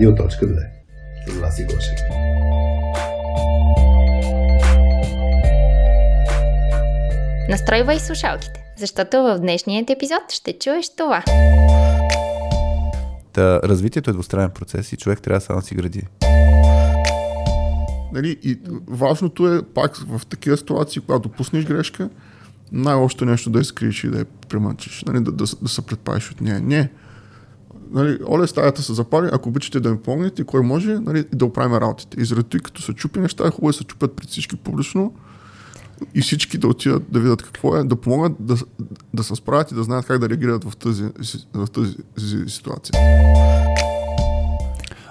Радио.2 с Васи Гошев. Настройвай слушалките, защото в днешният епизод ще чуеш това. Та, развитието е двустранен процес и човек трябва само да си гради. Нали, и важното е пак в такива ситуации, когато допуснеш грешка, най-лошото нещо да я скриеш и да я премъчиш, нали, да, да, да се предпазиш от нея. Не. Нали, Оле, стаята се запали, ако обичате да ми помогнете, кой може, нали, да оправим работите. И заради като се чупи неща, е хубаво да се чупят пред всички публично и всички да отидат да видят какво е, да помогнат да, да се справят и да знаят как да реагират в тази, в тази ситуация.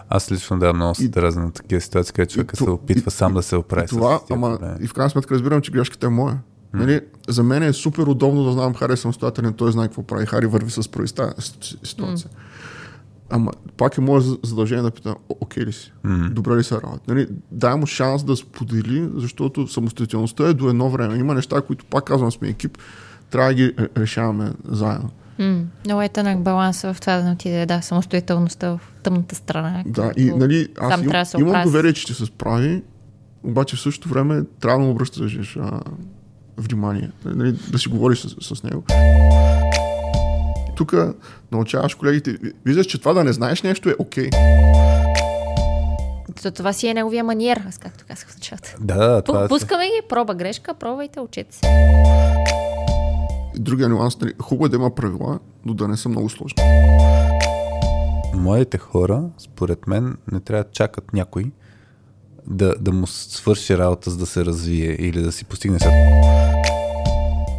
Аз лично да много се дразна на такива ситуации, където човека се опитва сам да се оправи. И, това, ама, и в крайна сметка разбирам, че грешката е моя. Нали, за мен е супер удобно да знам Хари е самостоятелен, той знае какво прави. Хари върви с прави ситуация. Mm. Ама пак е мое задължение да питам, окей ли си? Mm-hmm. Добре ли се работи? Нали, дай му шанс да сподели, защото самостоятелността е до едно време. Има неща, които пак казвам сме екип, трябва да ги решаваме заедно. Mm, много е тънък баланс в това да не отиде, да, самостоятелността в тъмната страна. Да, и нали, аз им, да имам доверие, че ще се справи, обаче в същото време трябва да му обръщаш а, внимание, нали, да си говориш с, с него. Тук научаваш колегите, виждаш, че това да не знаеш нещо е окей. Okay. това си е неговия маниер, аз както казах в началото. Да, това Пускаме ги, проба грешка, пробвайте, учете се. Другия нюанс, нали, хубаво е да има правила, но да не са много сложни. Моите хора, според мен, не трябва да чакат някой да, да му свърши работа, за да се развие или да си постигне след.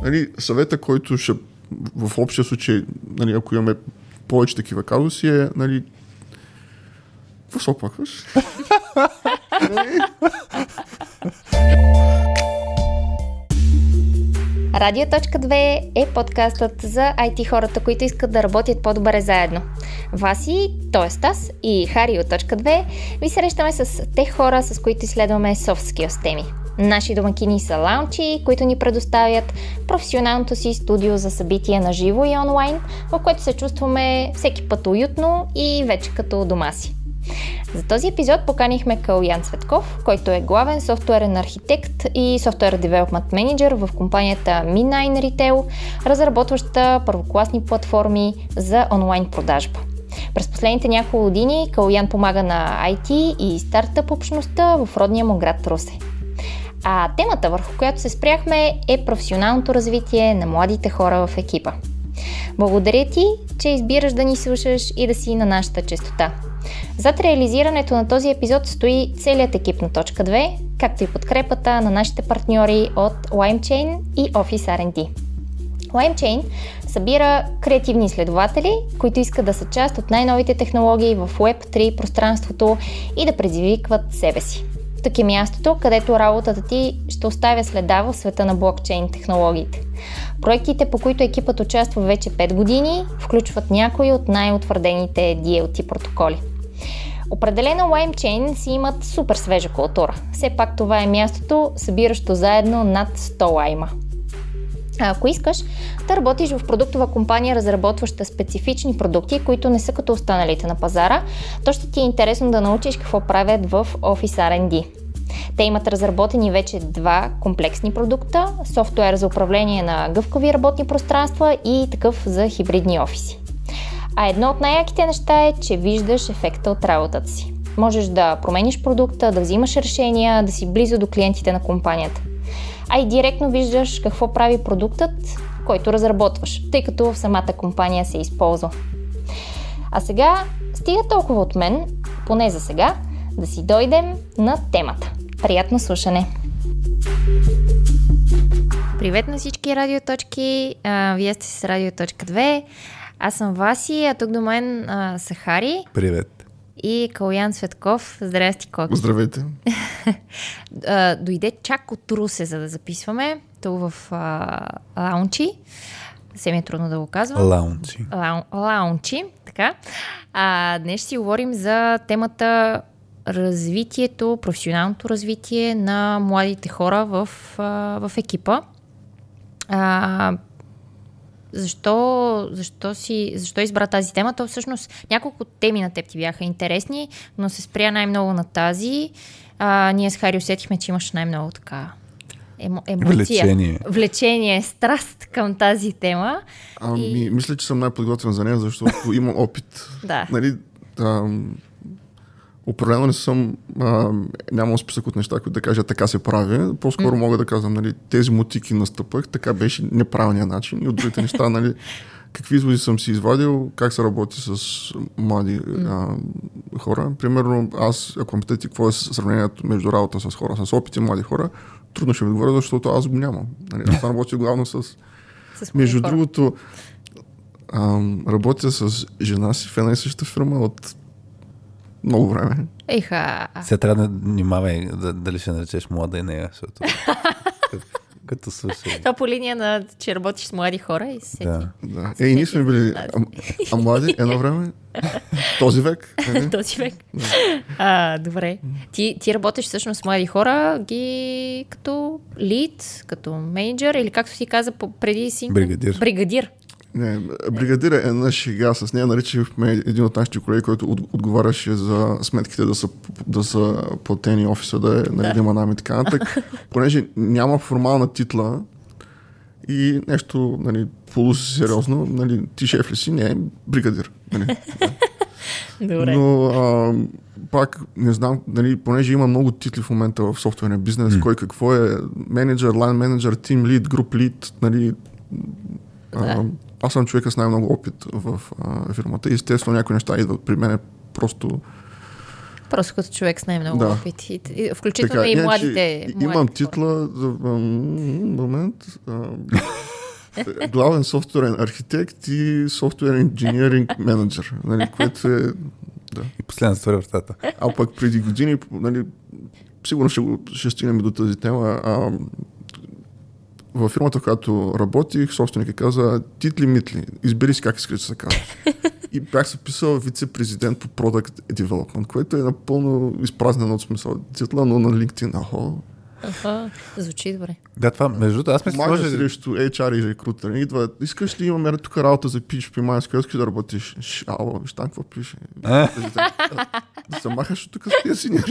Нали, съвета, който ще в общия случай, нали, ако имаме повече такива казуси, е, нали, какво се оплакваш? Радио.2 е подкастът за IT хората, които искат да работят по-добре заедно. Васи, т.е. аз и Хари от 2 ви срещаме с тех хора, с които изследваме soft skills теми. Наши домакини са лаунчи, които ни предоставят професионалното си студио за събития на живо и онлайн, в което се чувстваме всеки път уютно и вече като дома си. За този епизод поканихме Калян Цветков, който е главен софтуерен архитект и софтуер девелопмент менеджер в компанията Midnine Retail, разработваща първокласни платформи за онлайн продажба. През последните няколко години Калян помага на IT и стартъп общността в родния му град Русе. А темата, върху която се спряхме, е професионалното развитие на младите хора в екипа. Благодаря ти, че избираш да ни слушаш и да си на нашата частота. Зад реализирането на този епизод стои целият екип на Точка 2, както и подкрепата на нашите партньори от LimeChain и Office R&D. LimeChain събира креативни изследователи, които искат да са част от най-новите технологии в Web3 пространството и да предизвикват себе си. Тук е мястото, където работата ти ще оставя следа в света на блокчейн технологиите. Проектите, по които екипът участва вече 5 години, включват някои от най-утвърдените DLT протоколи. Определено LimeChain си имат супер свежа култура. Все пак това е мястото, събиращо заедно над 100 лайма. А ако искаш да работиш в продуктова компания, разработваща специфични продукти, които не са като останалите на пазара, то ще ти е интересно да научиш какво правят в Office R&D. Те имат разработени вече два комплексни продукта софтуер за управление на гъвкави работни пространства и такъв за хибридни офиси. А едно от най-яките неща е, че виждаш ефекта от работата си. Можеш да промениш продукта, да взимаш решения, да си близо до клиентите на компанията а и директно виждаш какво прави продуктът, който разработваш, тъй като в самата компания се използва. А сега стига толкова от мен, поне за сега, да си дойдем на темата. Приятно слушане! Привет на всички радиоточки! А, вие сте с Радиоточка 2. Аз съм Васи, а тук до мен а, са Хари. Привет! И Калян Светков. Здрасти, Коки. Здравейте. Дойде чак от Русе, за да записваме. Тук в а, лаунчи. Се ми е трудно да го казвам. Лаунчи. Лаун, лаунчи, така. А, днес ще си говорим за темата развитието, професионалното развитие на младите хора в, а, в екипа. А, защо, защо, си, защо избра тази тема. То всъщност няколко теми на теб ти бяха интересни, но се спря най-много на тази. А, ние с Хари усетихме, че имаш най-много така емо, емоция. Влечение. Влечение, страст към тази тема. Ами, И- мисля, че съм най-подготвен за нея, защото имам опит. Да. Нали, ам, определено не съм, а, нямам списък от неща, които да кажа така се прави. По-скоро мога да казвам, нали, тези мутики настъпах, така беше неправилният начин. И от другите неща, нали, какви изводи съм си извадил, как се работи с млади а, хора. Примерно, аз, ако ме питате какво е сравнението между работа с хора, с опити млади хора, трудно ще ви отговоря, защото аз го нямам. Нали, аз работя главно с С между хора. другото, ам, работя с жена си в една и съща фирма от много време. Еха. Сега трябва да внимавай да, дали ще наречеш млада и нея, защото като, като слушай. Това по линия на, че работиш с млади хора и се сети. Да. Да. Е, и ние сме били а, а млади едно време, този век. този век. А, добре. Ти, ти работиш всъщност с млади хора ги като лид, като менеджер или както си каза преди си... Бригадир. Бригадир. Не, бригадира е една шега. С нея наричахме един от нашите колеги, който от, отговаряше за сметките да са, да са платени офиса, да, е, нали, да. да има нами и така нататък. Понеже няма формална титла и нещо нали, полусериозно, нали, ти шеф ли си? Не, бригадир. Нали. Добре. Но а, пак не знам, нали, понеже има много титли в момента в софтуерния бизнес, М. кой какво е менеджер, лайн менеджер, тим лид, груп лид, нали, Да. Аз съм човека с най-много опит в а, фирмата и естествено някои неща идват при мен просто Просто като човек с най-много Да. опит. И, и, включително и иначе младите. и- Имам младите титла за момент. А, главен софтуерен архитект и софтуерен инженеринг менеджер, нали, което е да. И последна затворя вратата. А пък преди години, нали, сигурно ще, ще стигнем и до тази тема. А, във фирмата, в която работих, собственика каза, титли митли, избери си как искаш да се казваш. И бях се писал вице-президент по Product Development, което е напълно изпразнено от смисъл. Титла, но на LinkedIn, ахо, Аха, звучи добре. Да, това, между другото, аз мисля, Мага може... срещу HR и рекрутер. Идва, искаш ли имаме тук работа за PHP MySQL, искаш да работиш? Ш, Ало, виж там какво пише. Да се махаш от тук с тези.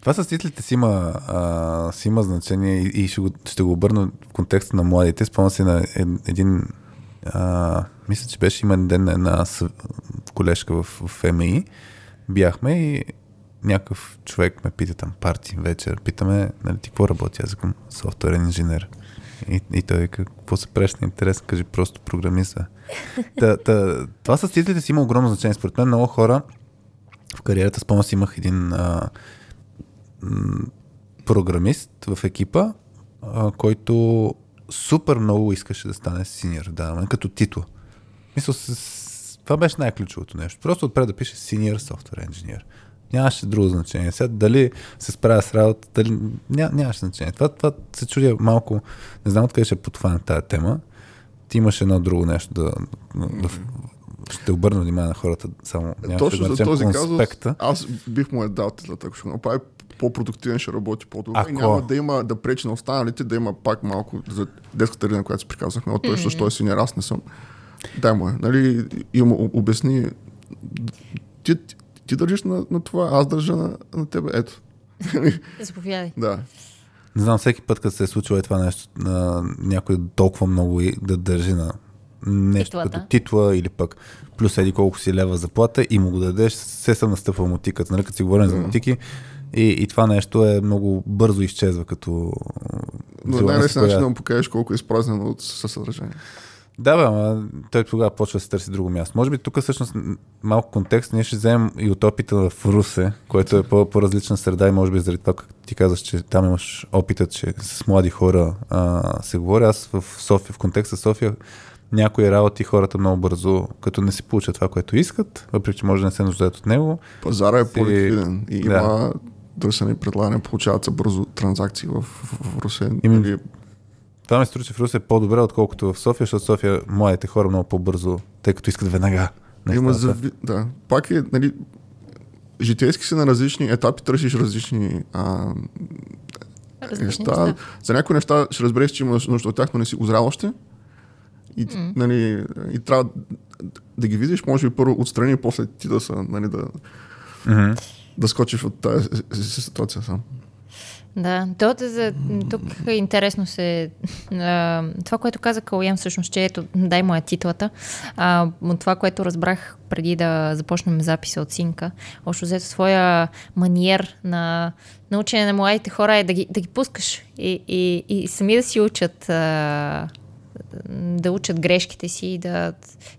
Това с титлите си има, а, си има значение и, и ще, го, ще го обърна в контекста на младите. Спомням си на ед- един, а, мисля, че беше има ден на една колежка в, в МИ. Бяхме и някакъв човек ме пита там, парти, вечер, питаме, нали, ти какво работи? Аз към софтуерен инженер. И, и той какво се правиш на интерес? Кажи просто програмиста. Та, та, това с титлите си има огромно значение. Според мен много хора в кариерата, спомням си, имах един а, програмист в екипа, а, който супер много искаше да стане синьор, да, ама като титла. Мисля, с, това беше най-ключовото нещо. Просто отпред да пише senior software engineer. Нямаше друго значение. Сега дали се справя с работа, дали... Ня, нямаше значение. Това, това се чудя малко, не знам откъде ще подхвана тази тема. Ти имаш едно друго нещо да, да, ще обърна внимание на хората, само Точно да за този казус, конспекта. аз бих му е дал титлата, ако ще го направи по-продуктивен, ще работи по-добре. Ако- И няма да има да пречи на останалите, да има пак малко за детската градина, която си приказахме. От той, mm-hmm. що е синьор, аз не съм. Дай му е. Нали, и му обясни, ти, ти, ти държиш на, на това, аз държа на, на тебе. Ето. Заповядай. Да. Не знам, всеки път, като се е случило е това нещо, на някой толкова много и да държи на нещо Титлата. като титла или пък плюс еди колко си лева заплата и му го дадеш, се съм настъпвал мотиката, нали, като си говорим за мотики. И, и това нещо е много бързо изчезва като Но най-лесният начин да му покажеш колко е изпразнено от съдържание. Да, бе, ама той тогава почва да се търси друго място. Може би тук всъщност малко контекст, ние ще вземем и от опита в Русе, което е по- по-различна среда и може би заради това, как ти казваш, че там имаш опитът, че с млади хора а, се говори. Аз в София, в контекста София, някои работи хората много бързо, като не си получат това, което искат, въпреки че може да не се нуждаят от него. Пазара е Си- по-ликвиден и Да. има търсене и предлагане, получават се бързо транзакции в, в, в Русе. Именно. Нали, Това ми се струва, че в Русе е по-добре, отколкото в София, защото София младите хора много по-бързо, тъй като искат веднага. Има нещата. зави... Да. Пак е, нали, житейски си на различни етапи, търсиш различни а, Различни неща. неща. За някои неща ще разбереш, че имаш нужда от тях, но не си озрял още. И, mm. нали, и трябва да ги видиш, може би първо отстрани, после ти да са, нали, да, Mm-hmm. Да скочиш от тази ситуация сам. Да, то, за, тук е интересно се... Това, което каза Калуян всъщност, че ето, дай му титлата, а, от това, което разбрах преди да започнем записа от Синка, още взето своя маниер на научение на младите хора е да ги, да ги пускаш и, и, и сами да си учат а, да учат грешките си и да,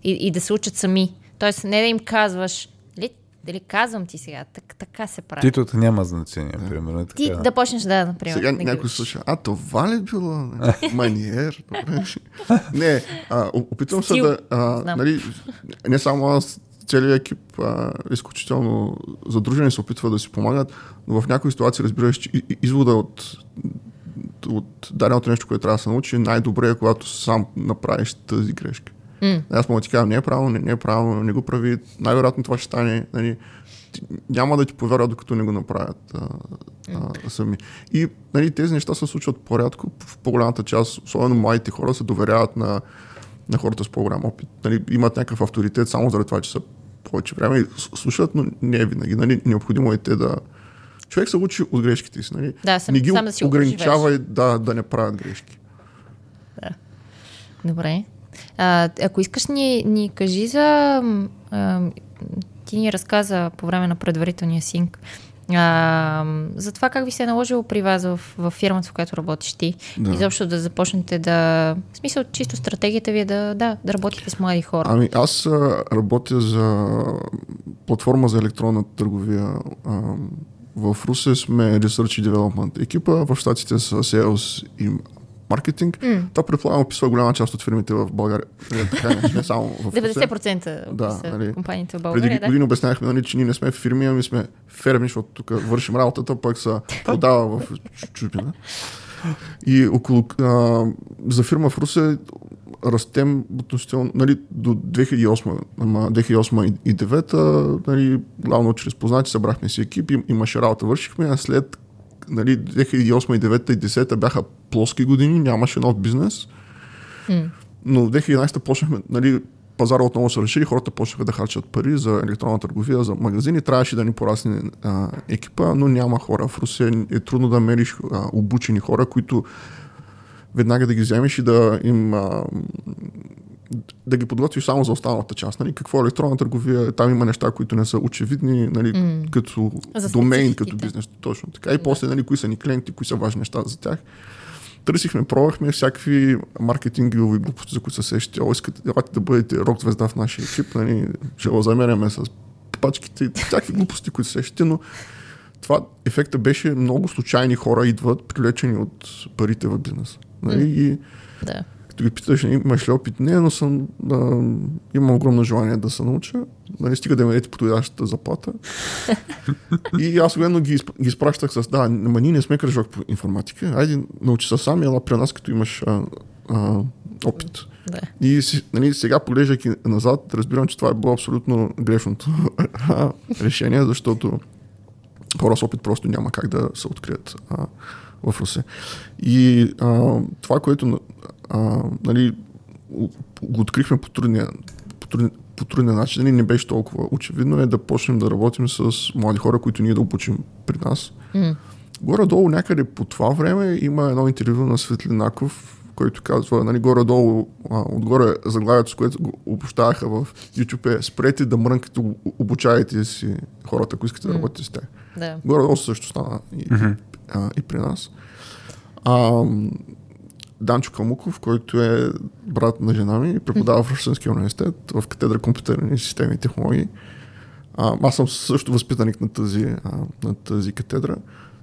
и, и да се учат сами. Тоест не да им казваш, дали, казвам ти сега, так, така се прави. Титлата няма значение, примерно. е Ти така. да почнеш да, например. Сега да някой слуша, а това ли е било? Не, Маниер? Не, а, опитвам се Стил. да... А, нали, не само аз, целият екип а, изключително задружени се опитва да си помагат, но в някои ситуации разбираш, извода от, от даденото нещо, което трябва да се научи, най-добре е когато сам направиш тази грешка. М. Аз да ти кажа, не е правилно, не, не е правилно, не го прави, най-вероятно това ще стане. Нали, няма да ти повярват, докато не го направят а, а, сами. И нали, тези неща се случват по-рядко. В по-голямата част, особено младите хора, се доверяват на, на хората с по-голям опит. Нали, имат някакъв авторитет само заради това, че са повече време и слушат, но не е винаги. Нали, необходимо е те да... Човек се учи от грешките си. Нали? Да, сам- не ги сам да си ограничава и да, да не правят грешки. Добре. А, ако искаш, ни, ни кажи за... А, ти ни разказа по време на предварителния синк а, за това как ви се е наложило при вас в, в фирмата, в която работиш ти. Да. Изобщо да започнете да... В смисъл, чисто стратегията ви е да, да, да работите с млади хора. Ами аз а, работя за платформа за електронна търговия. А, в Русе сме Research и Development екипа, в Штатите са Sales и маркетинг. М. Това предполагам описва голяма част от фирмите в България. Не, само в Русе. 90% Да, нали, компаниите в Преди България, да? години обяснявахме, нали, че ние не сме фирми, ами сме ферми, защото тук вършим работата, пък се продава в чу- чужбина. И около, а, за фирма в Русе растем относително, нали, до 2008, ама 2008 и 2009, нали, главно чрез познати, събрахме си екип, им- имаше работа, вършихме, а след нали, 2008 и 2009 и 2010 бяха плоски години, нямаше нов бизнес. Но в 2011 почнахме, нали, пазара отново се разшири, хората почнаха да харчат пари за електронна търговия, за магазини. Трябваше да ни порасне а, екипа, но няма хора. В Русия е трудно да мериш а, обучени хора, които веднага да ги вземеш и да им а, да ги подготвиш само за останалата част. Нали? Какво е електронна търговия? Там има неща, които не са очевидни, нали, М. като За спецификите. като бизнес. Точно така. И после, нали, кои са ни клиенти, кои са важни неща за тях. Търсихме, пробвахме всякакви маркетингови глупости, за които се сещате. О, искате да бъдете рок звезда в нашия екип, нали, ще го замеряме с пачките, всякакви глупости, които се сещате, но това ефекта беше много случайни хора идват, привлечени от парите в бизнеса. Нали, и Да. Като ги питаш, имаш ли опит? Не, но съм, а, имам огромно желание да се науча. Нали, стига да ме дадете подходящата заплата. и аз обикновено ги, ги изпращах с, да, ама ние не сме кръжок по информатика. Айде, научи се сам и ела при нас, като имаш а, а, опит. да. И нали, сега, поглеждайки назад, разбирам, че това е било абсолютно грешното решение, защото хора с опит просто няма как да се открият а, в Русе. И а, това, което а, нали, го открихме по трудния, по трудния, по трудния начин, нали, не беше толкова очевидно, е да почнем да работим с млади хора, които ние да обучим при нас. М. Горе-долу някъде по това време има едно интервю на Светлинаков, който казва, нали, горе-долу, а, отгоре заглавието, с което го обощаваха в YouTube е спрете да мрънкате, об- обучавайте си хората, ако искате да М. работите с тях. да. Горе-долу също стана и, а, и при нас. А, Данчо Камуков, който е брат на жена ми, преподава в Русенския университет в катедра компютърни системи и технологии. А, аз съм също възпитаник на тази, а, на тази катедра.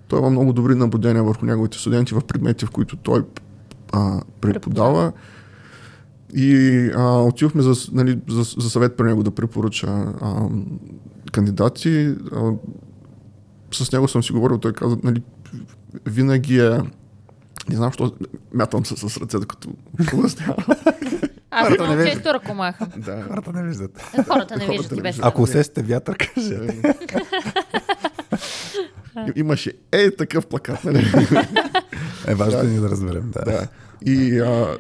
Той има много добри наблюдения върху неговите студенти в предмети, в които той а, преподава. И а, отидохме за, нали, за, за съвет при него да препоръча а, кандидати. А, с него съм си говорил, той каза, нали, винаги е не знам, защо мятам се с ръце, докато обяснявам. Аз много често ръкомахам. да. Хората не виждат. Хората не виждат и не без виждат. Ако усетите вятър, кажете. И- Имаше е такъв плакат, нали? Е важно Да. ни да разберем. Да. да. И а,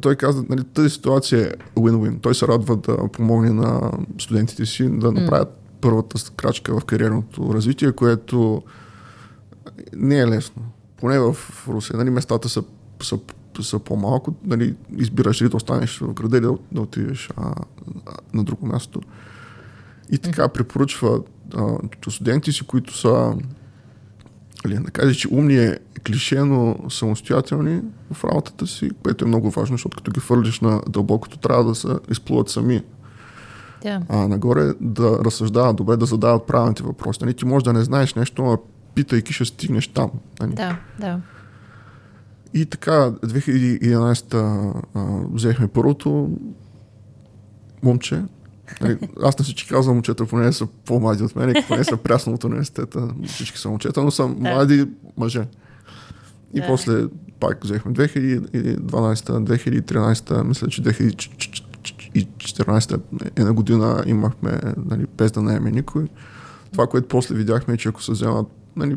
той каза, нали, тази ситуация е win-win. Той се радва да помогне на студентите си да направят първата крачка в кариерното развитие, което не е лесно. Поне в Русия. Нали, местата са, са, са по-малко. Нали, избираш ли да останеш в града или да, да отидеш а, на друго място. И така препоръчва а, студенти си, които са или да кажа, че умни е клише, но самостоятелни в работата си, което е много важно, защото като ги фърлиш на дълбокото, трябва да се изплуват сами. Да. А нагоре да разсъждават добре, да задават правилните въпроси. Нали, ти може да не знаеш нещо, а питайки ще стигнеш там. Нали. Да, да. И така, 2011 а, взехме първото момче. Нали, аз на всички казвам момчета, поне са по-млади от мен, поне са прясно от университета. Всички са момчета, но са млади мъже. И Да. после пак взехме 2012, 2013, мисля, че 2014 една година имахме, нали, без да наеме никой. Това, което после видяхме е, че ако се вземат, нали,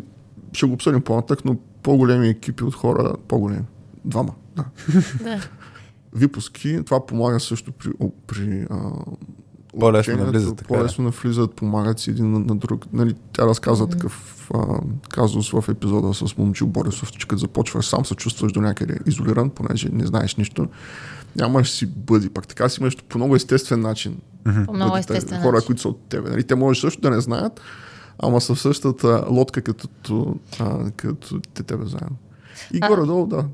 ще го обсъдим по-натък, но по-големи екипи от хора, по-големи. Двама, да. да. Випуски, това помага също при, при а, По-лесно навлизат, така По-лесно навлизат, помагат си един на, на друг. Нали, тя разказва такъв а, казус в епизода с Момчил Борисов, че като започваш сам се чувстваш до някъде изолиран, понеже не знаеш нищо. Нямаш си бъди, пак така си имаш по много естествен начин. По много естествен Хора, начин. които са от тебе. Нали, те може също да не знаят, ама са в същата лодка като, а, като те тебе заедно. И А- горе-долу, да.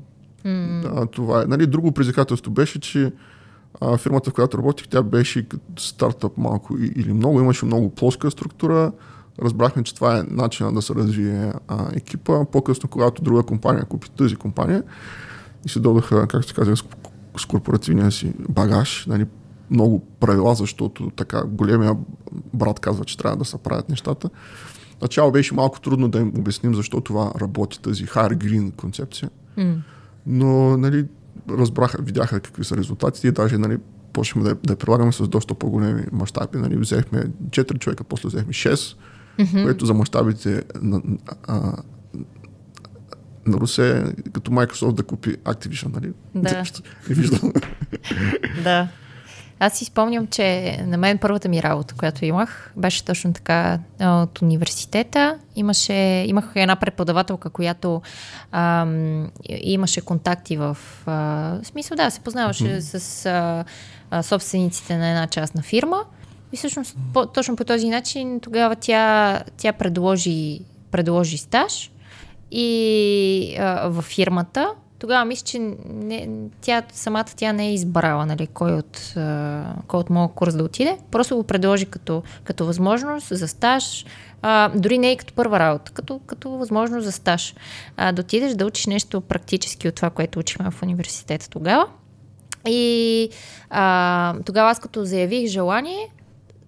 да. Това е. Нали, друго предизвикателство беше, че а, фирмата, в която работих, тя беше като стартъп малко или много, имаше много плоска структура. Разбрахме, че това е начинът да се развие а, екипа. По-късно, когато друга компания купи тази компания и се додаха, как се казва, с, с корпоративния си багаж, нали, много правила, защото така големия брат казва, че трябва да се правят нещата. Начало беше малко трудно да им обясним защо това работи, тази high green концепция. М. Но нали, разбраха, видяха какви са резултатите и даже нали, почнахме да, да прилагаме с доста по-големи мащаби. Нали, взехме 4 човека, после взехме 6, което за мащабите на, а, на Русе като Microsoft да купи Activision. Нали? Да. Не виждам. Да. Аз си спомням, че на мен първата ми работа, която имах, беше точно така от университета. Имаше, имах една преподавателка, която ам, имаше контакти в... А, в смисъл, да, се познаваше mm-hmm. с а, а, собствениците на една частна фирма. И всъщност по, точно по този начин тогава тя, тя предложи, предложи стаж и а, във фирмата. Тогава мисля, че не, тя, самата тя не е избрала нали, кой, от, кой от моят курс да отиде. Просто го предложи като, като възможност за стаж. А, дори не и като първа работа, като, като възможност за стаж. А, да отидеш да учиш нещо практически от това, което учихме в университета тогава. И а, тогава аз като заявих желание,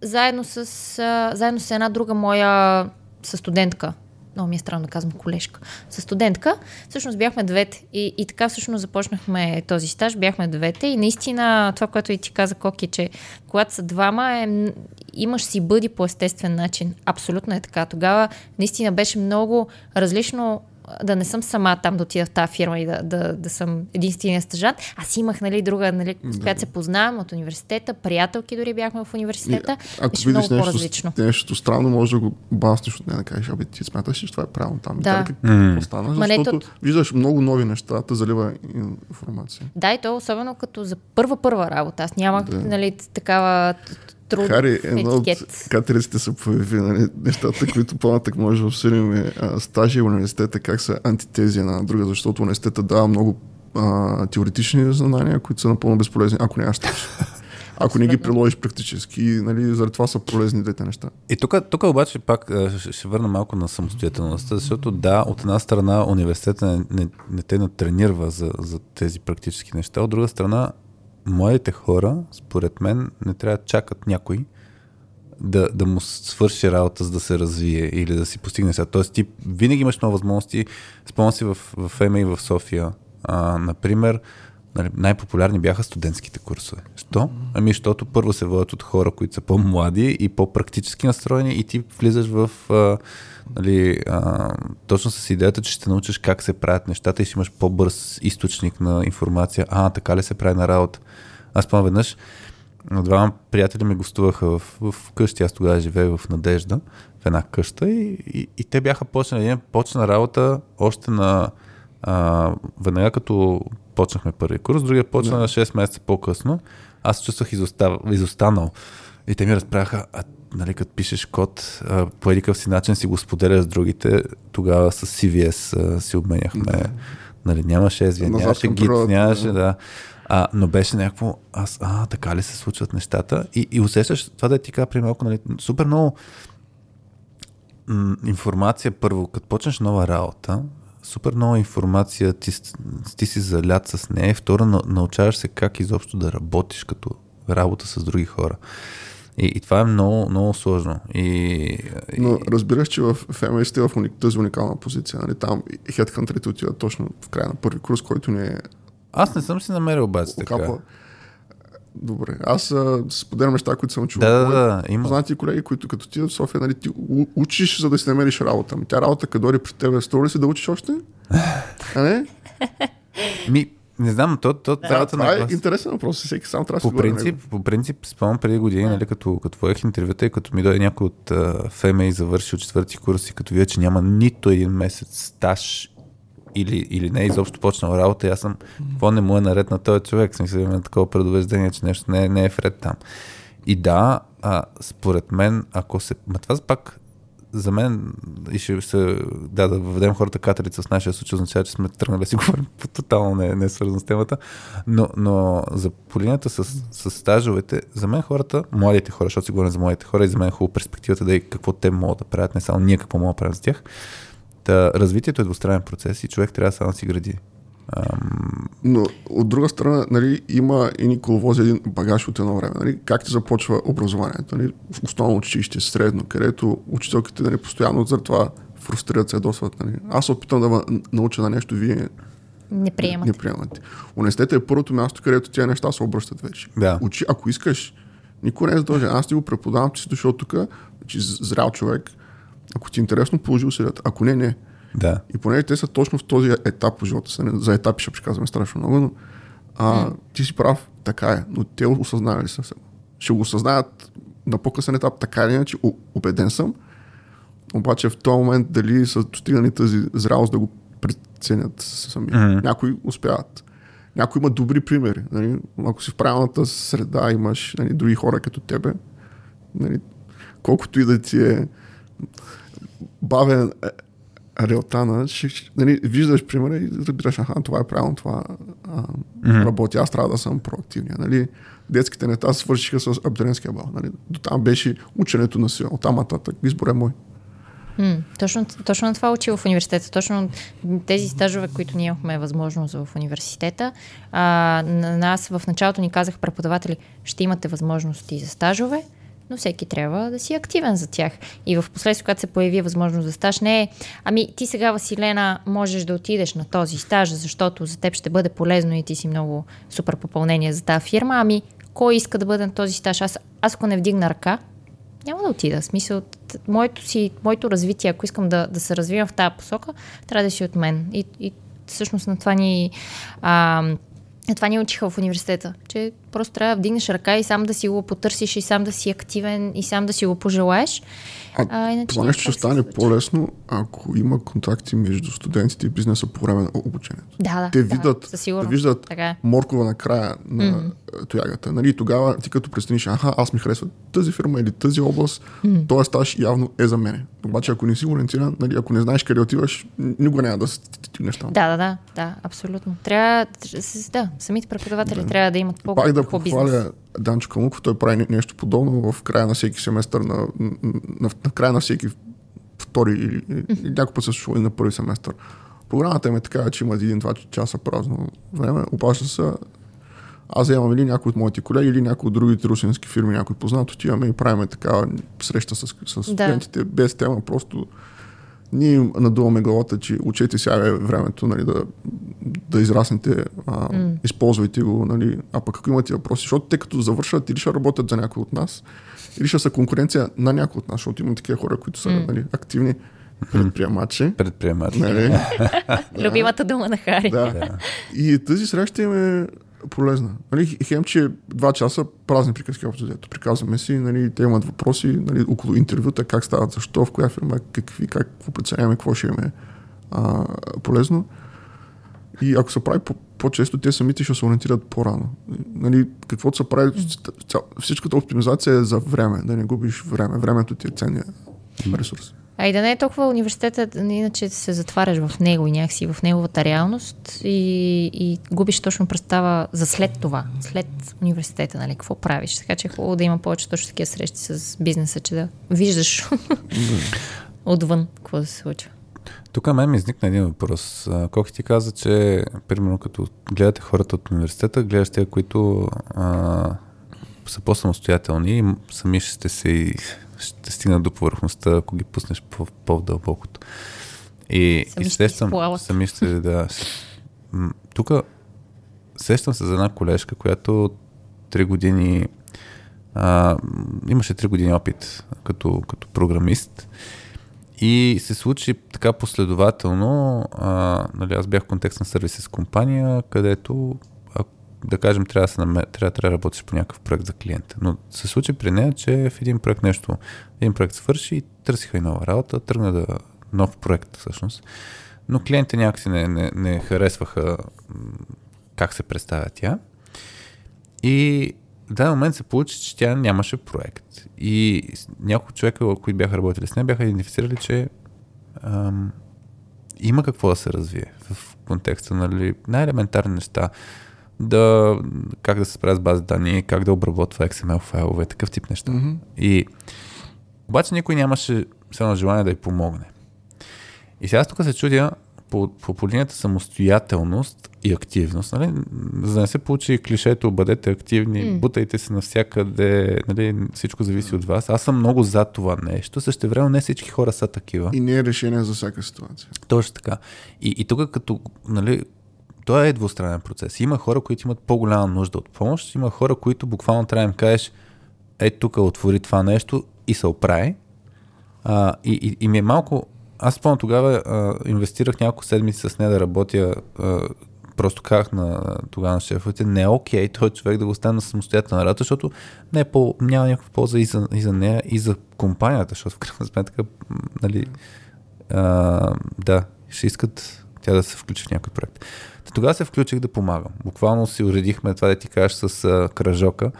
заедно с, а, заедно с една друга моя със студентка, много ми е странно да казвам колежка, със студентка, всъщност бяхме двете. И, и така всъщност започнахме този стаж, бяхме двете и наистина това, което и ти каза Коки, че когато са двама, е, имаш си бъди по естествен начин. Абсолютно е така. Тогава наистина беше много различно да не съм сама там да отида в тази фирма и да, да, да съм единствения стъжант. Аз имах нали, друга, нали, с която се познавам от университета, приятелки дори бяхме в университета. Ако беше видиш много нещо, по-различно. нещо странно, може да го баснеш от нея да кажеш, абе ти смяташ че това е правилно там? И Да. тя Какво стана? Ма не, Защото то- виждаш много нови неща, те залива информация. Да, и то особено като за първа-първа работа. Аз нямах Да. нали, такава труд Хари, едно от катериците са появи, нали, нещата, които по-натък може да обсъдим е а, стажи и университета, как са антитези една на друга, защото университета дава много а, теоретични знания, които са напълно безполезни, ако нямаш стаж. Ако не ги приложиш практически, нали, заради това са полезни двете неща. И тук, тук обаче пак ще върна малко на самостоятелността, защото да, от една страна университета не, не, не те натренирва за, за тези практически неща, от друга страна младите хора, според мен, не трябва да чакат някой да, да му свърши работа, за да се развие или да си постигне сега. Тоест ти винаги имаш много възможности. Спомням си в, в ЕМА и в София. А, например, нали, най-популярни бяха студентските курсове. Що? Ами, защото първо се водят от хора, които са по-млади и по-практически настроени и ти влизаш в а, нали, а, точно с идеята, че ще научиш как се правят нещата и ще имаш по-бърз източник на информация. А, така ли се прави на работа? Аз помня веднъж, двама приятели ми гостуваха в, в къщи, аз тогава живея в Надежда, в една къща и, и, и те бяха почнали, един почна работа още на а, веднага като почнахме първи курс, другия почна на 6 месеца по-късно. Аз се чувствах изостав, изостанал. И те ми разправяха, а нали, като пишеш код, а, по едикъв си начин си го споделяш с другите, тогава с CVS а, си обменяхме. Да. Нали, нямаше SVN, нямаше Git, нямаше, да. да. А, но беше някакво, аз, а, така ли се случват нещата? И, и усещаш това да ти кажа при малко, нали, супер много м, информация първо, като почнеш нова работа, супер много информация, ти, ти си залят с нея, второ на- научаваш се как изобщо да работиш като работа с други хора. И, и това е много, много сложно. И, Но разбираш, че в FMA сте в уни- тази уникална позиция. Нали? Там хедхантерите отиват точно в края на първи курс, който ни е аз не съм си намерил обаче така. Добре, аз а, споделям неща, които съм чул. Да, да, да, има. Познати колеги, които като ти в София, нали, ти у- учиш, за да си намериш работа. Ами тя работа, като дойде при тебе, струва ли си да учиш още? А не? Ми, не знам, то, то Да, цялата това е нагласа- интересен въпрос. Всеки сам трябва да По принцип, по принцип, спомням преди години, нали, като, като водех интервюта и като ми дойде някой от uh, ФМА и завърши от четвърти курс и като видя, че няма нито един месец стаж или, или не е изобщо почнал работа, и аз съм, какво не му е наред на този човек, смисъл имам такова предубеждение, че нещо не, е- не е вред там. И да, а, според мен, ако се... Ма това пак за мен и ще се, да, да въведем хората катерица с нашия случай, означава, че сме тръгнали да си говорим по тотално не, не е свързано с темата, но, но за по линията с, с стажовете, за мен хората, младите хора, защото си говорим за младите хора и за мен е хубаво перспективата да е какво те могат да правят, не само ние какво могат да правим за тях. Та, развитието е двустранен процес и човек трябва само да си гради. Ам, Но от друга страна, нали, има и ни коловози един багаж от едно време. Нали, как ти започва образованието? Нали, в основно училище, средно, където учителките нали, постоянно за това фрустрират се, досват. Нали. Аз се опитам да ме науча на нещо, вие Не приемат. не приемате. Университетът е първото място, където тези неща се обръщат вече. Да. Учи, ако искаш, никой не е задължен. Аз ти го преподавам, ти си дошъл тук, че зрял човек. Ако ти е интересно, положи усилията. Ако не, не. Да. И понеже те са точно в този етап по живота си, за етапи ще казваме страшно много, но а, ти си прав, така е, но те осъзнали ли са се? Ще го осъзнаят на по-късен етап, така или иначе, убеден съм, обаче в този момент дали са достигнали тази зрялост да го преценят сами. Мгм. Някои успяват. Някои имат добри примери. Нали? Ако си в правилната среда, имаш нали, други хора като тебе, нали, колкото и да ти е бавен е, реалтана, ще, нали, виждаш примера и разбираш, аха, това е правилно, това а, Мгм. работи, аз трябва да съм проактивния. Нали? Детските неща свършиха с абдуренския бал. Нали? До там беше ученето на сила. Оттам нататък избор е мой. М, точно, точно на това учи в университета. Точно тези стажове, които ние имахме възможност в университета. А, на нас в началото ни казах преподаватели, ще имате възможности за стажове, но всеки трябва да си активен за тях. И в последствие, когато се появи възможност за стаж, не е, ами ти сега, Василена, можеш да отидеш на този стаж, защото за теб ще бъде полезно и ти си много супер попълнение за тази фирма, ами кой иска да бъде на този стаж? Аз, аз ако не вдигна ръка, няма да отида. В смисъл, моето, си, моето развитие, ако искам да, да се развивам в тази посока, трябва да си от мен. И, и всъщност на това ни... А, на това ни учиха в университета, че просто трябва да вдигнеш ръка и сам да си го потърсиш, и сам да си активен, и сам да си го пожелаеш. А, А, иначе това нещо ще стане по-лесно, ако има контакти между студентите и бизнеса по време на обучението. Да, да. Те да, видят, сигурност. виждат Така е. моркова на края на mm-hmm. тоягата. Нали? Тогава ти като прецениш, аха, аз ми харесва тази фирма или тази област, mm-hmm. този стаж явно е за мене. Обаче ако не си ориентиран, нали, ако не знаеш къде отиваш, никога няма да стигнеш там. Да, да, да, да, абсолютно. Трябва, тр- да, самите преподаватели трябва да имат по Пак да бизнес. похваля Данчо Калмуков, той прави не- нещо подобно в края на всеки семестър, на, на, на, на края на всеки втори или, или някой път се случва и на първи семестър. Програмата им е такава, че има един-два часа празно време, обаче са аз вземам или някой от моите колеги, или някой от другите русински фирми, някой познат, отиваме и правиме такава среща с, с студентите без тема, просто ние им надуваме главата, че учете сега е времето нали, да, да израснете, а, mm. използвайте го, нали, а пък ако имате въпроси, защото те като завършат или ще работят за някой от нас, или ще са конкуренция на някой от нас, защото има такива хора, които са mm. нали, активни предприемачи. Предприемачи. Нали? Любимата дума на Хари. Да. И тази среща им е полезна. Нали, хем, че два часа празни приказки общо взето. Приказваме си, нали, те имат въпроси нали, около интервюта, как стават, защо, в коя фирма, какви, как, какво преценяваме, какво ще имаме а, полезно. И ако се прави по- по-често, те самите ще се ориентират по-рано. Нали, каквото се прави, ця- всичката оптимизация е за време, да не губиш време. Времето ти е ценния ресурс. А и да не е толкова университета, иначе се затваряш в него и някакси в неговата реалност и, и губиш точно представа за след това, след университета, нали, какво правиш. Така че е хубаво да има повече точно такива срещи с бизнеса, че да виждаш отвън какво да се случва. Тук мен ми изникна един въпрос. Коки ти каза, че примерно като гледате хората от университета, гледаш тези, които а, са по-самостоятелни и сами ще се и ще стигнат до повърхността, ако ги пуснеш по- по-дълбокото. И, Сами и сещам, сами ще, да. Тук сещам се за една колежка, която три години а, имаше три години опит като, като програмист и се случи така последователно. А, нали, аз бях в контекст на сервиси с компания, където да кажем, трябва да, се намер... трябва, трябва да работиш по някакъв проект за клиента. Но се случи при нея, че в един проект нещо, един проект свърши и търсиха и нова работа, тръгна да нов проект всъщност. Но клиентите някакси не, не, не харесваха как се представя тя. И в даден момент се получи, че тя нямаше проект. И няколко човека, които бяха работили с нея, бяха идентифицирали, че ам, има какво да се развие в контекста на нали, най-елементарни неща. Да, как да се справя с бази данни, как да обработва XML файлове, такъв тип неща. Мгм. И обаче никой нямаше едно желание да й помогне. И сега аз тук се чудя по, по, по линията самостоятелност и активност. Нали? За да не се получи клишето, бъдете активни, М. бутайте се навсякъде, нали? всичко зависи от вас. Аз съм много за това нещо. Също време не всички хора са такива. И не е решение за всяка ситуация. Точно така. И, и тук като, нали, той е двустранен процес. Има хора, които имат по-голяма нужда от помощ, има хора, които буквално трябва да им кажеш, е тук отвори това нещо и се оправи. А, и, и, и ми е малко, аз спомням тогава а, инвестирах няколко седмици с нея да работя, а, просто казах на тогава на шефовете, не е окей той човек да го стане на самостоятелна работа, защото не е по, няма някаква полза и за, и за нея, и за компанията, защото в крайна сметка, нали, а, да, ще искат тя да се включи в някой проект. Та тогава се включих да помагам. Буквално си уредихме това да ти кажеш с а, кръжока.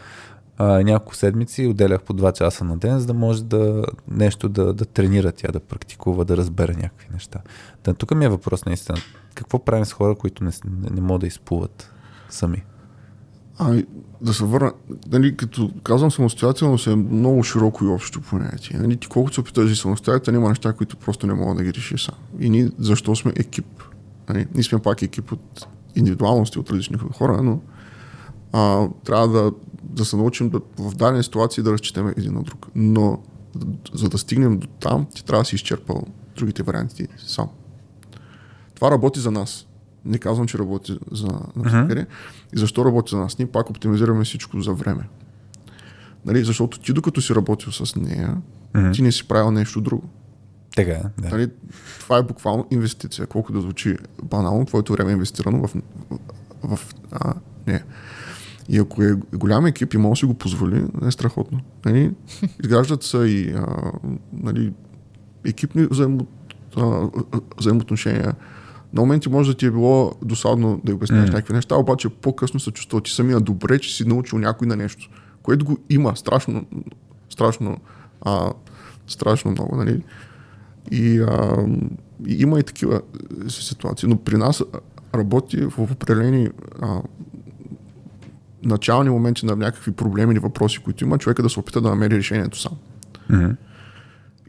Няколко седмици отделях по 2 часа на ден, за да може да нещо да, да тренира тя, да практикува, да разбере някакви неща. Та, тук ми е въпрос наистина. Какво правим с хора, които не, не, не могат да изплуват сами? А, да се върна, нали, като казвам самостоятелност е много широко и общо понятие. Нали, ти колкото се опиташ да си самостоятелен, има неща, които просто не могат да ги решиш сам. И ние защо сме екип? Нали, ние сме пак екип от индивидуалности от различни хора, но а, трябва да, да се научим да, в дадени ситуации да разчитаме един на друг. Но за да стигнем до там, ти трябва да си изчерпал другите варианти сам. Това работи за нас. Не казвам, че работи за навсякъде. И защо работи за нас? Ние пак оптимизираме всичко за време. Нали? Защото ти докато си работил с нея, ти не си правил нещо друго. Така да. Нали? Това е буквално инвестиция. Колко да звучи банално, твоето време е инвестирано в, в, в а, не. И ако е голям екип и може да си го позволи, е страхотно. Нали? Изграждат се и а, нали, екипни взаимо, а, взаимоотношения. На моменти може да ти е било досадно да обясняваш mm. някакви неща, обаче по-късно се чувства ти самия добре, че си научил някой на нещо, което го има страшно, страшно, а, страшно много. Нали? И, а, и има и такива е, ситуации. Но при нас работи в определени а, начални моменти на някакви проблеми или въпроси, които има, човека да се опита да намери решението сам. Мгм.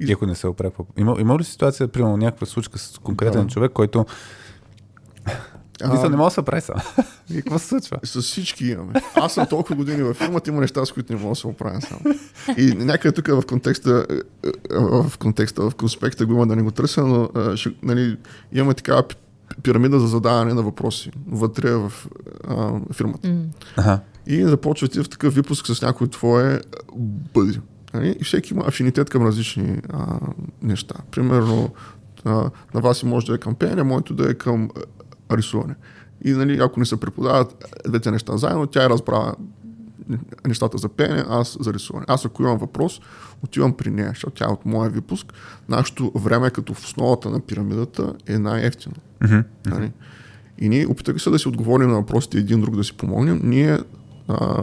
И ако не се оправя. Има, има ли ситуация, примерно, някаква случка с конкретен Да. човек, който Мисля, не мога да се прави сам. И какво се случва? С всички имаме. Аз съм толкова години във фирмата, има неща, с които не мога да се оправя сам. И някъде тук в контекста, е, е, в контекста, в конспекта го има да не го търся, но е, ще, нали, имаме такава пи- пирамида за задаване на въпроси вътре в а, фирмата. Аха. И започвате в такъв випуск с някой твое бъди. Нали? И всеки има афинитет към различни а, неща. Примерно, а, на вас може да е към пеене, моето да е към рисуване. И нали, ако не се преподават двете неща заедно, тя е разбрала нещата за пеене, аз за рисуване. Аз ако имам въпрос, отивам при нея, защото тя е от моя випуск. Нашето време като в основата на пирамидата е най-ефтино. Нали? И ние опитахме се да си отговорим на въпросите един друг, да си помогнем. Ние а,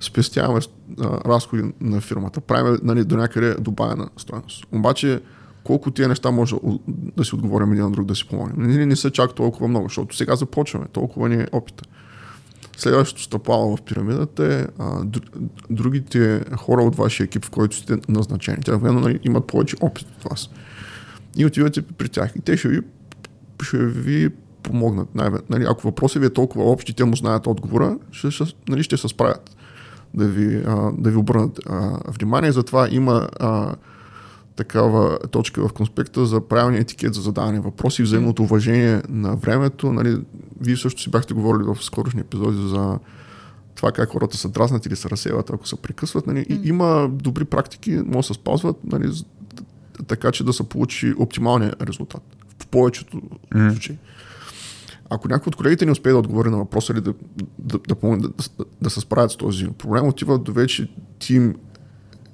спестяваме а, разходи на фирмата. Правим нали, до някъде добавена стоеност. Обаче, колко тия неща може да- си отговорим един на друг, да си помогнем. Ние не са чак толкова много, защото сега започваме, толкова ни е опита. Следващото стъпало в пирамидата е а, др- другите хора от вашия екип, в който сте назначени. Те обикновено, нали, имат повече опит от вас. И отивате при тях. И те ще ви, ще ви помогнат. Нали, ако въпросът ви е толкова общ и те му знаят отговора, ще, ще, нали, ще се справят да ви, а, да ви обърнат а, внимание. Затова има а, такава точка в конспекта за правилния етикет за задаване въпроси, взаимното уважение на времето. Нали, вие също си бяхте говорили в скорошни епизоди за това как хората са дразнат или се разсеват, ако се прекъсват. Нали. И, има добри практики, може да се спазват, нали, така че да се получи оптималния резултат. В повечето случаи. Ако някой от колегите не успее да отговори на въпроса или да, да, да, да, да, да се справят с този проблем, отива до вече тим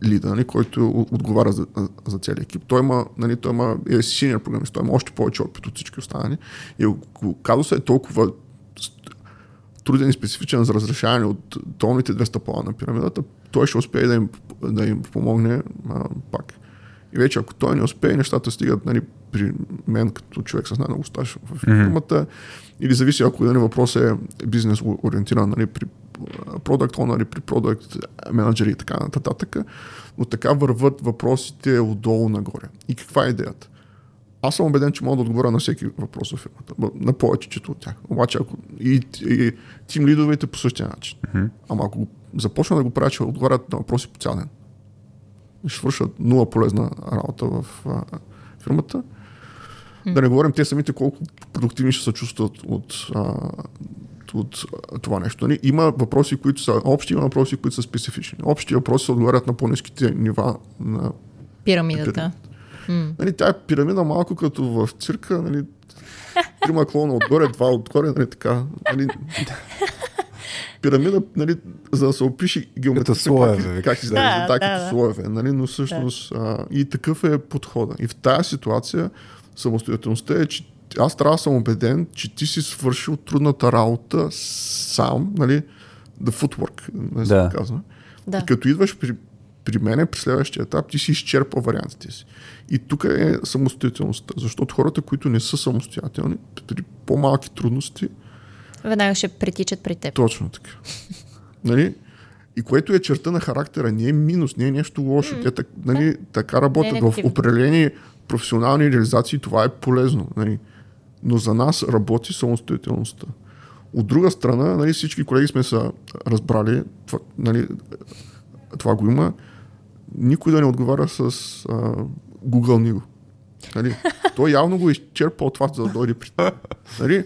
лида, нали, който отговаря за, за целия екип. Той има, нали, той има е синьор програмист, той има още повече опит от всички останали. И казусът е толкова труден и специфичен за разрешаване от долните две стъпала на пирамидата, той ще успее да им, да им помогне а, пак. И вече ако той не успее, нещата стигат нали, при мен като човек с най-много стаж в фирмата. Или зависи, ако нали, въпрос е бизнес ориентиран нали, при продукт owner, при продукт менеджери и така нататък. Но така върват въпросите отдолу нагоре. И каква е идеята? Аз съм убеден, че мога да отговоря на всеки въпрос в фирмата. На повечето от тях. Обаче, ако и, и тим лидовете по същия начин. Ама ако започна да го правя, че отговарят на въпроси по цял ден, ще свършат нула полезна работа в а, фирмата. Да не говорим те самите колко продуктивни ще се чувстват от, а, от това нещо. Нали? Има въпроси, които са общи, има въпроси, които са специфични. Общи въпроси се отговарят на по-низките нива на Пирамидата. Нали, тя е пирамида малко като в цирка, нали, трима клона отгоре, два отгоре, нали, така. Нали, пирамида, нали, за да се опише геометрично как, как изглежда, Да, да, да, като да. слоеве, нали, но всъщност а, и такъв е подхода. И в тази ситуация самостоятелността е, че аз трябва да съм убеден, че ти си свършил трудната работа сам, нали, the footwork, не се Да. казва. Да. И като идваш при, при мене, при следващия етап, ти си изчерпал вариантите си. И тук е самостоятелността, защото хората, които не са самостоятелни, при по-малки трудности, Веднага ще притичат при теб. точно така. нали? И което е черта на характера, не е минус, не е нещо лошо. Те так, нали, така работят. Не е в определени професионални реализации това е полезно. Нали? Но за нас работи самостоятелността. От друга страна, нали, всички колеги сме се разбрали, това, нали, това го има, никой да не отговаря с а, Google Него. Нали? Той явно го е изчерпал това, за да дойде при. Нали?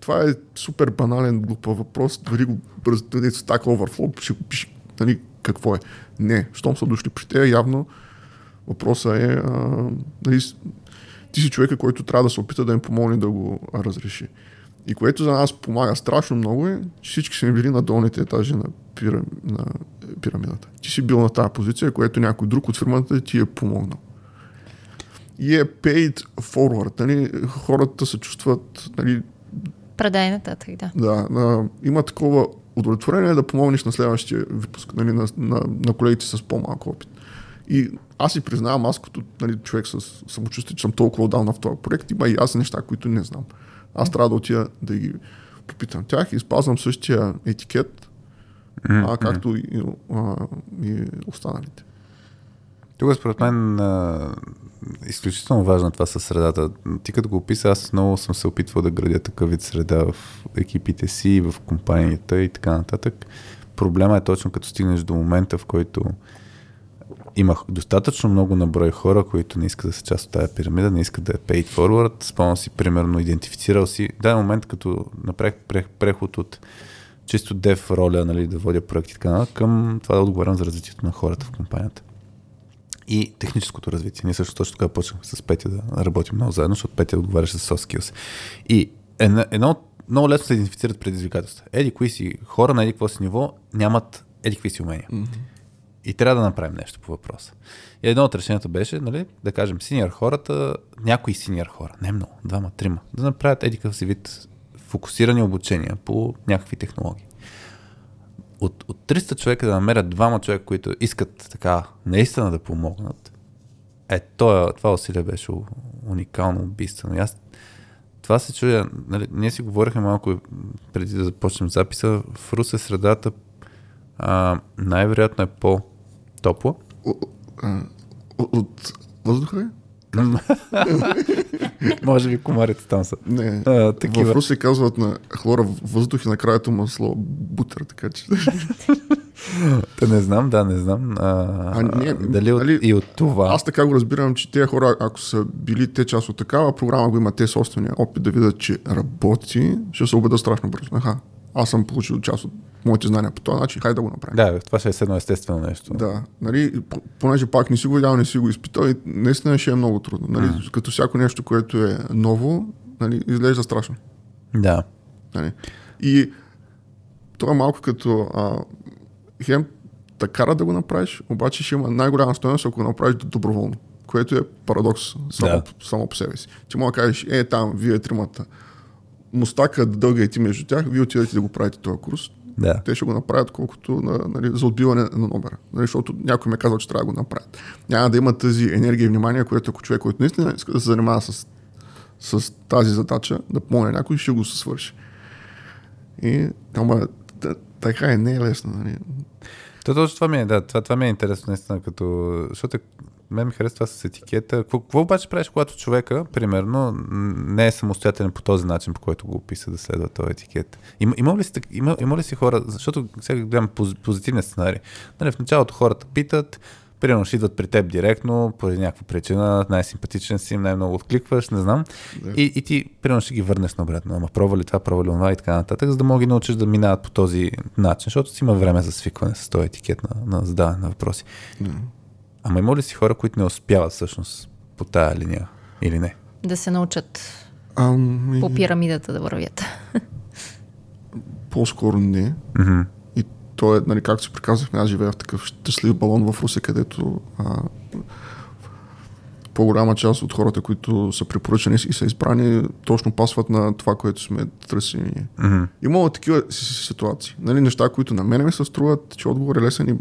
Това е супер банален, глупав въпрос, дори го бърз, да Stack Overflow, ще го пише нали, какво е. Не, щом са дошли при теб, явно въпросът е, а, нали, с- ти си човека, който трябва да се опита да им помогне да го разреши. И което за нас помага страшно много е, че всички сме били на долните етажи на, пирам, на пирамидата. Ти си бил на тази позиция, което някой друг от фирмата ти е помогнал. И е paid forward. Нали? Хората се чувстват нали, Предай нататък, да. да, на, има такова удовлетворение да помогнеш на следващия випуск, нали, на, на, на колегите с по-малко опит. И аз си признавам, аз като нали, човек с самочувствие, че съм толкова отдавна в този проект, има и аз неща, които не знам. Аз трябва да отида да ги попитам тях и спазвам същия етикет, а, както и, а, и останалите. Тук според мен а, изключително важно това със средата. Ти като го описа, аз много съм се опитвал да градя такъв вид среда в екипите си, в компанията и така нататък. Проблема е точно като стигнеш до момента, в който имах достатъчно много наброй хора, които не искат да са част от тази пирамида, не искат да е paid forward. Спомням си, примерно, идентифицирал си. Да, момент, като направих прех- преход от чисто дев роля, нали, да водя проекти така към това да отговарям за развитието на хората в компанията. И техническото развитие. Ние също точно така почнахме с Петя да работим много заедно, защото Петя отговаряше с soft skills. И едно, едно много лесно се идентифицират предизвикателства. Еди, кои си хора на еди какво си ниво нямат еди какви си умения. И трябва да направим нещо по въпроса. И едно от решенията беше, нали, да кажем, синьор хората, някои синьор хора, не много, двама, трима, да направят еди какъв си вид фокусирани обучения по някакви технологии. От, от 300 човека да намерят двама човека, които искат така наистина да помогнат, е, това, това усилие беше уникално, убийствено. Аз това се чуя, нали, ние си говорихме малко преди да започнем записа, в Русе средата а, най-вероятно е по-топла. О- а, о- От въздуха? Може би комарите там са. Не. А, такива. В Руси казват на хлора въздух и на краето масло бутер, така че... Та не знам, да, не знам. А, А, не, дали от, нали, и от това. Аз така го разбирам, че тези хора, ако са били те част от такава програма, го имат те собствения опит да видят, че работи, ще се убедят страшно бързо. Аха, аз съм получил част от моите знания по този начин, хайде да го направим. Да, това ще е едно естествено нещо. Да, нали, понеже пак не си го видял, не си го изпитал и наистина ще е много трудно. Нали, Като всяко нещо, което е ново, нали, изглежда страшно. Да. Нали. И това е малко като а, хем те кара да го направиш, обаче ще има най-голяма стоеност, ако го направиш доброволно, което е парадокс само, Да. само по себе си. Ти мога да кажеш, е там, вие тримата, мустака дълга и ти между тях, вие отидете да го правите този курс. Да. Те ще го направят колкото на, нали, за отбиване на номера. Нали, защото някой ме е казал, че трябва да го направят. Няма да има тази енергия и внимание, което ако човек, който наистина иска да се занимава с, с тази задача, да помогне някой, ще го се свърши. И ама, т- така е, не е лесно. Нали. То, точно това ми е, да, това, това ми е интересно наистина, като, защото мен ми харесва с етикета. Какво, какво обаче правиш, когато човека, примерно, не е самостоятелен по този начин, по който го описа да следва този етикет? Има, има, ли, си, има, има ли си хора, защото сега гледам поз, позитивния сценарий. Нали, в началото хората питат, примерно ще идват при теб директно, поради някаква причина, най-симпатичен си им, най-много откликваш, не знам. И, и ти, примерно, ще ги върнеш обратно. Ама пробва ли това, пробва ли това и така нататък, за да мога ги научиш да минават по този начин, защото си има време за свикване с този етикет на, на задаване на въпроси. Ама има ли си хора, които не успяват всъщност по тая линия или не? Да се научат Ами, по пирамидата да вървят. по-скоро не. Мгм. И то е, нали, както си приказахме, аз живея в такъв щастлив балон в Русе, където а, по-голяма част от хората, които са препоръчани и са избрани, точно пасват на това, което сме търсили ние. Мгм. Имало такива си- си- ситуации. Нали, неща, които на мене ми се струват, че отговор е лесен и,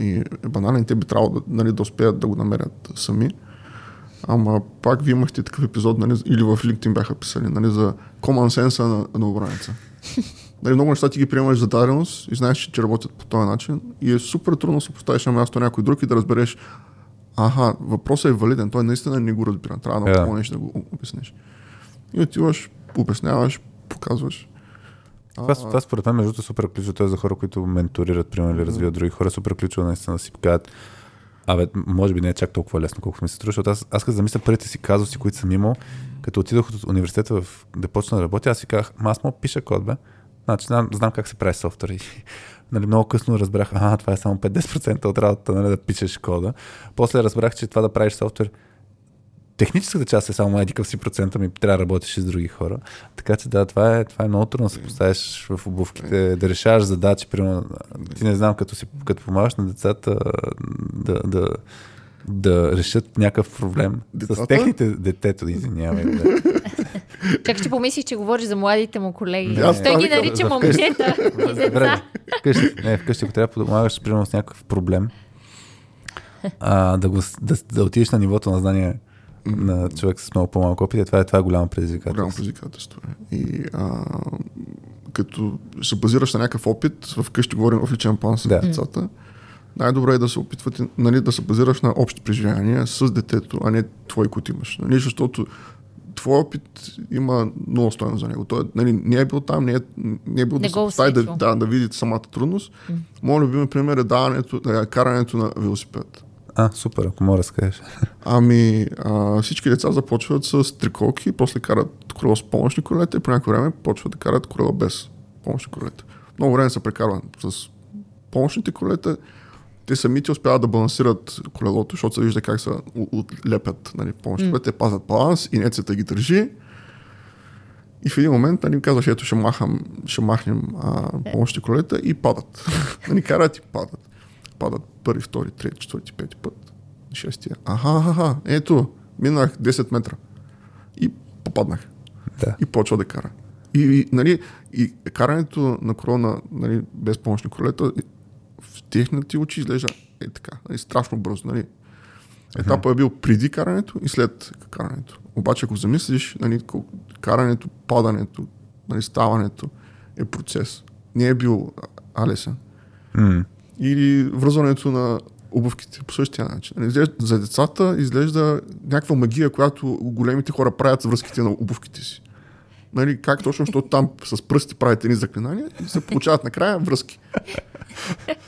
и е банален. Те би трябвало да, нали, да успеят да го намерят сами. Ама пак вие имахте такъв епизод, нали, или в LinkedIn бяха писали, нали, за common sense на, обраница. Нали, много неща ти ги приемаш за даденост и знаеш, че, че работят по този начин и е супер трудно да се поставиш на място някой друг и да разбереш аха, въпросът е валиден, той наистина не го разбира, трябва да yeah. помогнеш да го обясниш. И отиваш, обясняваш, показваш. Това, това според мен, между е супер ключово. Е за хора, които менторират, примерно, или развиват други хора. Супер ключово наистина да си кажат, Абе, може би не е чак толкова лесно, колкото ми се струва, защото аз, аз като замисля първите си казуси, които съм имал, като отидох от университета в, да почна да работя, аз си казах, ма аз мога пиша код, бе. Значи, знам, знам как се прави софтуер. И, нали, много късно разбрах, а, това е само 5-10% от работата, нали, да пишеш кода. После разбрах, че това да правиш софтуер, техническата част е само един си процента ми трябва да работиш с други хора. Така че да, това е, това е много трудно да се поставиш в обувките, да решаваш задачи. Примерно, ти не знам, като, си, като помагаш на децата да, да, да решат някакъв проблем Децата? с техните детето, извинявай. Да. Чак ще помислих, че говориш за младите му колеги. Не, Той ги нарича момчета и деца. Време. Вкъщи, не, вкъщи, ако трябва да помагаш, примерно с някакъв проблем, а, да, го, да, да отидеш на нивото на знание на човек с много по-малко опит, е, това е, това е голямо Голямо предизвикателство. предизвикателство. е. И а, като се базираш на някакъв опит, вкъщи говорим в личен план с Да. децата, най-добре е да се опитвате нали, да се базираш на общи преживявания с детето, а не твой, който имаш. Нали, защото твой опит има много стоеност за него. Той нали, не е бил там, не е, не е бил Не да се да, да, да види самата трудност. Mm. Моят любим пример е даването, е, карането на велосипед. А, супер, ако мога да разкажеш. Ами, а, всички деца започват с триколки, после карат колело с помощни колелета и по някое време почват да карат колело без помощни колелета. Много време се прекарва с помощните колелета. Те самите успяват да балансират колелото, защото се вижда как се отлепят нали, помощни колелета, те пазят баланс, инерцията ги държи. И в един момент нали, казваш, ето ще, махам, ще махнем а, помощни колелета и падат. нали, карат и падат. Падат първи, втори, трети, четвърти, пети път. Шестия. Аха, аха, ето, минах 10 метра. И попаднах. Да. И почва да кара. И, и, нали, и карането на корона нали, без помощни колета в техните очи изглежда е така, нали, страшно бързо. Нали. Етапът е бил преди карането и след карането. Обаче, ако замислиш, нали, карането, падането, нали, ставането е процес. Не е бил а- алесен. М. Или връзването на обувките по същия начин. За децата изглежда някаква магия, която големите хора правят с връзките на обувките си. Нали, как точно, защото там с пръсти правите ни заклинания и се получават накрая връзки.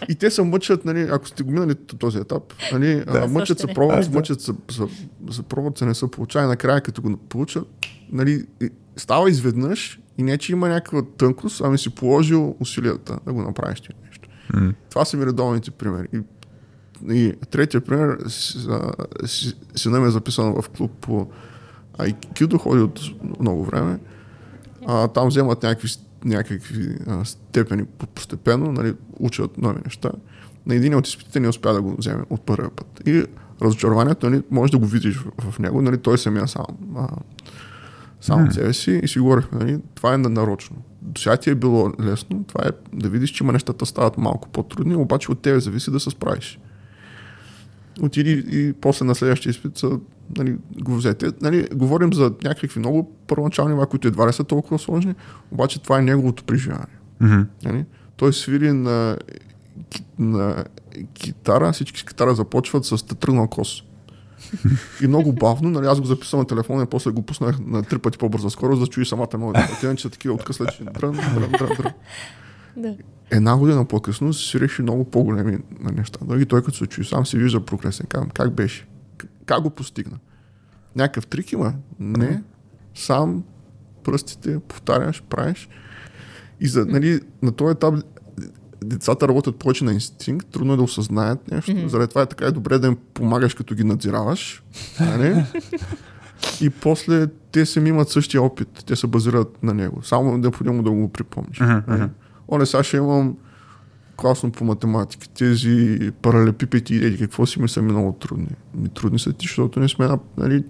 И те се мъчат, нали, ако сте го минали този етап, нали, да, мъчат се, пробват, мъчат се, се, се пробват, се не се получава накрая, като го получат, нали, става изведнъж и не, че има някаква тънкост, ами си положил усилията да го направиш М. Това са ми редовните примери. И, и третия пример, сина ми е записан в клуб по Айкидо, ходи от много време. А, там вземат някакви, някакви а, степени по- постепенно, нали, учат нови неща. На един от изпитите не успя да го вземе от първия път. И разочарованието, нали, може да го видиш в, в него, нали, той самия сам. А, сам от себе си и си говорихме, нали, това е нарочно. До сега ти е било лесно, това е да видиш, че има нещата стават малко по-трудни, обаче от тебе зависи да се справиш. Отиди и после на следващия изпит са, нали, го взете. Нали, говорим за някакви много първоначални нива, които едва ли са толкова сложни, обаче това е неговото преживяване. Мгм. Нали? Той свири на, на китара, всички с китара започват с тръгнал кос. И много бавно, нали, аз го записвам на телефона и после го пуснах на три пъти по-бърза скорост, да чуи самата мелодия. Те са такива откъслечи. Дрън, дрън, дрън, дрън. Да. Една година по-късно свиреше много по-големи на неща. Дори той като се чуи сам си вижда прогресен. Казвам, как беше? Как го постигна? Някакъв трик има? Не. Сам пръстите повтаряш, правиш. И за, нали, на този етап децата работят повече на инстинкт, трудно е да осъзнаят нещо. Mm-hmm. Заради това е така е добре да им помагаш, като ги надзираваш. Нали? И после те сами имат същия опит. Те се базират на него. Само е необходимо да го припомниш. Mm-hmm. Оле, сега ще имам класно по математика. Тези паралепипети и еди, какво си ми са ми много трудни. Ми трудни са ти, защото не сме на, нали,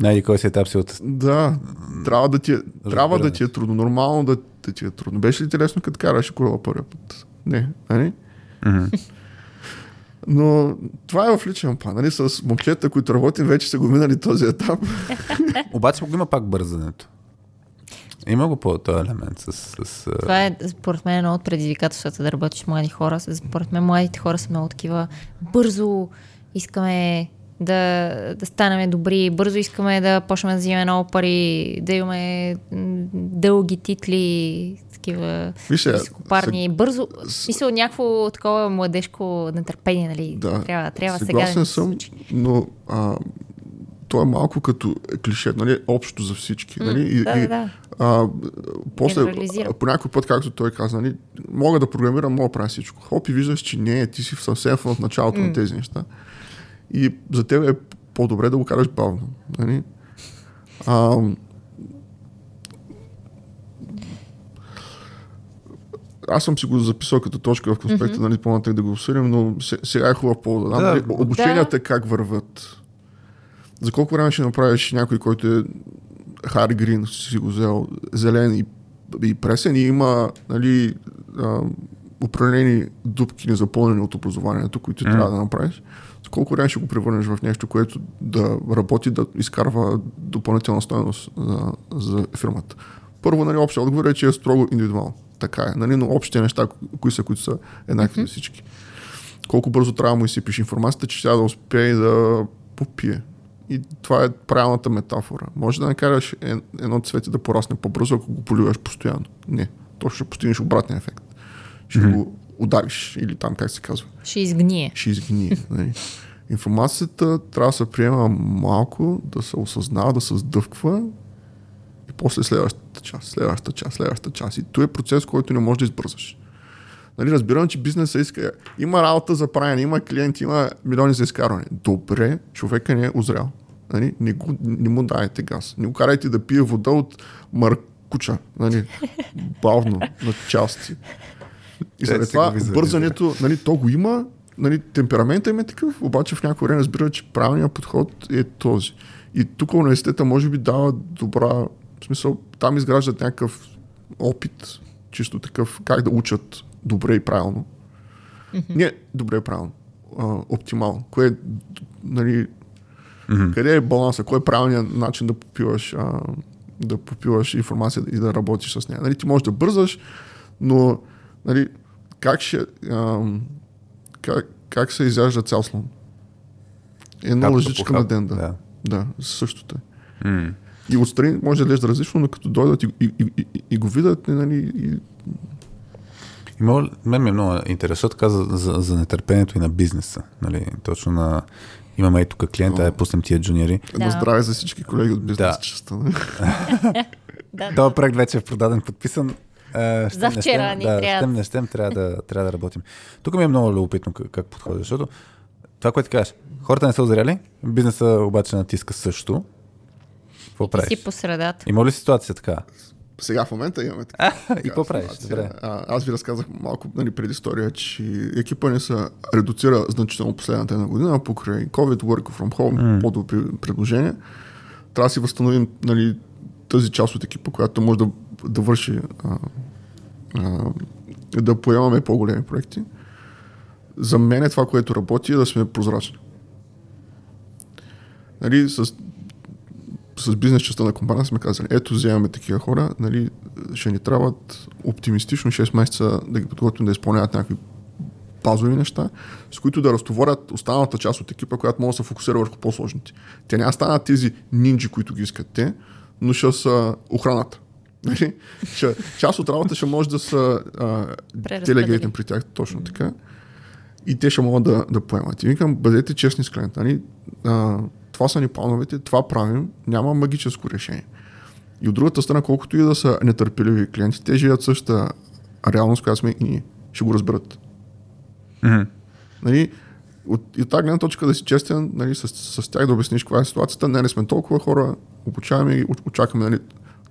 Най кой си етап си от... да, трябва да ти е, трябва да ти е трудно. Нормално да, да ти е трудно. Беше ли ти лесно, като караш колела първия път? Не, нали? Мгм. Но това е в личен план. Нали? С момчета, които работим, вече са го минали този етап. Обаче го има пак бързането. Има го по този елемент с... с Това е, според мен, едно от предизвикателствата да работиш с млади хора. Според мен, младите хора са много такива бързо искаме да, да станем добри, бързо искаме да почнем да взимаме много пари, да имаме дълги титли, такива Виж сега, високопарни. Бързо, мисля, някакво такова младежко нетърпение, нали? Да, трябва трябва сега да се съм, случи. но а, то е малко като клише, нали? общо за всички. Нали? И, да, и, да. А, после, по някой път, както той каза, нали, мога да програмирам, мога да правя всичко. Хоп и виждаш, че не, ти си съвсем в началото mm. на тези неща. И за теб е по-добре да го караш бавно. Нали? А, аз съм си го записал като точка в конспекта, mm-hmm. нали, по-нататък да го обсъдим, но се- сега е хубав повод да дам. Да. Нали, обученията как върват. За колко време ще направиш някой, който е Хари Грин, си го взел, зелен и, и пресен и има нали, а, определени дупки незапълнени от образованието, които mm. трябва да направиш. Колко време ще го превърнеш в нещо, което да работи, да изкарва допълнителна стоеност за, за фирмата. Първо, нали, общия отговор е, че е строго индивидуално. Така е. Нали, но общите неща, кои са, които са еднакви mm-hmm. за всички. колко бързо трябва му изсипиш информацията, че тя да успее да попие. И това е правилната метафора. Може да накараш ед- едно цвете да порасне по-бързо, ако го поливаш постоянно. Не. То ще постигнеш обратния ефект. Ще го удавиш или там как се казва Ще изгние. ще изгние. Нали. Информацията трябва да се приема малко, да се осъзнава, да се сдъвква и после следващата част, следващата част, следващата част. И това е процес, който не можеш да избързаш. Нали, разбирам, че бизнесът иска. Има работа за правене, има клиенти, има милиони за изкарване. Добре, човека не е озрял. Нали, не, го, не му дайте газ. Не го карайте да пие вода от маркуча. Нали, бавно, на части. И заради това бързането, нали, то го има, нали, темперамента им е такъв, обаче в някакво време разбира, че правилният подход е този. И тук университета може би дава добра, в смисъл, там изграждат някакъв опит, чисто такъв, как да учат добре и правилно. Не добре и правилно, а, оптимално. Кое е, нали, къде е баланса, кой е правилният начин да попиваш, а, да попиваш информация и да работиш с нея. Нали, ти можеш да бързаш, но нали, как ще, ам, как, как се изяжда цял слон? Една Капка лъжичка на ден, да. да. Да, същото е. М. И отстрани може да изглежда различно, но като дойдат и, и, и, и, го видят, нали, и, Има, мен ми е много интересно така за, за, за нетърпението и на бизнеса. Нали? Точно на... Имаме и тук клиента, да пуснем тия джуниори. Да. здраве за всички колеги от бизнес Да. частта. нали? Да, Този проект вече е продаден, подписан. Е, щем, За не вчера щем, ни да, трябва. щем, не щем, трябва да, трябва да работим. Тук ми е много любопитно как, как подходиш, защото това, което кажеш, хората не са озряли, бизнеса обаче натиска също. Какво ти правиш? си по средата. Има ли ситуация така? Сега в момента имаме така. И какво правиш? Добре. А, аз ви разказах малко нали, преди история, че екипа ни се редуцира значително последната една година, покрай COVID, work from home, mm. по-добри предложения. Трябва да си възстановим нали, тази част от екипа, която може да, да върши, а, а, да поемаме по-големи проекти. За мен е това, което работи, е да сме прозрачни. Нали, с с бизнес частта на компания сме казали, ето вземаме такива хора, нали, ще ни трябват оптимистично 6 месеца да ги подготвим да изпълняват някакви базови неща, с които да разтоворят останалата част от екипа, която може да се фокусира върху по-сложните. Те няма станат тези нинджи, които ги искат те, но ще са охраната. Нали? Ще, част от работа ще може да са делегейтен при тях, точно така. И те ще могат да, да поемат. И викам, бъдете честни с клиента. Нали? А, това са ни плановете, това правим, няма магическо решение. И от другата страна, колкото и да са нетърпеливи клиенти, те живеят същата реалност, която сме и ние. Ще го разберат. Мгм. Нали, от, и от тази гледна точка да си честен, нали, с, с тях да обясниш каква е ситуацията. Не, не сме толкова хора, обучаваме и оч- очакваме нали,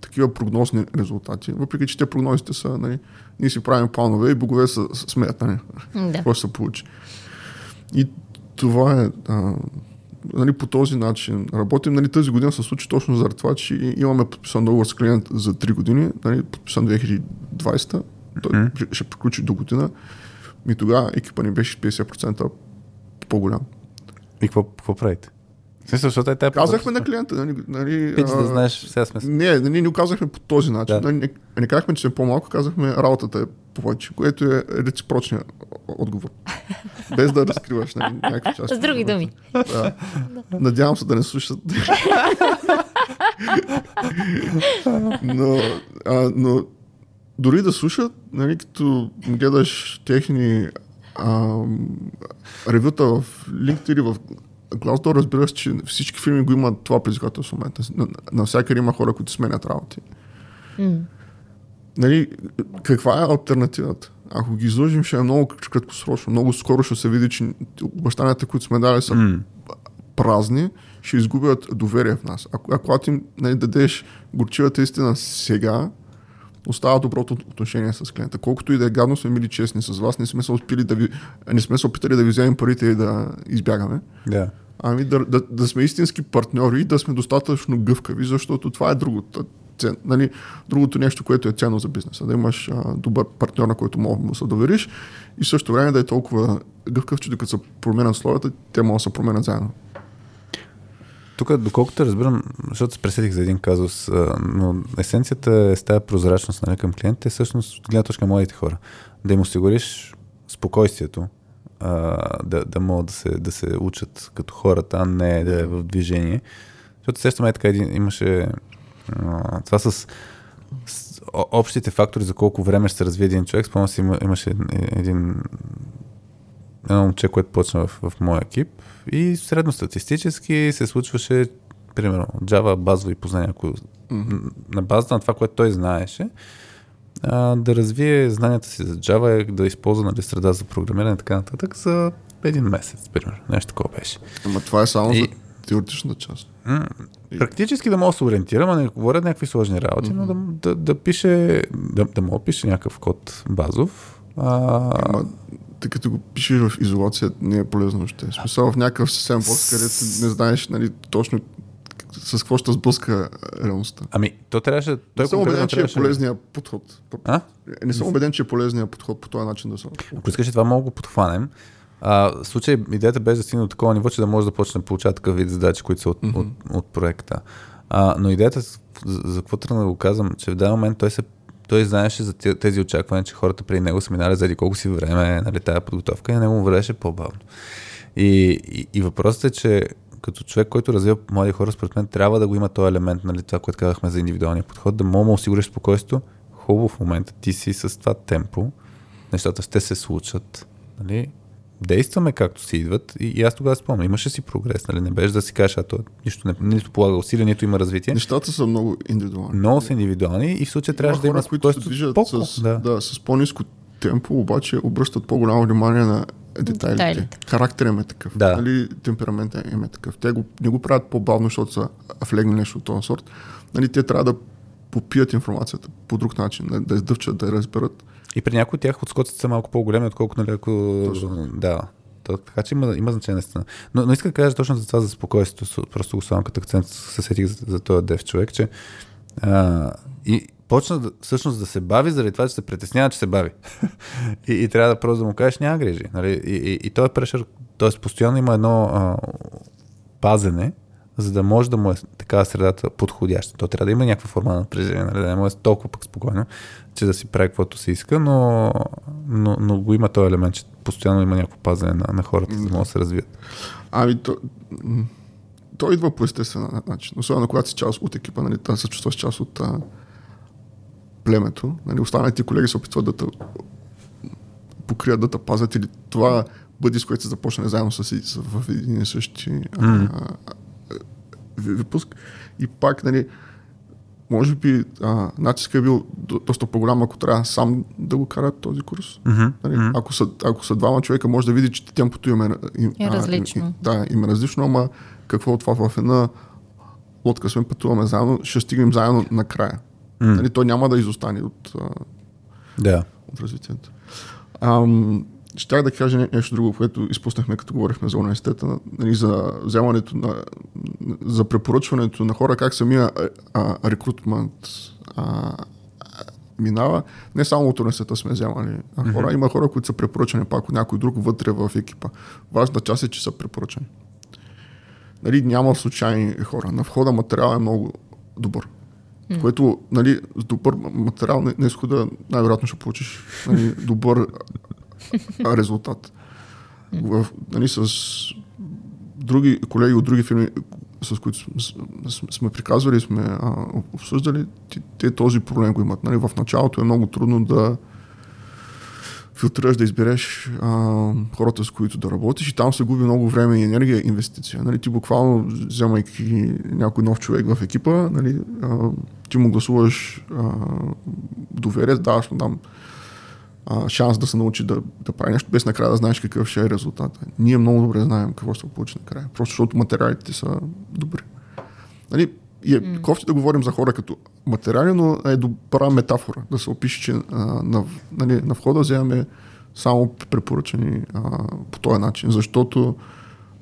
такива прогнозни резултати, въпреки че те прогнозите са, нали, ние си правим планове и богове са, смеят, нали, Да. какво ще се получи. И това е, а, нали, по този начин работим. Нали, тази година се случи точно заради това, че имаме подписан договор с клиент за 3 години, нали, подписан 2020, той ще- ще приключи до година. И тогава екипа ни беше 50% по-голям. И какво, какво правите? В смисъл, защото е те Казахме на клиента, нали, нали, Пич да знаеш, сега сме... Не, не, не го казахме по този начин. Да. Да. Не, не казахме, че сме по-малко, казахме работата е повече, което е реципрочният отговор. Без да разкриваш нали, някакви части. С други думи. Да. Надявам се да не слушат. но, а, но дори да слушат, нали, като гледаш техни а, ревюта в LinkedIn или в Glassdoor, разбираш, че всички фирми го имат това предизвикателство в момента. На- Навсякъде има хора, които сменят работи. М. Нали, каква е альтернативата? Ако ги изложим, ще е много краткосрочно. Много скоро ще се види, че обещанията, които сме дали, са М. празни, ще изгубят доверие в нас. Ако, ако ти нали, дадеш горчивата истина сега, остава доброто отношение с клиента. Колкото и да е гадно, сме били честни с вас, не сме се да ви, не сме се опитали да ви вземем парите и да избягаме. Да. Ами да, да, да сме истински партньори и да сме достатъчно гъвкави, защото това е другото, цен, нали, другото нещо, което е ценно за бизнеса. Да имаш а, добър партньор, на който мога да се довериш и в същото време да е толкова гъвкав, че докато се променят условията, те могат да се променят заедно. Тук, доколкото разбирам, защото се пресетих за един казус, а, но есенцията е с тази прозрачност нали, към клиентите, всъщност от гледна точка на младите хора. Да им осигуриш спокойствието, а, да, да могат да се, да се учат като хората, а не да е в движение. Защото сещаме така, един, имаше а, това с, с общите фактори за колко време ще се развие един човек. Спомням си, има, имаше един, едно момче, което почна в, в моя екип и средностатистически се случваше примерно Java базови познания, които Мгм. на базата на това, което той знаеше, а, да развие знанията си за Java, да използва нали, среда за програмиране и така нататък за един месец, примерно. Нещо такова беше. Ама това е само И- за теоретичната част. М, Практически да мога да се ориентирам, а не говоря някакви сложни работи, но да, да, да пише, да, да мога пише някакъв код базов. А, Ама, тъй като го пишеш в изолация, не е полезно още. Смисъл в някакъв съвсем пост, където не знаеш нали, точно с какво ще сблъска реалността. ами, то трябваше... Той Не съм убеден, че е полезният подход. А? Не съм убеден, че е полезният подход по този начин да се Ако искаш това мога да подхванем. А, в случай идеята беше да стигне до такова ниво, че да може да почне да получава такъв вид задачи, които са от, mm-hmm. от, от проекта. А, но идеята, за, за какво тръгна да го казвам, че в даден момент той се той знаеше за те- тези очаквания, че хората преди него са минали заради колко си време, нали, тая подготовка и на него му вървеше по-бавно. И, и, и въпросът е, че като човек, който развива млади хора, според мен трябва да го има този елемент, нали, това, което казахме за индивидуалния подход, да мога да осигуриш спокойствието. Хубаво в момента, ти си с това темпо, нещата ще се случат. Нали? Действаме както си идват и, и аз тогава спомням, имаше си прогрес, нали? не беше да си кажеш, а то нищо не, нито полага усилия, нито има развитие. Нещата са много индивидуални. Много са индивидуални и в случая трябваше да има които се движат с, да. да. с по-низко темпо, обаче обръщат по-голямо внимание на детайлите. Детайлите. Характер им е такъв. Да. Нали, темперамента им е такъв. Те го, не го правят по-бавно, защото са влегнали нещо от този сорт. Нали, те трябва да попият информацията по друг начин, да, да издъвчат, да я разберат. И при някои от тях отскоците са малко по-големи, отколкото нали, ако... Точно. Да. То, така че има, има значение наистина. Но, но иска да кажа точно за това за спокойствието. Просто го слагам като акцент, се сетих за, за този дев човек, че а, и почна да, всъщност да се бави заради това, че се притеснява, че се бави. и, и трябва да просто да му кажеш, няма грижи. Нали? И, и, и той е прешър, т.е. постоянно има едно а, пазене, за да може да му е така средата подходяща. То трябва да има някаква форма на напрежение, нали? да не му е толкова пък спокойно, че да си прави каквото се иска, но, но, но го има този елемент, че постоянно има някакво пазене на, на хората, за да могат да се развият. Ами, то, то идва по естествен начин. Особено когато си част от екипа, нали, да се чувстваш част от племето. Нали, останалите колеги се опитват да те покрият, да те пазят или това бъди, с което се започне заедно с, с в един и същи а, Мгм. а, ви- випуск. И пак, нали, може би а, натиска е бил до, доста по-голям, ако трябва сам да го карат този курс. Mm-hmm. Нали, ако, са, ако са двама човека, може да види, че темпото им е, им, Е а, различно. им- да, им е различно, ама какво от това в една лодка сме пътуваме заедно, ще стигнем заедно накрая. М. Нали, той няма да изостане от, Да. от развитието. Ам, щях да кажа не- нещо друго, което изпуснахме, като говорихме за университета, нали, за вземането на, за препоръчването на хора, как самия а, рекрутмент а, минава. Не само от университета сме вземали а, хора, има хора, които са препоръчани пак от някой друг вътре в екипа. Важна част е, че са препоръчани. Нали, няма случайни хора. На входа материал е много добър. Mm. Което, нали, с добър материал на, изхода най-вероятно ще получиш нали, добър резултат. В, нали, с други колеги от други фирми, с които с- с- сме приказвали, сме а, обсъждали, те, те този проблем го имат. Нали, в началото е много трудно да филтрираш, да избереш а, хората, с които да работиш и там се губи много време и енергия инвестиция. Нали, ти буквално, вземайки някой нов човек в екипа, нали, а, ти му гласуваш а, доверие, даваш му там а, шанс да се научи да, да прави нещо, без накрая да знаеш какъв ще е резултат. Ние много добре знаем какво ще получи накрая, просто защото материалите са добри. Нали, и е mm. кофти да говорим за хора като материали, но е добра метафора да се опише, че а, на, нали, на входа вземаме само препоръчани а, по този начин, защото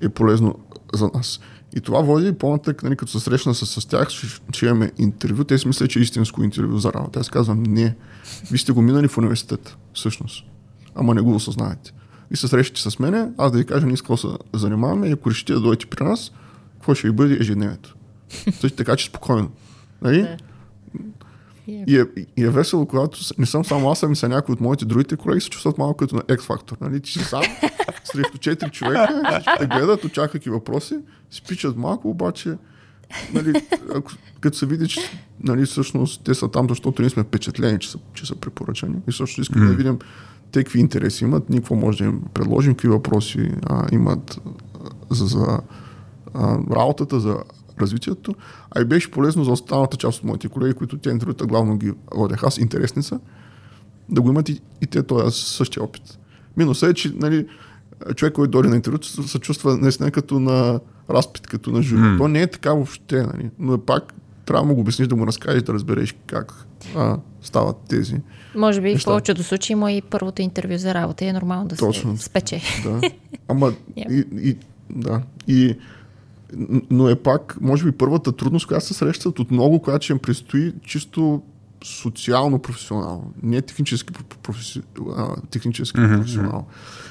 е полезно за нас. И това води по-натък, нали, като се срещна с, с тях, ще, ще имаме интервю. Те си мислят, че е истинско интервю за работа. Аз казвам, не. Вие сте го минали в университет, всъщност. Ама не го осъзнаете. И се срещате с мене, аз да ви кажа ние с какво се занимаваме и ако решите да дойдете при нас, какво ще ви бъде ежедневието. Също така, че спокойно. Нали? И е, и е весело, когато не съм само аз, ами са някои от моите другите колеги се чувстват малко като на X-Factor. Нали? Ти си сам срещу четири човека, всички те гледат, очаквайки въпроси, спичат малко, обаче нали, ако, като се види, че нали, всъщност те са там, защото ние сме впечатлени, че са, че са препоръчани. И също искаме да видим те какви интереси имат, ние какво може да им предложим, какви въпроси а, имат за, за а, работата, за развитието. А и беше полезно за останалата част от моите колеги, които те интервюта главно ги водех аз, интересни са, да го имат и, и те този същия опит. Минусът е, че нали, човек, който дойде на интервю, се чувства наистина като на разпит, като на жури. Mm. То не е така въобще, нали? но пак трябва да му го обясниш, да му разкажеш, да разбереш как а, стават тези. Може би в Неща. повечето случаи има и първото интервю за работа и е нормално да Точно. се спече. Да. Ама, Yep. и, и, да. И, но е пак, може би, първата трудност, която се срещат от много, която ще им предстои чисто социално професионално. Не технически, проф- професи... а, технически mm-hmm. професионално.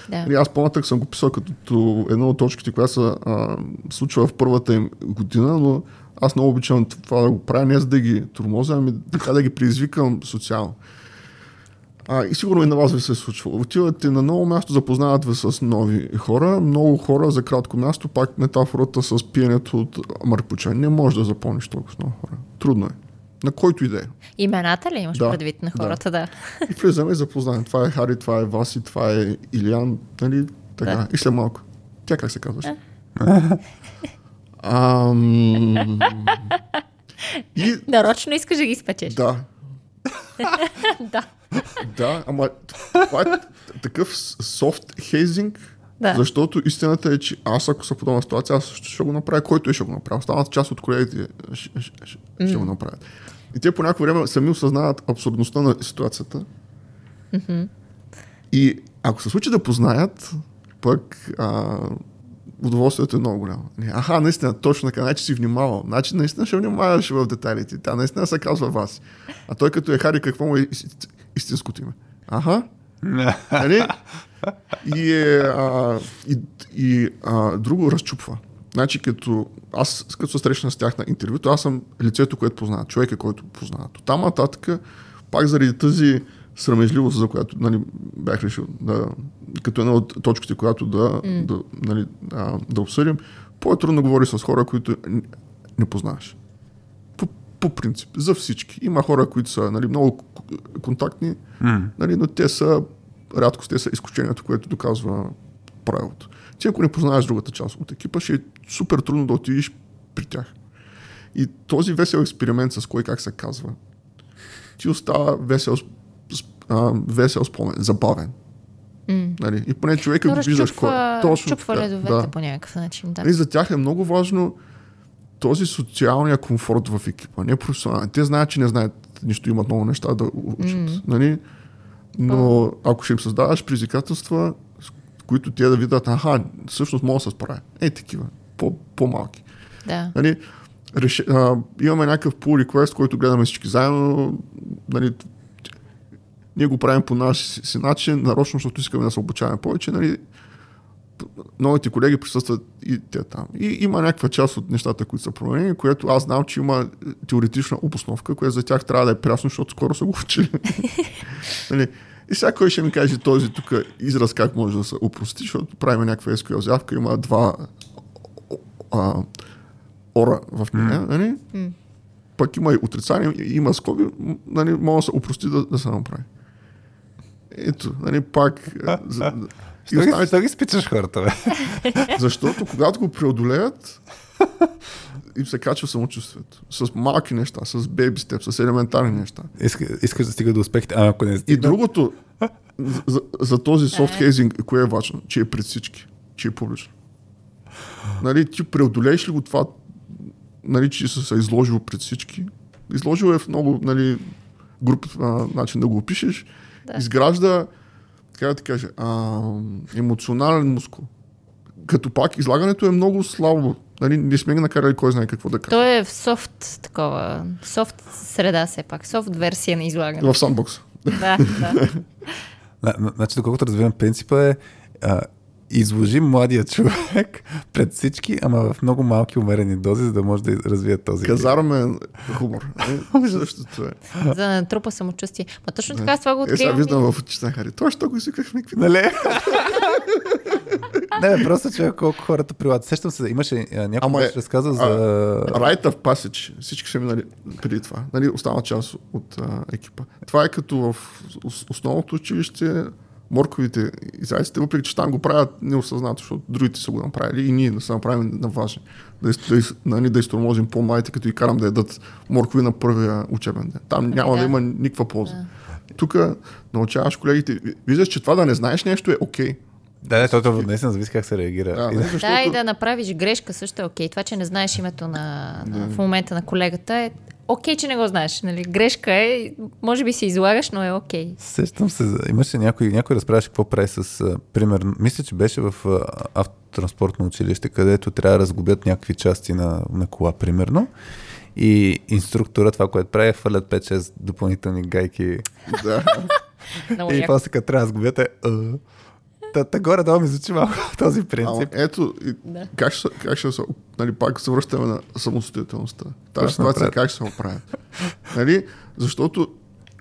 Да. Нали, аз по-натък съм го писал като една от точките, която се а, случва в първата им година, но аз много обичам това да го правя, не за да ги тормозя, ами така да ги предизвикам социално. А, и сигурно и на вас ви се е случвало. Отивате на ново място, запознават ви с нови хора, много хора за кратко място, пак метафората с пиенето от маркуча. Не можеш да запомниш толкова много хора. Трудно е. На който и да е. Имената ли имаш Да, предвид на да. хората? Да. И влизаме и запознаваме. Това е Хари, това е Васи, това е Илиан, нали? Така. Да. И след малко. Тя как се казваш? Ам... И Нарочно искаш да ги спечеш. да. Да. Да, ама това е такъв софт хейзинг, Да. защото истината е, че аз ако са в подобна ситуация, аз ще, го направя, който е ще го направя. Останалата част от колегите ще, ще, ще, ще го направят. И те по някакво време сами осъзнават абсурдността на ситуацията. И ако се случи да познаят, пък а, удоволствието е много голямо. Аха, наистина, точно така, значи си внимавал. Значи наистина ще внимаваш в детайлите. Тя наистина се казва вас. А той като е Хари, какво му е истинското име? Аха. Нали? И, е, а, и, и а, друго разчупва. Значи, като аз, като се срещна с тях на интервюто, аз съм лицето, което познават, човека, който познават. От там нататък, пак заради тази срамежливост, за която нали, бях решил да, като една от точките, която да, mm. да, нали, да, да обсъдим, по-е трудно говори с хора, които н- не познаваш. По, по принцип, за всички. Има хора, които са нали, много контактни, М. нали, но те са рядко те са изключението, което доказва правилото. Ти ако не познаваш другата част от екипа, ще е супер трудно да отидеш при тях. И този весел експеримент с кой как се казва, ти остава весел, а, весел спомен, забавен. М. Нали? И поне човека Но го виждаш кой. Точно разчупва така, ледовете да. по някакъв начин. Да. Нали, за тях е много важно този социалния комфорт в екипа, не професионален. Те знаят, че не знаят нищо, имат много неща да учат. Мгм. Нали? Но ако ще им създаваш предизвикателства, с които те да видят, аха, всъщност мога да се справя. Е, такива, по, по-малки. да. Нали, реше, а, имаме някакъв pull request, който гледаме всички заедно. Нали, ние го правим по наш си, си начин, нарочно, защото искаме да се обучаваме повече. Нали, новите колеги присъстват и те там. И има някаква част от нещата, които са променени, което аз знам, че има теоретична обосновка, която за тях трябва да е прясно, защото скоро са го учили. нали, и сега кой ще ми каже този тук израз как може да се упрости, защото правим някаква SQL заявка, има два а, ора в нея, нали? М. Пък има и отрицание, и- има скоби, нали, може да се упрости да, да се направи. Ето, нали, пак... а, За, Що ги, останалите- що ги спичаш хората, бе? защото когато го преодолеят, им се качва самочувствието. С малки неща, с бейби степ, с елементарни неща. Иска, искаш да стига до успехите, а ако не И стига... другото, за, за, за този софт хейзинг, кое е важно? Че е пред всички, че е публично. Нали, ти преодолееш ли го това, нали, че се, се изложил пред всички? Изложил е в много нали, груп а, начин да го опишеш. Да. Да. Изгражда, така да ти кажа, а, емоционален мускул. Като пак излагането е много слабо. Нали, не сме ги накарали кой знае какво да каже. Той е в софт такова, софт среда все пак, софт версия на излагане. В сандбокса. Да, да. На- на- Значи, доколкото разбирам принципа е, а, изложи младия човек пред всички, ама в много малки умерени дози, за да може да развие този. Казармен хумор. Е, същото е. За да натрупа самочувствие. Ма точно така с това го Е, сега откривам. виждам в очите на Хари. Той ще го извикахме какви Нали? не, просто че колко хората прилагат. Сещам се, имаше някой Ама е- беше разказал за... Rite of Passage. Всички са минали преди това. Нали, остана част от а, екипа. Това е като в ос- основното училище морковите и зайците, въпреки че там го правят неосъзнато, защото другите са го направили и ние да се направим на важни. Да, да, нали, да изтормозим по-младите, като и карам да ядат моркови на първия учебен ден. Там няма да, да. има никаква полза. Тук научаваш колегите, виждаш, че това да не знаеш нещо е окей. Да, да, то наистина зависи как се реагира. Да, И- не, Да, и защото... да направиш грешка също е окей. Това, че не знаеш името на, на в момента на колегата е окей, че не го знаеш. Нали? Грешка е, може би се излагаш, но е окей. Сещам се, имаше някой, някой разправяше какво прави с, а, примерно, мисля, че беше в а, автотранспортно училище, където трябва да разглобят някакви части на, на кола, примерно. И инструктора това, което прави, е фърлят 5-6 допълнителни гайки. Да. И после като трябва да разглобят е... а. Та, та горе-долу ми звучи малко този принцип. ето, и Да. как, ще, как ще се, нали, пак се връщаме на самостоятелността. Тази ситуация как ще се оправя. нали, защото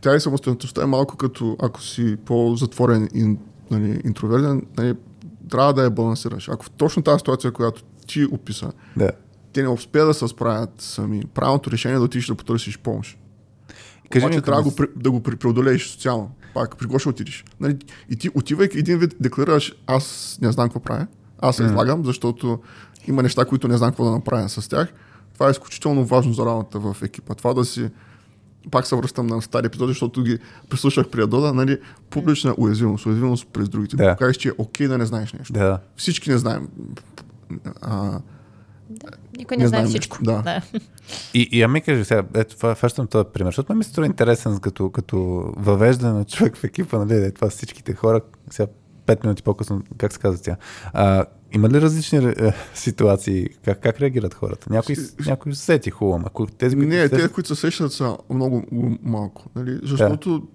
тя и самостоятелността е малко като ако си по-затворен и нали, интроверден, нали, трябва да я балансираш. Ако в точно тази ситуация, която ти описа, Да. те не успеят да се справят сами, правилното решение е да отидеш да потърсиш помощ. Кажи Обаче ми, трябва да го, да го пре- преодолееш социално. Пак, при кого ще отидеш? Нали, и ти, отивайки един вид, декларираш, аз не знам какво правя, аз се излагам, защото има неща, които не знам какво да направя с тях. Това е изключително важно за работа в екипа. Това да си пак се връщам на стари епизоди, защото ги прислушах при Адода, нали, публична уязвимост, уязвимост през другите. Да покажеш, че е окей да не знаеш нещо. Да. Всички не знаем. А, Никой не, Не знае знаем всичко. Да. да. И, и ами кажи сега, ето това, фащам този пример, защото ме ми се струва интересен като, като въвеждане на човек в екипа, нали, е, това всичките хора, сега пет минути по-късно, как се казва тя, а, има ли различни е, ситуации, как, как реагират хората? Някой, някой се сети хубаво, ако тези, които Не, се те, които се сещат са много малко. Нали? Защото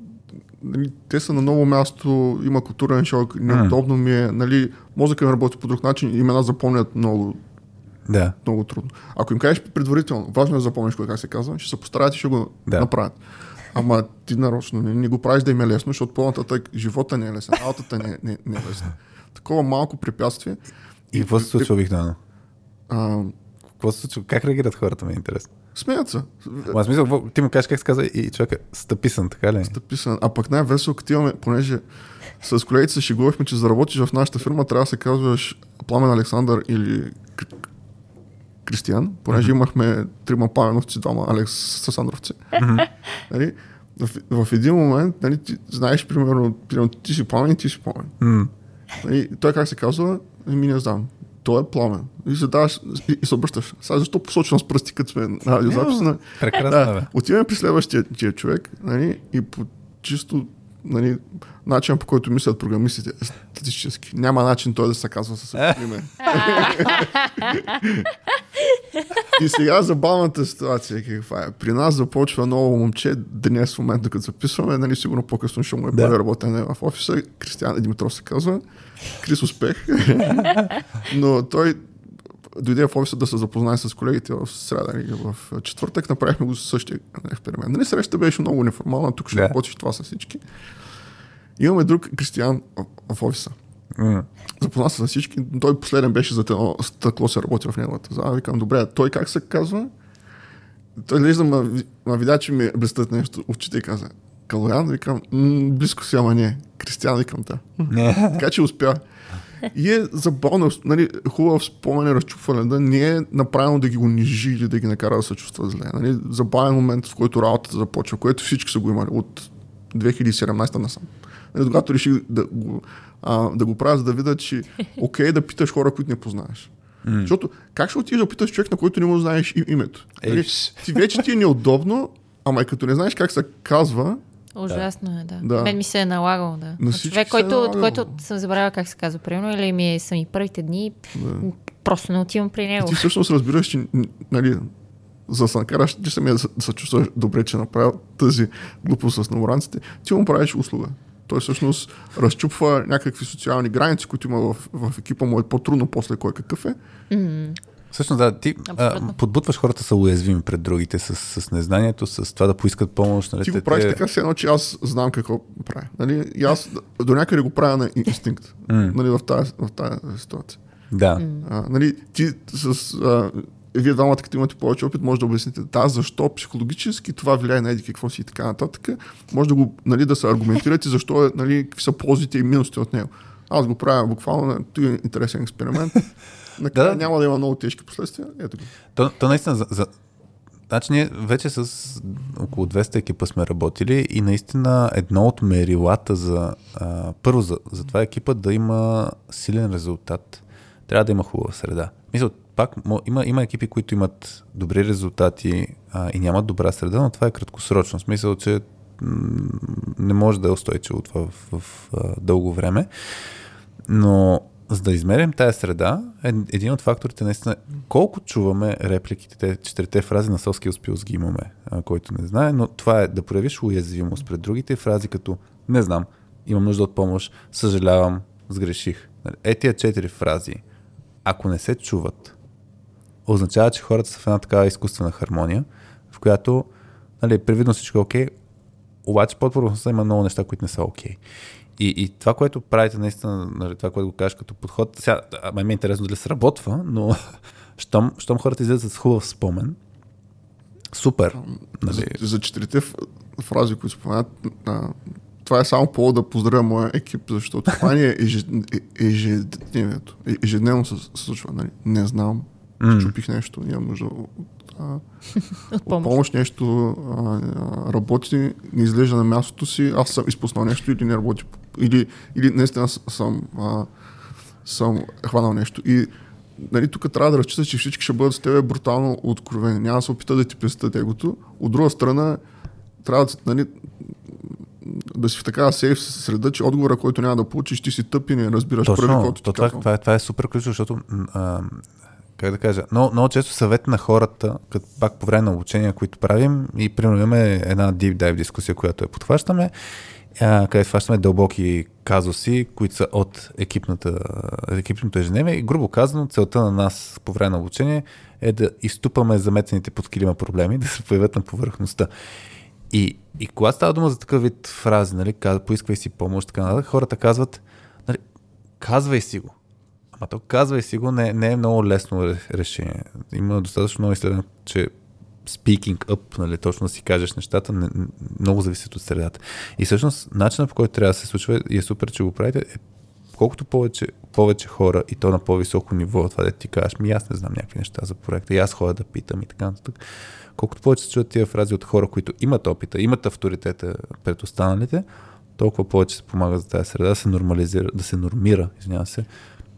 нали, те са на ново място, има културен шок, неудобно ми е. Нали, мозъка ми работи по друг начин, имена запомнят много, Да, много трудно. Ако им кажеш предварително, важно е да запомниш кой как се казва, ще се постараят и ще го Да. направят. Ама ти нарочно не, не го правиш да им е лесно, защото по-нататък живота не е лесен, работата не, не, не е лесна. Такова малко препятствие. и какво се случва обикновено? Какво се случва? Как реагират хората, ми е интересно. смеят се. Ама смисъл, ти му кажеш как се казва и човека стъписан, така ли? Написан. А пък най-весело, като имаме, понеже с колегите се шегувахме, че за да работиш в нашата фирма, трябва да се казваш Пламен Александър или Кристиян, понеже имахме трима пламеновци, двама Александровци. нали? в, в, един момент, нали, ти знаеш, примерно, примерно, ти си пламен и ти си пламен. М. Нали, той как се казва? Еми не знам. Той е пламен. И се даваш и, и се обръщаш. Сега защо посочвам с пръсти, като сме на радиозапис? нали? Прекрасно, Да, бе. отиваме при следващия човек нали, и по чисто нали, начин, по който мислят програмистите, е статистически. Няма начин той да се казва със същото име. и сега забавната ситуация каква е. При нас започва ново момче днес в момента, като записваме, нали, сигурно по-късно ще му е да. работене в офиса. Кристиан Димитров се казва. Крис Успех. Но той дойде в офиса да се запознае с колегите в среда или в четвъртък. Направихме го същия експеримент. Нали, среща беше много неформална, тук ще Да. работиш това с всички. Имаме друг Кристиян в- офиса. М. Запозна се с всички. Той последен беше за едно стъкло, се работи в неговата зала. Викам, добре, той как се казва? Той глежда, ма, ма видя, че ми блестят нещо. Очите и каза, Калоян, викам, близко си, ама не. Кристиян, викам, да. Така че успя. И е забавно, нали, хубав спомен разчупване, да не е направено да ги унижи или да ги накара да се чувстват зле. Нали, забавен момент, в който работата започва, което всички са го имали от 2017 насам. Нали, когато реших да го, а, да го правя, за да видя, че окей да питаш хора, които не познаеш. Mm. Защото как ще отидеш да питаш човек, на който не му знаеш името? Нали, ти вече ти е неудобно, ама и като не знаеш как се казва, Ужасно е, да. Да. Мен ми се е налагало, да. На човек, е който, налагало. който съм забравила как се казва, примерно, или ми е, са ми първите дни, просто не отивам при И него. ти всъщност разбираш, че нали, за да се накараш, ти самия да се- да чувстваш добре, че е направил тази глупост с номеранците, ти му правиш услуга. Той всъщност разчупва някакви социални граници, които има в, в екипа му е по-трудно после кой какъв е. Всъщност, да, ти а, Абсолютно. подбутваш хората са уязвими пред другите с, с незнанието, с това да поискат помощ. Нали, Ти те- го правиш те- така, все едно, че аз знам какво правя. Нали? И аз до някъде го правя на инстинкт. нали, в, тази, в тази ситуация. Да. А, нали, ти с... А, вие двамата, като имате повече опит, може да обясните да, защо психологически това влияе на еди какво си и така нататък. Може да го, нали, да се аргументирате защо е, нали, какви са ползите и минусите от него. Аз го правя буквално, той е интересен експеримент. Накрая Да. няма да има много тежки последствия. Ето го. То, то наистина, за, за... Значи ние вече с около 200 екипа сме работили и наистина едно от мерилата за... А, първо, за, за това екипа да има силен резултат, трябва да има хубава среда. Мисля, пак има, има екипи, които имат добри резултати а, и нямат добра среда, но това е краткосрочно. В смисъл, че не може да е устойчиво това в, в, в дълго време. Но за да измерим тая среда, е- един от факторите наистина е колко чуваме репликите, те четирите фрази на Соски Успилс ги имаме, който не знае, но това е да проявиш уязвимост пред другите фрази като не знам, имам нужда от помощ, съжалявам, сгреших. Нали, Е тия четири фрази, ако не се чуват, означава, че хората са в една такава изкуствена хармония, в която нали, привидно всичко е окей, обаче под повърхността има много неща, които не са окей. И, и това, което правите наистина, нали, това, което го кажеш като подход, сега, а, ме ми е интересно дали сработва, но щом, щом хората излизат с хубав спомен, супер. Нали, За, за четирите фрази, които споменат, това е само повод да поздравя моя екип, защото това ни е е- ежедневието. Е- Ежедневно се случва. Нали? Не знам, чупих нещо, имам нужда от, а, От от помощ. помощ, нещо а, а, работи, не изглежда на мястото си, аз съм изпуснал нещо или не работи, или, или наистина съм, а, съм хванал нещо. И нали, тук трябва да разчиташ, че всички ще бъдат с тебе брутално откровени. Няма да се опита да ти пестат егото. От друга страна, трябва да, нали, да си в такава сейф среда, че отговора, който няма да получиш, ти си тъп и не разбираш първи, Точно, който ти то, това, казвам. това, е, това е супер ключово, защото а, как да кажа, много, много често съвет на хората, като пак по време на обучения, които правим и примерно имаме една deep dive дискусия, която я подхващаме, а, където хващаме дълбоки казуси, които са от екипната, екипното ежедневие и грубо казано целта на нас по време на обучение е да изтупаме заметените под килима проблеми, да се появят на повърхността. И, и когато става дума за такъв вид фрази, нали, поисквай си помощ, така нататък, хората казват, нали, казвай си го. Ама то казвай си го не, не е много лесно ре- решение. Има достатъчно много изследвания, че speaking up, нали, точно да си кажеш нещата, не, много зависят от средата. И всъщност начинът по който трябва да се случва и е супер, че го правите, е колкото повече, повече хора и то на по-високо ниво, това да ти кажеш, ми аз не знам някакви неща за проекта, и аз ходя да питам и така нататък. Колкото повече се чуят тия фрази от хора, които имат опита, имат авторитета пред останалите, толкова повече се помага за тази среда да се нормализира, да се нормира, извинявам се,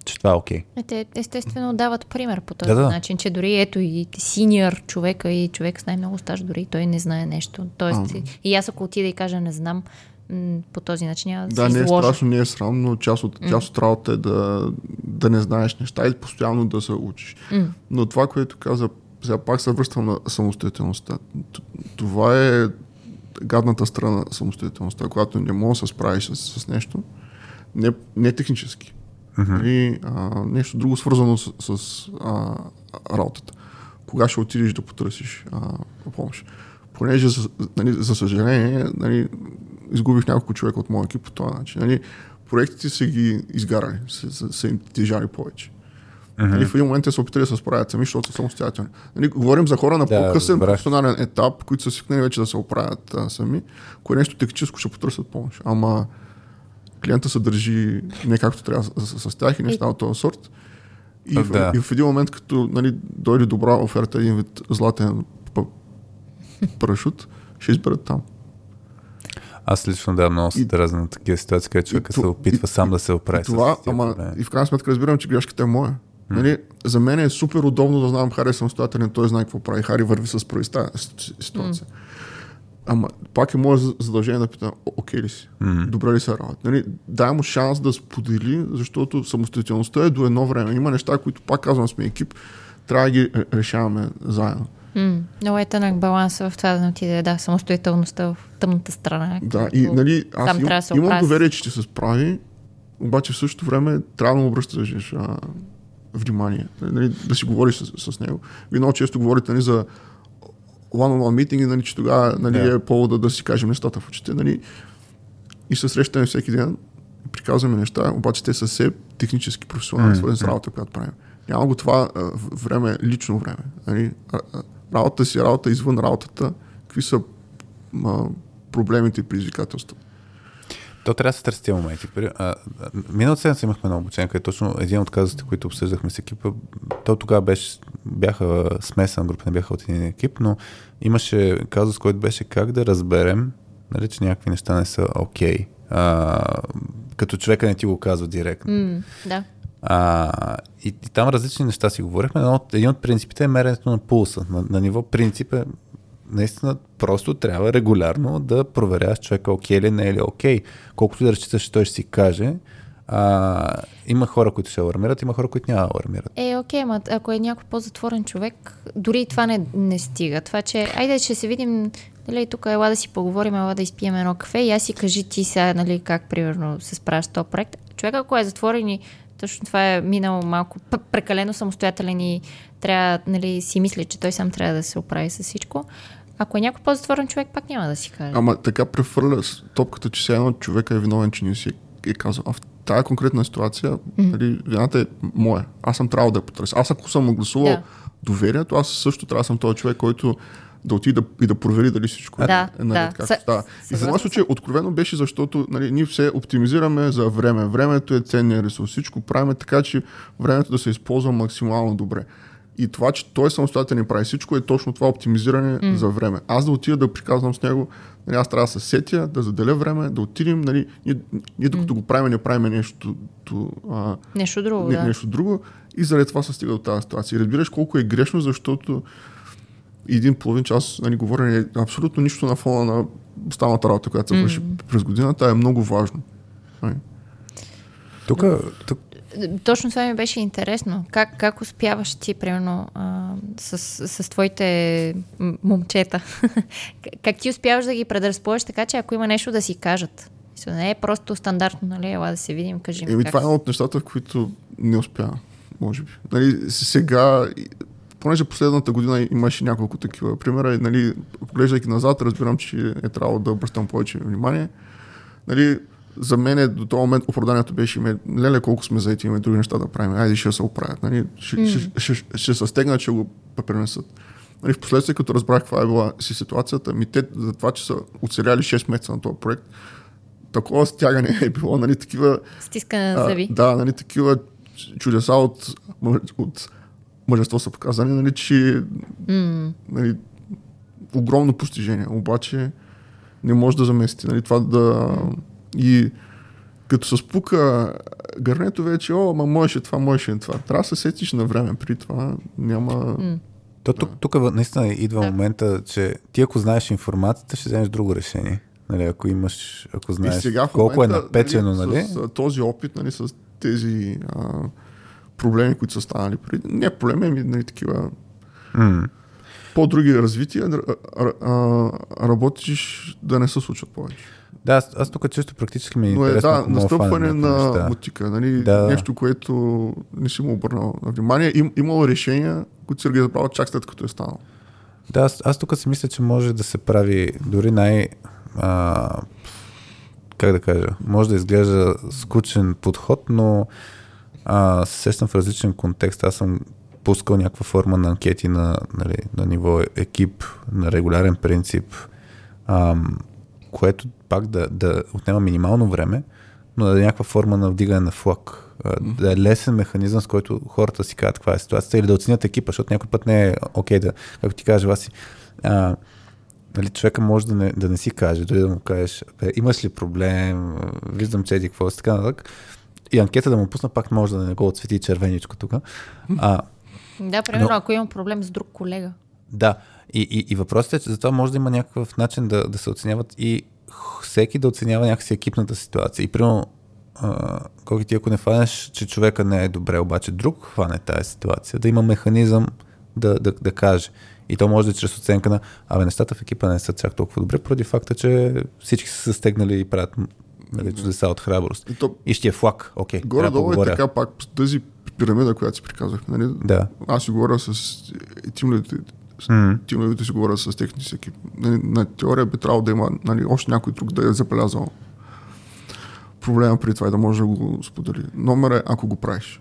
че това е окей. Е, Те естествено дават пример по този Да, да. начин, че дори ето и синьор човека и човек с най-много стаж, дори той не знае нещо. Тоест, и аз ако отида и кажа не знам, м, по този начин няма да, Да, не е изложа. страшно, не е срам, но част от, част от работа е да, да не знаеш неща и постоянно да се учиш. М. Но това, което каза, сега пак се връщам на самостоятелността. Това е гадната страна на самостоятелността, когато не можеш да се справиш с, с нещо, не, не технически. Или а, нещо друго свързано с, с а, работата. Кога ще отидеш да потърсиш а, помощ. Понеже, за, нали, за съжаление, нали, изгубих няколко човека от моя екип по този начин. Нали, проектите са ги изгарали, са, са, са им тежали повече. Uh-huh. Нали, в един момент те са опитали да се справят сами, защото са самостоятелни. Нали, говорим за хора на Да, по-късен разбрах. професионален етап, които са свикнали вече да се оправят а, сами, кое нещо техническо ще потърсят помощ. Ама клиента се държи не както трябва с, с, тях и неща от този сорт. И, в, Да. и в един момент, като нали, дойде добра оферта, един вид златен парашут, ще изберат там. Аз лично да много се дразна на такива ситуации, където човека се опитва и- сам да се оправи. И това, с ама проблеми. и в крайна сметка разбирам, че грешката е моя. Нали, за мен е супер удобно да знам Хари е самостоятелен, той знае какво прави. Хари върви с си- ситуация. Ама пак е мое за- задължение да питам, «О- окей ли си? Добре ли се работи? Нали, дай му шанс да сподели, защото самостоятелността е до едно време. Има неща, които пак казвам сме екип, трябва да ги ре- решаваме заедно. Много е тънък баланс в това да не отиде, да, самостоятелността в тъмната страна. Да, и нали, аз им, да се имам доверие, че ще се справи, обаче в същото време трябва да му обръщаш а, внимание, нали, да си говориш с, с него. Вие много често говорите нали, за one-on-one митинги, нали, че тогава нали, Да. е повод да, си кажем нещата в очите. Нали, и се срещаме всеки ден, приказваме неща, обаче те са все технически, професионални, Мгм. свързани с работа, която правим. Няма го това а, време, лично време. Нали? А, а, Работа си, работа извън работата, какви са а, проблемите и предизвикателства. То трябва да се търси тези моменти. Миналата седмица имахме едно обучение, където точно един от казусите, които обсъждахме с екипа, то тогава беше, бяха смесена група, не бяха от един екип, но имаше казус, който беше как да разберем, нали, че някакви неща не са окей. Okay. като човека не ти го казва директно. М, да. А, и, и там различни неща си говорихме. но един от принципите е меренето на пулса. На, на ниво принцип е наистина просто трябва регулярно да проверяваш човека окей ли не е ли окей. Колкото и да разчиташ, че той ще си каже. А, има хора, които ще алармират, има хора, които няма алармират. Е, окей, ма ако е някой по-затворен човек, дори и това не, не стига. Това, че айде ще се видим, нали, тук ела да си поговорим, ела да изпием едно кафе и аз си кажи ти сега, нали, как примерно се справяш с този проект. Човек, ако е затворен и точно това е минал малко прекалено самостоятелен и трябва, нали, си мисли, че той сам трябва да се оправи с всичко. Ако е някой по-затворен човек, пак няма да си каже. Ама така прехвърля с топката, че сега едно човека е виновен, че не си е, е казал. А в тази конкретна ситуация, mm-hmm. нали, вината е моя. Аз съм трябвало да я потърся. Аз ако съм му гласувал Да. да. доверието, аз също трябва да съм този човек, който да отиде и да провери дали всичко е- Да, е наред, да. както Съ- става. И съгласна този случай откровено беше, защото нали, ние все оптимизираме за време. Времето е ценния ресурс. Всичко правим така, че времето да се използва максимално добре. И това, че той самостоятелно прави всичко, е точно това оптимизиране mm. за време. Аз да отида да приказвам с него, нали, аз трябва да се сетя, да заделя време, да отидем, нали, ние, ние докато mm. го правим, не правим нещо, то, а, Нещо друго, не, да. нещо друго и заради това се стига до тази ситуация. И разбираш колко е грешно, защото един половин час нали, говорене е абсолютно нищо на фона на останалата работа, която се върши mm. през годината, е много важно. Нали. Тук, тук Точно това ми беше интересно. Как, как успяваш ти, примерно, а, с, с твоите момчета? как ти успяваш да ги предразположиш така, че ако има нещо да си кажат? Не е просто стандартно, нали? Ела да се видим, кажи ми Еми, как това е едно от нещата, в които не успя, може би. Нали, сега, понеже последната година имаше няколко такива примера, и, нали, поглеждайки назад, разбирам, че е трябвало да обръщам повече внимание. Нали, за мен е, до този момент оправданието беше, ме, леле колко сме заети, имаме други неща да правим, айде ще се оправят. Нали, ще, mm. ще, ще, ще, се стегнат, ще го пренесат. Нали, в последствие, като разбрах каква е била си ситуацията, ми те за това, че са оцеляли 6 месеца на този проект, такова стягане е било, нали, такива Стискане на зъби. да, нали, такива чудеса от, от мъжество са показани, нали, че М, нали, огромно постижение, обаче не може да замести. Нали, това да... И като се спука гърнето вече, о, ма можеше това, можеше това. Трябва да се сетиш на време, при това няма... м. То тук, тук наистина идва Да. момента, че ти ако знаеш информацията, ще вземеш друго решение. Нали, ако имаш, ако знаеш сега в колко момента, е напечено, нали? С, а, този опит, нали, с тези а, проблеми, които са станали преди. Не проблеми, ами нали, такива М. по-други развития, да, а, а, работиш да не се случват повече. Да, аз, аз тук често практически ми е Но е да, настъпване на неща. бутика, нали? Да. нещо, което не си му обърнал на внимание. Им, имало решения, които се ги забравят чак след като е станало. Да, аз, аз тук си мисля, че може да се прави дори най... А, как да кажа? Може да изглежда скучен подход, но а, се сещам в различен контекст. Аз съм пускал някаква форма на анкети на, нали, на ниво екип, на регулярен принцип, ам, което пак да, да отнема минимално време, но да е някаква форма на вдигане на флаг. Да е лесен механизъм, с който хората си кажат каква е ситуацията или да оценят екипа, защото някой път не е окей да, както ти кажа, Васи, а, нали, човека може да не, да не си каже, дори да му кажеш, имаш ли проблем, виждам, че еди какво си, така нататък. И анкета да му пусна, пак може да не го отсвети червеничко тук. А, Да, примерно, Но- ако имам проблем с друг колега. да, и, и, и въпросът е, че за това може да има някакъв начин да, да се оценяват и всеки да оценява някакси екипната ситуация. И примерно, колко ти ако не фанеш, че човека не е добре, обаче друг хване тази ситуация, да има механизъм да, да, да каже. И то може да е чрез оценка на, абе, нещата в екипа не са чак толкова добре, поради факта, че всички са се стегнали и правят нали, чудеса от храброст. И то, И ще е флаг, окей, трябва да горе-долу е така пак, тази пирамида, която си приказах. Нали? Да. Аз си говоря с тимлидите, М. тимлидите си говоря с техните екип. Нали, на теория би трябвало да има нали, още някой друг да е забелязал проблема при това и да може да го сподели. Номер е, ако го правиш.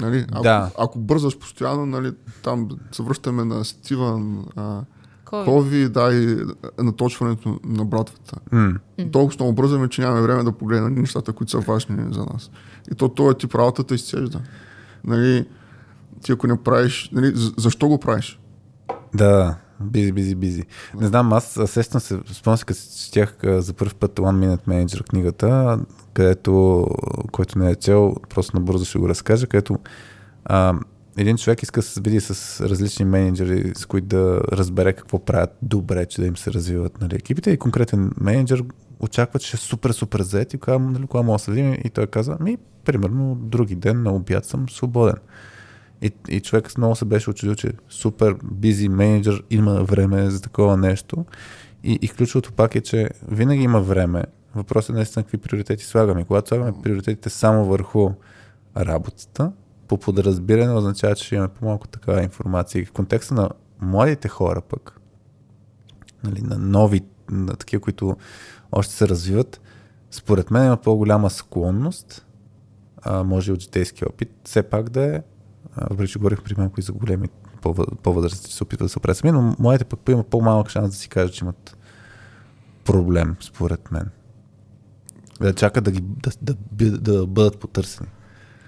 Нали? Ако, Да. ако бързаш постоянно, нали, там се връщаме на Стивън, а, Кови. Кови, да, и наточването на братвата. М. Толкова много бързаме, че нямаме време да погледнем нещата, които са важни за нас. И то този тип работата изцежда. Нали, ти ако не правиш, нали, за- защо го правиш? Да, бизи, бизи, бизи. Не знам, аз сещам се, спомням се, като четях за първ път One Minute Manager книгата, където, който не е чел, просто набързо ще го разкажа, където а, един човек иска да се види с различни менеджери, с които да разбере какво правят добре, че да им се развиват нали, екипите и конкретен менеджер очаква, че ще е супер, супер заед и кога, нали, кога мога да се видим и той каза, ми, примерно, други ден на обяд съм свободен. И, и човек много се беше очудил, че супер бизи менеджер има време за такова нещо. И, и ключовото пак е, че винаги има време. Въпросът е наистина какви приоритети слагаме. Когато слагаме приоритетите само върху работата, по подразбиране означава, че имаме по-малко такава информация. И в контекста на младите хора пък, нали, на нови, на такива, които още се развиват, според мен има по-голяма склонност, а, може и от житейски опит, все пак да е, въпреки че говорих при малко и за големи по- по-възрастни, се опитват да се сами, но младите пък има по-малък шанс да си кажат, че имат проблем, според мен. Да чакат да, ги, да, да, да бъдат потърсени.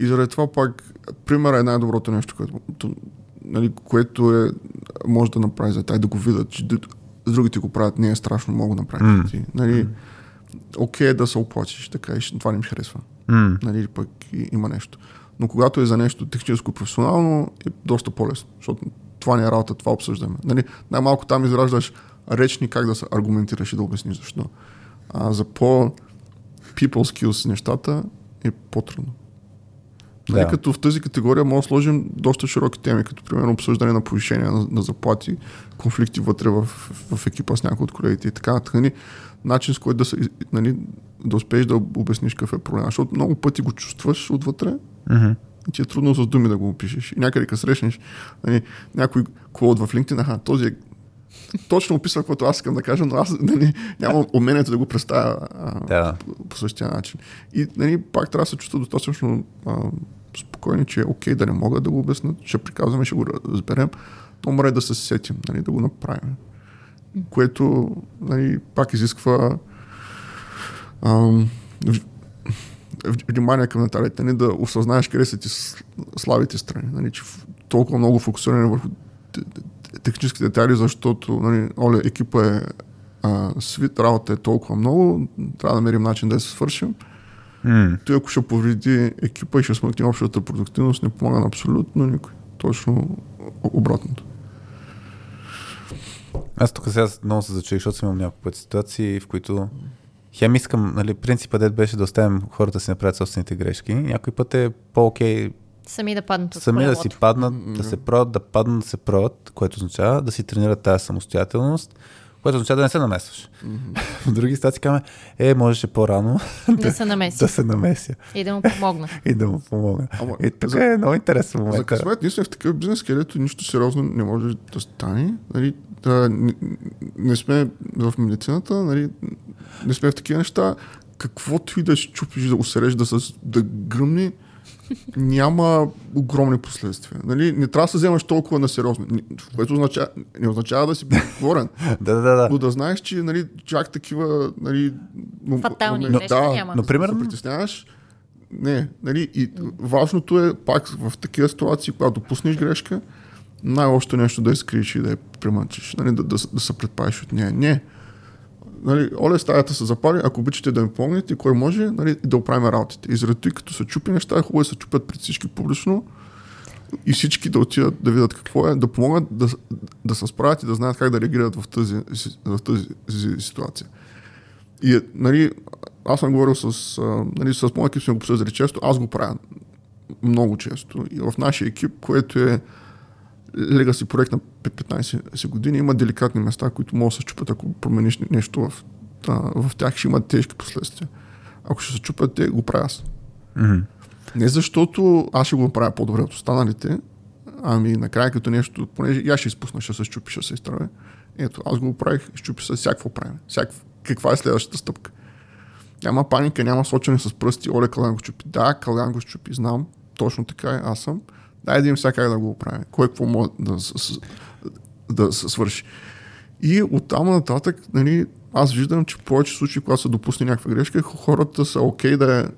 И заради това пак, пример е най-доброто нещо, което, нали, което е, може да направи за тях, да го видят, че другите го правят, не е страшно много направи. М. Ти, нали, окей е да се оплачеш, така и това не ми харесва. М. Нали, пък и, има нещо. Но когато е за нещо техническо професионално, е доста по-лесно, защото това не е работа, това обсъждаме. Нали, най-малко там израждаш речни как да се аргументираш и да обясниш защо. А за по people skills нещата е по-трудно. Нали, Да. Като в тази категория може да сложим доста широки теми, като примерно обсъждане на повишение на, на заплати, конфликти вътре в, в, в екипа с някои от колегите и така нататък. Нали, начин с който да, се, нали, да успееш да обясниш какъв е проблем. Защото много пъти го чувстваш отвътре Мгм. и ти е трудно с думи да го опишеш. И някъде като срещнеш нали, някой квот в LinkedIn, аха, този е точно описва каквото аз искам да кажа, но аз нали, нямам умението да го представя а, Да. по, по същия начин. И нали, пак трябва да се чувства достатъчно а, спокойни, че е окей да не могат да го обяснат, ще приказваме, ще го разберем, но мре да се сетим, нали, да го направим. Което нали, пак изисква ам, внимание към деталите, нали, да осъзнаеш къде са ти слабите страни. Нали, че толкова много фокусиране върху технически детайли, защото нали, Оле, екипа е а, свит, работа е толкова много, трябва да намерим начин да я се свършим. М. Той ако ще повреди екипа и ще смъкне общата продуктивност, не помага на абсолютно никой. Точно обратното. Аз тук сега много се зачуих, защото съм имал няколко пъти ситуации, в които хем искам, нали, принципът дед беше да оставим хората да си направят собствените грешки. Някой път е по-окей Сами да паднат от сами да си колелото. паднат, да се проват, да паднат, да се проват, което означава да си тренират тази самостоятелност, което означава да не се намесваш. В други стати казваме, е, можеше по-рано Да се намеси да се намеся и да му помогна. и да му помогна. Ама И тук за- е много интересен За момент. късмет, ние сме в такъв бизнес, където нищо сериозно не може да стане. Нали, да, не, не сме в медицината, нали, не сме в такива неща. Каквото и да щупиш, да усереш, да, се, да гръмни, няма огромни последствия. Нали? Не трябва да се вземаш толкова на сериозно, което означава, не означава да си отворен, Да, да, да. но да знаеш, че нали, чак такива нали, Фатални неща да, няма. Но се притесняваш. Не, нали, и важното е пак в такива ситуации, когато допуснеш грешка, най-лошото нещо да я скриеш и да я премъчиш, нали, да, да, да се предпаеш от нея. Не. Нали, оле, стаята се запали, ако обичате да ми помогнете, кой може, нали, да оправим работите. И заради като се чупи неща, е хубаво да се чупят пред всички публично и всички да отидат да видят какво е, да помогнат да, да се справят и да знаят как да реагират в тази, в тази ситуация. И, нали, аз съм говорил с, нали, с моя екип, сме го обсъждали често, аз го правя много често. И в нашия екип, което е легаси проект на 15 години, има деликатни места, които могат да се чупят, ако промениш нещо в, в тях, ще имат тежки последствия. Ако ще се чупят, те го правя аз. Мгм. Не защото аз ще го направя по-добре от останалите, ами накрая като нещо, понеже аз ще изпусна, ще се щупи, ще се изтравя. Ето, аз го правих, щупи се всякакво правим. Всякакво. Каква е следващата стъпка? Няма паника, няма сочене с пръсти, оле, Калян го щупи. Да, Калян го щупи, знам, точно така е, аз съм. Дай да видим сега как да го оправим. Кой какво може да, да се свърши. И оттам нататък, нали, аз виждам, че в повече случаи, когато се допусне някаква грешка, хората са окей да я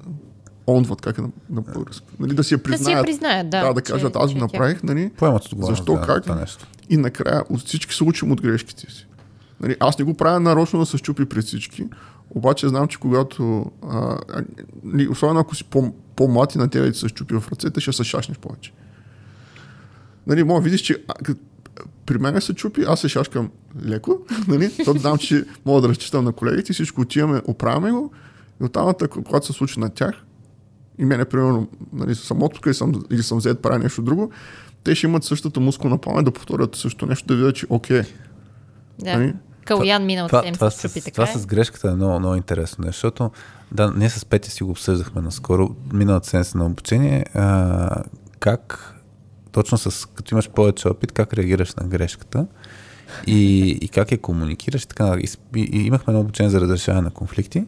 онват, как е на, на български. Нали, да си я Да си я признаят. признаят, да. да, да че- кажат, аз го тя- направих, нали, Поемат отговорност Защо, за как? това нещо. и накрая от всички се учим от грешките си. Нали, аз не го правя нарочно да се щупи пред всички, обаче знам, че когато, а, нали, особено ако си по, по-млад и на тебе ти се щупи в ръцете, ще се шашнеш повече. Нали, мога видиш, че при мен се чупи, аз се шашкам леко, нали, защото знам, че мога да разчитам на колегите, всичко отиваме, оправяме го и оттам когато се случи на тях, и мене, примерно, нали, съм отпуска или съм, или съм взет правя нещо друго, те ще имат същата мускулна памет да повторят също нещо, да видят, че окей. Да. Нали? Калян миналата Това, седмица това, се чупи с, така. това е. с грешката е много, много интересно, защото да, ние с Петя си го обсъждахме наскоро, миналата седмица на обучение, а, как точно с, като имаш повече опит, как реагираш на грешката и, и как я комуникираш. Така, и, и, имахме едно обучение за разрешаване на конфликти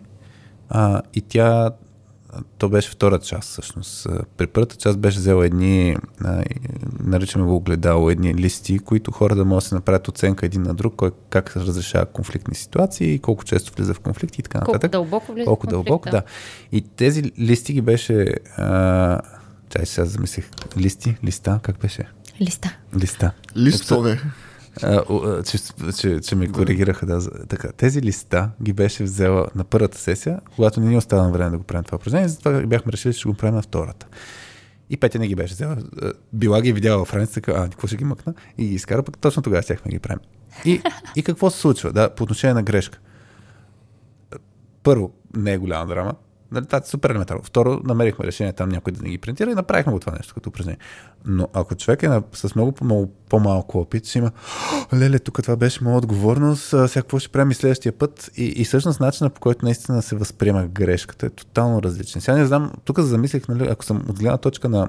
а, и тя то беше втора част всъщност. При първата част беше взела едни, а, наричаме го огледало, едни листи, които хора да могат да се направят оценка един на друг, кой как се разрешава конфликтни ситуации, колко често влиза в конфликти и така Колко нататък. дълбоко влиза в Колко конфликта. дълбоко, да. И тези листи ги беше... А, чай сега замислих. Листи? Листа? Как беше? Листа. Листа. Листове. А, а, че, че, че ме коригираха. Да, така. Тези листа ги беше взела на първата сесия, когато не ни остана време да го правим това упражнение, затова бяхме решили, че ще го правим на втората. И Петя не ги беше взела. Била ги видяла в раница, така, а, какво ще ги мъкна? И ги изкара, пък точно тогава щяхме да ги правим. И, и какво се случва? Да, по отношение на грешка. Първо, не е голяма драма. Нали, това е супер елементарно. Второ, намерихме решение там някой да не ги принтира и направихме го това нещо като упражнение. Но ако човек е на, с много, много по-малко опит, ще има «О, леле, тук това беше моя отговорност, сега какво ще правим и следващия път? И, и всъщност начинът по който наистина се възприема грешката е тотално различен. Сега не знам, тук замислих, нали, ако съм от гледна точка на,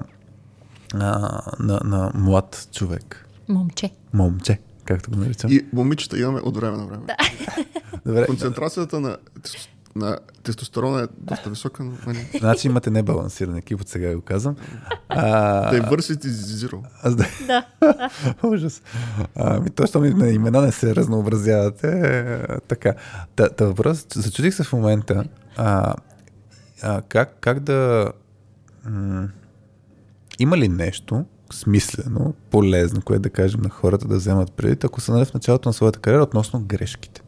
на, на, на млад човек, Момче. момче, както го наричам. И момичета имаме от време на време. Добре, Концентрацията на, на тестостерона е доста висока, но нали, значи имате небалансиран екип, от сега го казвам. А, diversity is zero. Аз да. Да. Ужас. Ами, точно ми на имена не се разнообразяват. Е, така. Та, та въпрос, зачудих се в момента а, а, как, как да... М- има ли нещо смислено, полезно, което да кажем на хората да вземат предвид, ако са нали, в началото на своята кариера относно грешките?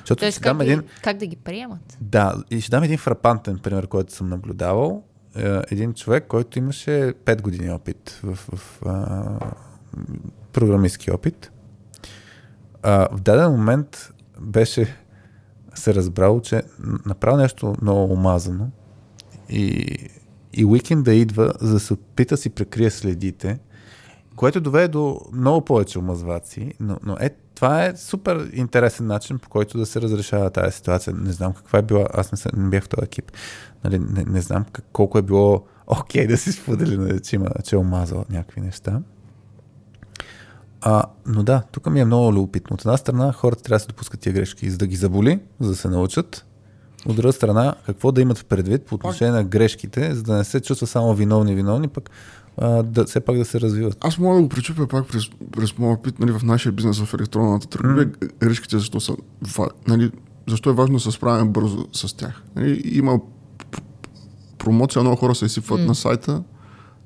Защото Тоест, ще как, дам да, един, ги, как да ги приемат? да, и ще дам един фрапантен пример, който съм наблюдавал. Е, Един човек, който имаше 5 години опит в, в а, програмистски опит. А, в даден момент беше се разбрал, че направил нещо много омазано и, и уикенд да идва, за да се опита си прекрие следите, което доведе до много повече омазваци, но, но е, това е супер интересен начин, по който да се разрешава тази ситуация. Не знам каква е била, аз не, съм, не бях в този екип. Нали, не, не знам как, колко е било окей да си сподели, нали, че, има, че е омазал някакви неща. А, но да, тук ми е много любопитно. От една страна, хората трябва да се допускат тия грешки, за да ги заболи, за да се научат. От друга страна, какво да имат в предвид по отношение на грешките, за да не се чувства само виновни, виновни, пък а, да, все пак да се развиват. Аз мога да го пречупя пак през, през моя опит нали, в нашия бизнес в електронната търговия. Mm. Грешките защо са нали, защо е важно да се справим бързо с тях. Нали, има промоция, много хора се изсипват mm. на сайта.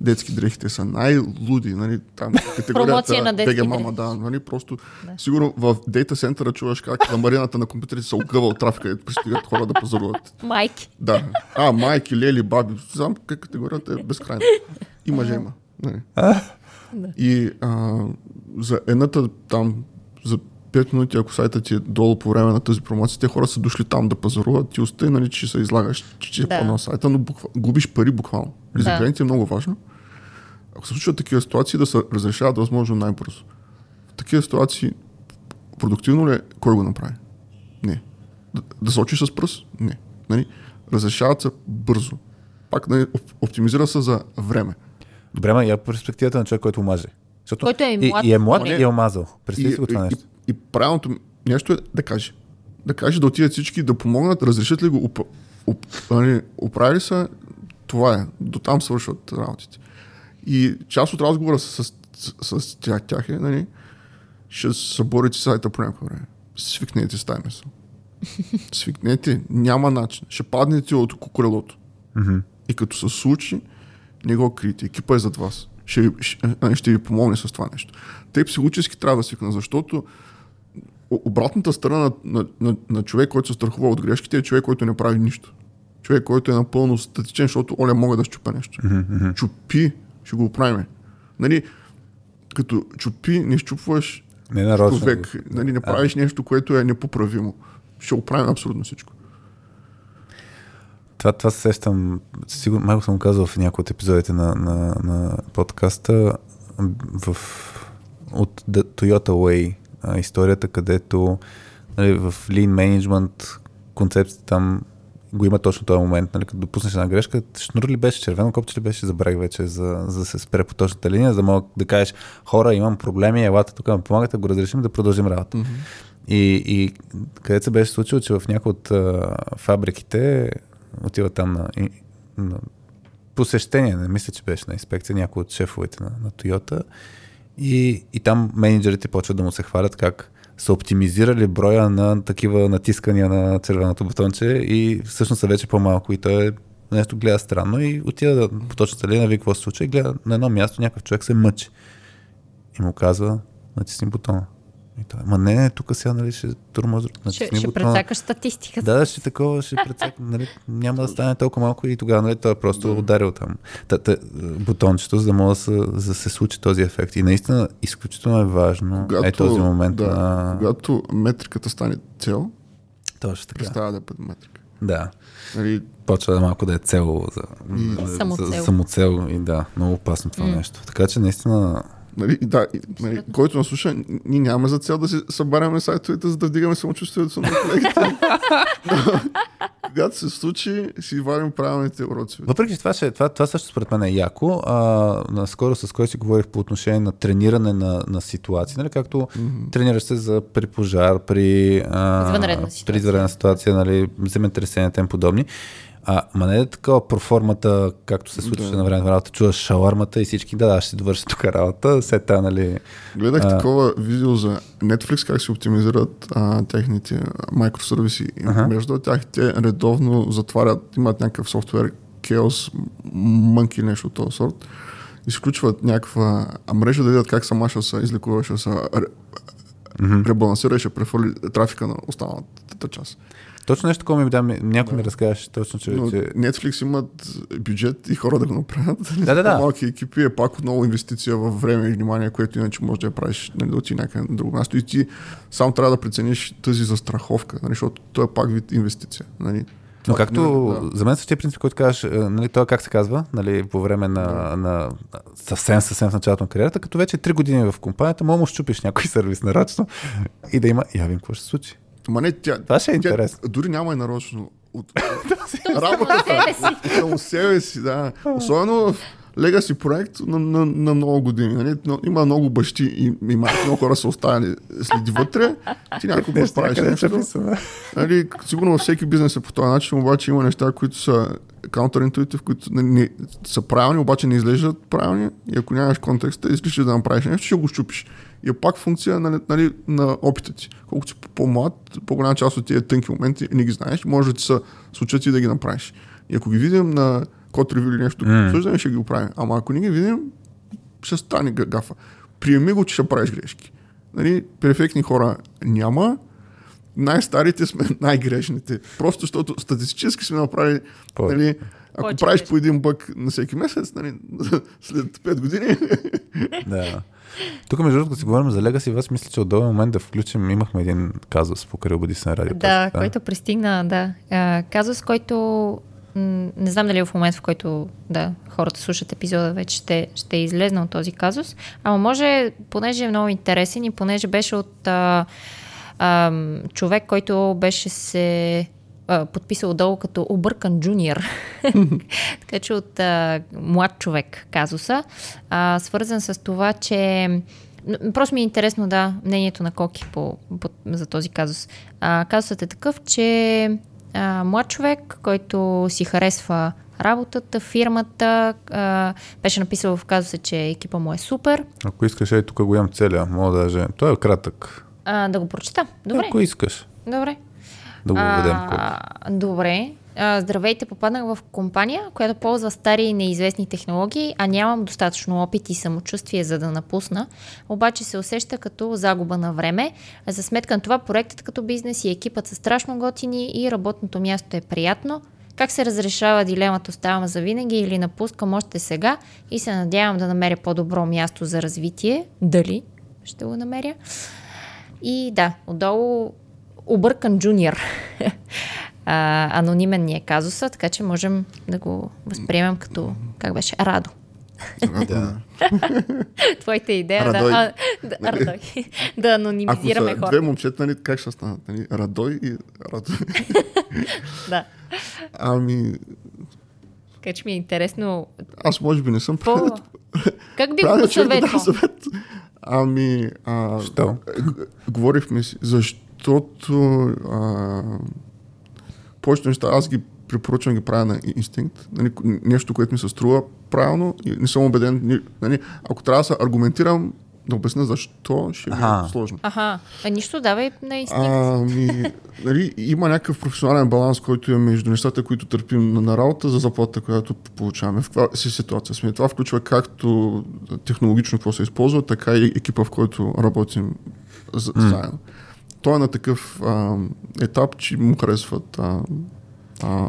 Детски дрехите са най-луди, нали, там категорията Промоция на детски БГ мама, да, нали, просто да. сигурно в дейта центъра чуваш как на марината на компютрите се огъва от трафика и пристигат хора да пазаруват. Майки. Да. А, майки, лели, баби. Знам как категорията е безкрайна. И мъже има. Нали. И а, за едната там, за 5 минути, ако сайтът ти е долу по време на тази промоция, те хора са дошли там да пазаруват, ти остай, нали, че се излагаш, че, че е Да. по-на сайта, но буква, губиш пари буквално. И за Да. клиенти е много важно. ако се случват такива ситуации, да се разрешават възможно най-бързо. В такива ситуации, продуктивно ли е кой го направи? Не. Да, да сочи с пръст? Не. Нали? Разрешават се бързо. Пак нали, оп- оптимизира се за време. Добре, ма я перспективата на човек, който маже. Защото Който е и, млад. и е млад Не. и е омазал. Представи си го това и, нещо. И, и, правилното нещо е да каже. Да каже да отидат всички да помогнат, разрешат ли го, уп, уп, нали, оправили са, това е. До там свършват работите. И част от разговора с, с, с, с тях, тях е, нали, ще съборите сайта по някакво време. Свикнете с тази мисъл. Свикнете, няма начин. Ще паднете от кукурелото. Мгм. И като се случи, не го крийте. Екипа е зад вас. Ще ви, ще, а, ще ви помогне с това нещо. Те психологически трябва да свикнат, защото обратната страна на, на, на, на човек, който се страхува от грешките, е човек, който не прави нищо. Човек, който е напълно статичен, защото Оля мога да щупа нещо. Чупи, ще го оправим. Нали, като чупи, не щупваш Не човек. Нали, не правиш нещо, което е непоправимо. Ще оправим абсолютно всичко. Това, това се сещам, сигурно, малко съм казал в някои от епизодите на, на, на подкаста, в, от The Toyota Way, а, историята, където нали, в Lean Management концепцията там го има точно този момент, нали, като допуснеш една грешка, шнур ли беше, червено копче ли беше, забравих вече, за, за да се спре по точната линия, за да мога да кажеш, хора, имам проблеми, елате тук, ме помагате, го разрешим, да продължим работа. И, и където се беше случило, че в някои от а, фабриките отива там на, на посещение, не мисля, че беше на инспекция, някой от шефовете на, Toyota. И, и там менеджерите почват да му се хвалят как са оптимизирали броя на такива натискания на червеното бутонче и всъщност са вече по-малко и той е нещо гледа странно и отива да, по точната линия, вика какво се случва и гледа на едно място някакъв човек се мъчи и му казва натисни бутона. И той, ма не, не, тук сега нали, ще турмоз, Ще, натисни ще бутона. прецакаш статистиката. Да, да, ще такова, ще прецак, нали, няма да стане толкова малко и тогава нали, той е просто ударил там та, та, бутончето, за да може да се, за да се случи този ефект. И наистина изключително е важно е този момент да, на... когато метриката стане цел, Точно така. представя да бъде метрика. Да. Нали, Почва да малко да е цел за, за, Самоцел. за самоцел и да, много опасно това нещо. Така че наистина нали, и да, и, нали, който нас слуша, ние нямаме за цел да си събаряме сайтовете, за да вдигаме самочувствието на колегите. Когато се случи, си вадим правилните уроци. Въпреки, че това, ще, това, това също според мен е яко. А, наскоро с кой си говорих по отношение на трениране на, на ситуации, нали? както mm-hmm. тренираш се за при пожар, при, а, Извънредна при ситуация. извънредна ситуация, нали? земетресения, тем подобни. А, ма не е такава проформата, както се случваше Да. на време на работа, чуваш шалармата и всички, да, да, ще си довърши тук работа, след това, нали, Гледах А. такова видео за Netflix, как се оптимизират а, техните микросервиси. И Аха. Между тях те редовно затварят, имат някакъв софтуер, Chaos Monkey нещо от този сорт. Изключват някаква мрежа да видят как сама ще се излекува, ще се ре, ребалансира и ще префърли трафика на останалата част. Точно нещо такова ми да, някой ми разказваше, точно, че, Но Netflix имат бюджет и хора да го направят. Да, да, да. Малки екипи е пак отново инвестиция в време и внимание, което иначе може да я правиш нали, да отиде някъде на друго място. И ти сам трябва да прецениш тази застраховка, нали, защото то е пак вид инвестиция. Нали. Но както Да. за мен същия принцип, който казваш, е, нали, това как се казва, нали, по време на, на съвсем, съвсем в началото на кариерата, като вече 3 години в компанията, мога му щупиш някой сервис нарочно и да има, я видим какво ще се случи. Ма не, тя, Това ще е тя интересно. дори няма и нарочно от работата. Само себе си, да. Особено в легаси проект на, на, на много години. Нали? Но Има много бащи и, и майки, много хора са останали следи вътре. Ти някой път правиш е нещо. Нали, сигурно във всеки бизнес е по този начин, обаче има неща, които са counter които не, не, са правилни, обаче не изглеждат правилни и ако нямаш контекста, искаш да направиш нещо, ще го щупиш. И е пак функция нали, нали, на опита ти. Колкото си по-млад, по-голяма част от тия тънки моменти не ги знаеш, може да ти се случат и да ги направиш. И ако ги видим на код ревю или нещо, М. обсъждане, ще ги оправим. Ама ако не ги видим, ще стане га- гафа. Приеми го, че ще правиш грешки. Нали, перфектни хора няма, най-старите сме най-грешните. Просто защото статистически сме направили, По- нали, ако Повече правиш по един бък на всеки месец, нали, след 5 години, Да. Тук, между другото, си говорим за Legacy, аз мисля, че от този момент да включим, имахме един казус по Кариободисен радио. Да, който пристигна, да. А, казус, който м, не знам дали в момент, в който да, хората слушат епизода, вече ще, ще е излезнал този казус. Ама може, понеже е много интересен и понеже беше от а, а, човек, който беше се а, подписал отдолу като объркан джуниор. така че от а, млад човек казуса, а, свързан с това, че Просто ми е интересно, да, мнението на Коки по, по, за този казус. А, казусът е такъв, че а, млад човек, който си харесва работата, фирмата, а, беше написал в казуса, че екипа му е супер. Ако искаш, ей тук го имам целия. Мога даже. Той е кратък. А, да го прочета. Добре. Ако искаш. Добре. Да го введем. А, добре. Здравейте, попаднах в компания, която ползва стари и неизвестни технологии, а нямам достатъчно опит и самочувствие за да напусна. Обаче се усеща като загуба на време. За сметка на това проектът като бизнес и екипът са страшно готини и работното място е приятно. Как се разрешава дилемата оставам за винаги или напускам още сега и се надявам да намеря по-добро място за развитие. Дали ще го намеря? И да, отдолу объркан джуниор. а, анонимен ни е казуса, така че можем да го възприемем като, как беше, Радо. Да. Твоята идея Радой. да, а, да, Радой. да Ако анонимизираме са две хората. момчета, нали, как ще станат? Нали? Радой и Радой. Да. Ами, Така че ми е интересно. аз може би не съм По... Как би го човек да съвет. Ами, а, Що? говорихме си, защото а, повечето неща аз ги препоръчвам ги правя на инстинкт. Нали, нещо, което ми се струва правилно и не съм убеден. Нали, ако трябва да се аргументирам, да обясня защо, ще ми Аха. е сложно. Аха, а нищо давай на инстинкт. Ами, нали, има някакъв професионален баланс, който е между нещата, които търпим на, на работа за заплата, която получаваме. В каква си ситуация сме. Това включва както технологично какво се използва, така и екипа, в който работим за, М. заедно. Той е на такъв а, етап, че му харесват а, а,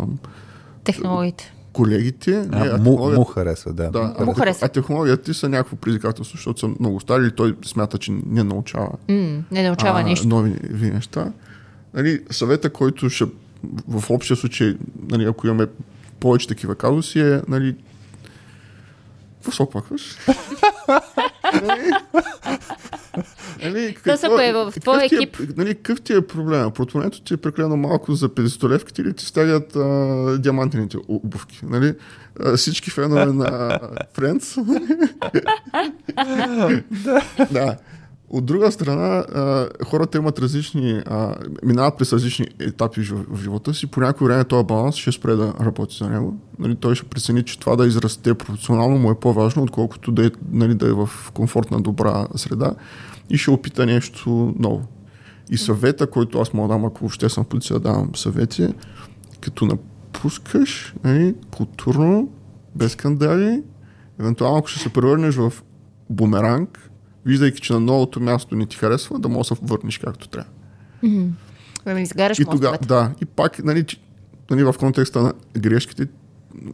Технологиите. колегите. не, А, му, му харесва, да. да, Му а, харесва. а технологията ти са някакво предизвикателство, защото са много стари или той смята, че не научава М, не научава нищо. нови ви неща. Нали, съвета, който ще в общия случай, нали, ако имаме повече такива казуси, е, нали, какво се оплакваш? нали, Тоест, ако е в твой е- екип. Нали, какъв ти е проблема? Портмонето ти е прекалено малко за 50 левките или ти стягат а, диамантените обувки? Нали? А, всички фенове на Friends. да. От друга страна, а, хората имат различни, а, минават през различни етапи в, жив- в живота си. По някое време този баланс ще спре да работи за него. Нали, той ще прецени, че това да израсте професионално му е по-важно, отколкото да е, нали, да е в комфортна, добра среда и ще опита нещо ново. И съвета, който аз мога да дам, ако въобще съм в полиция, да давам съвети, като напускаш, нали, културно, без скандали, евентуално ако ще се превърнеш в бумеранг, виждайки, че на новото място не ти харесва, да можеш да се върнеш както трябва. Да ми изгаряш И мостовете. да, и пак, нали, нали, в контекста на грешките,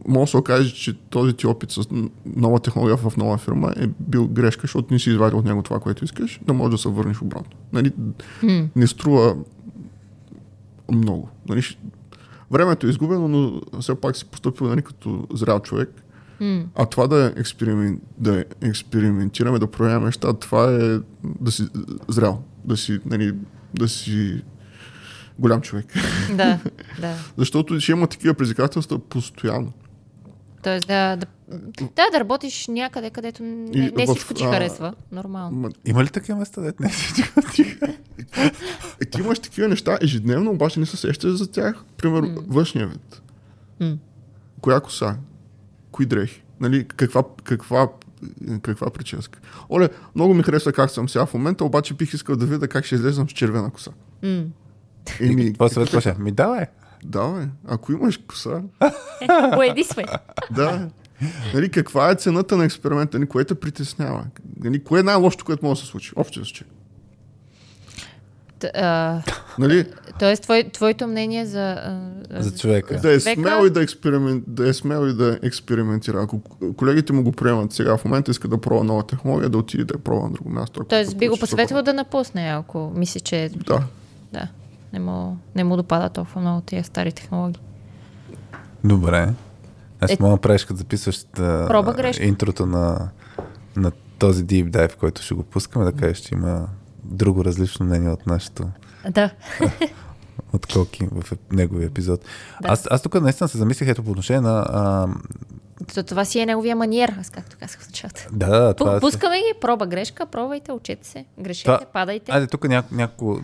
може да се окаже, че този ти опит с нова технология в нова фирма е бил грешка, защото не си извадил от него това, което искаш, да можеш да се върнеш обратно. Нали, М. не струва много. Нали, времето е изгубено, но все пак си поступил нали, като зрял човек. М. А това да, експеримен, да експериментираме, да проявяваме неща, това е да си зрял, да си, нали, да си голям човек. Да, да. Защото ще има такива предизвикателства постоянно. Тоест да, да, да, да работиш някъде, където не, не всичко ти харесва. Нормално. Ма, Има ли такива места, дете не всичко? е, ти имаш такива неща ежедневно, обаче не се сещаш за тях. Примерно, М. външния вид. М. Коя коса? Кои дрехи? Нали, каква, каква, каква прическа? Оле, много ми харесва как съм сега в момента, обаче бих искал да видя как ще излезам с червена коса. М. Еми, Това съвет беше. Ми давай. да, бе. Ако имаш коса, Поеди сме. да. Нали, каква е цената на експеримента? Нали, кое те притеснява? Нали, кое е най-лошото, което може да се случи? Общия случай. Нали, Тоест, твой, твоето мнение за... а, За човека. да е смел и да, експеримент, да е смел и да експериментира. Ако колегите му го приемат сега, в момента иска да пробва нова технология, да отиде да я пробва на друго място. Тоест, би го посъветвал да напусне, ако мисли, че добро. Да. да, не му, не му допада толкова много тия стари технологии. Добре. Аз Е- е... мога да правиш, като записваш да, интрото на, на този deep dive, който ще го пускаме, да кажеш, че има друго различно мнение от нашето, Да. От Коки в неговия епизод. Да. Аз, аз тук наистина се замислих ето по отношение на... А, това си е неговия маниер, аз както казах в началото. да, да, това... Е- Пускаме ги, проба грешка, пробвайте, учете се, грешете, Това- падайте. Айде, тук няко... няко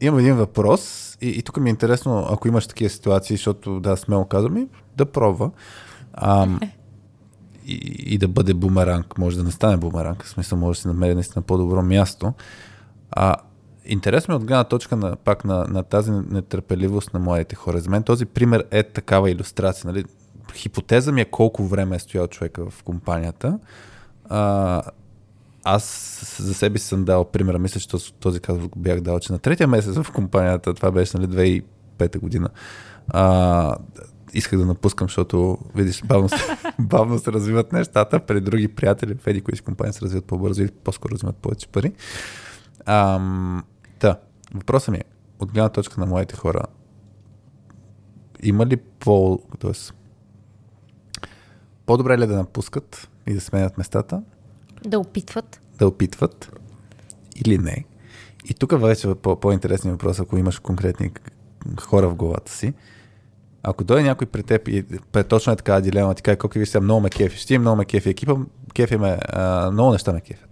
имам един въпрос и, и тук ми е интересно, ако имаш такива ситуации, защото да, смело казвам и да пробва. Ам, и, и да бъде бумеранг. Може да не стане бумеранг. В смисъл, може да се намери наистина по-добро място. А, интересно ми е от гледна точка на, пак на, на тази нетърпеливост на младите хора. За мен този пример е такава иллюстрация. Нали? Хипотеза ми е колко време е стоял човека в компанията. А, аз за себе си съм дал примера, мисля, че този, казус бях дал, че на третия месец в компанията, това беше нали, 2005 година, а, исках да напускам, защото, видиш, бавно се, бавно се развиват нещата, при други приятели, в еди кои компании се развиват по-бързо и по-скоро взимат повече пари. Ам, та, въпросът ми е, от гледна точка на моите хора, има ли по... Тоест, по-добре ли е да напускат и да сменят местата, Да опитват. да опитват или не. И тук вече е по- по-интересният въпрос, ако имаш конкретни хора в главата си. Ако дойде някой при теб и пред точно е такава дилема, ти каже, колко ви сега много ме кефиш, ти много ме кефи, екипа кефи ме, а, много неща ме кефят.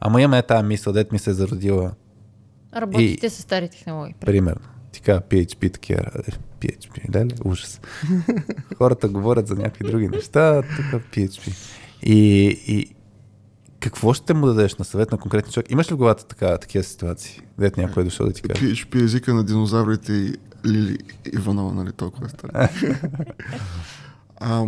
Ама имаме тази мисъл, дет ми се е зародила, Работите с стари технологии. примерно. Ти казва PHP, такива, е, PHP, леле, ужас. Хората говорят за някакви други неща, тук PHP. И, и какво ще му дадеш на съвет на конкретен човек? Имаш ли в главата така, такива ситуации, дето някой е дошъл да ти каже? PHP езика на динозаврите и Лили Иванова, нали, толкова е стар. а,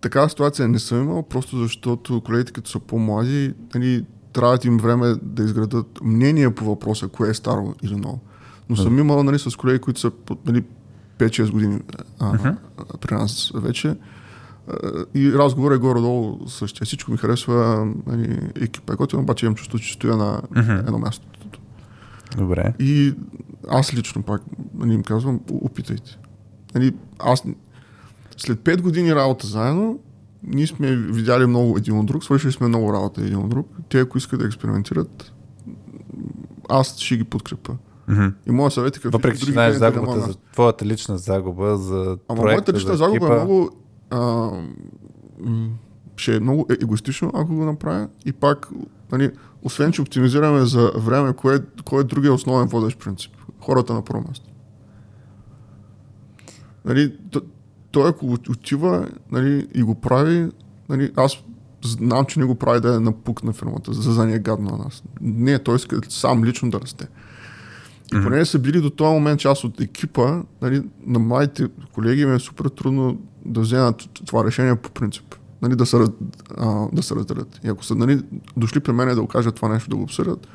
такава ситуация не съм имал, просто защото колегите, като са по-млади, нали, трябва да им време да изградат мнение по въпроса, кое е старо или ново. Но съм имал нали, с колеги, които са нали, 5-6 години а, uh-huh. при нас вече. И разговорът е горе-долу същия. Всичко ми харесва, нали, екипа е готин, обаче имам чувство, че стоя на Мгм. едно място. Добре. И аз лично пак нали, им казвам, опитайте. Нали, аз след 5 години работа заедно, ние сме видяли много един от друг, свършили сме много работа един от друг. Те, ако искат да експериментират, аз ще ги подкрепа. Мгм. И моят съвет е какви Въпреки, че знаеш да загубата мога- за твоята лична загуба, за Ама проекта, моята лична за загуба екипа, е много... А, ще е много е- егоистично, ако го направя. И пак, нали, освен, че оптимизираме за време, кое, кой е другия основен водещ принцип? Хората на първо място. Нали, той ако отива нали, и го прави, нали, аз знам, че не го прави да е напук на фирмата, за да ни е гадно на нас. Не, той иска сам лично да расте. И понеже са били до този момент част от екипа, нали, на младите колеги ми е супер трудно да вземат това решение по принцип. Нали, да, се, раз- а, да се разделят. И ако са нали, дошли при мен да го кажат това нещо, да го обсъдят,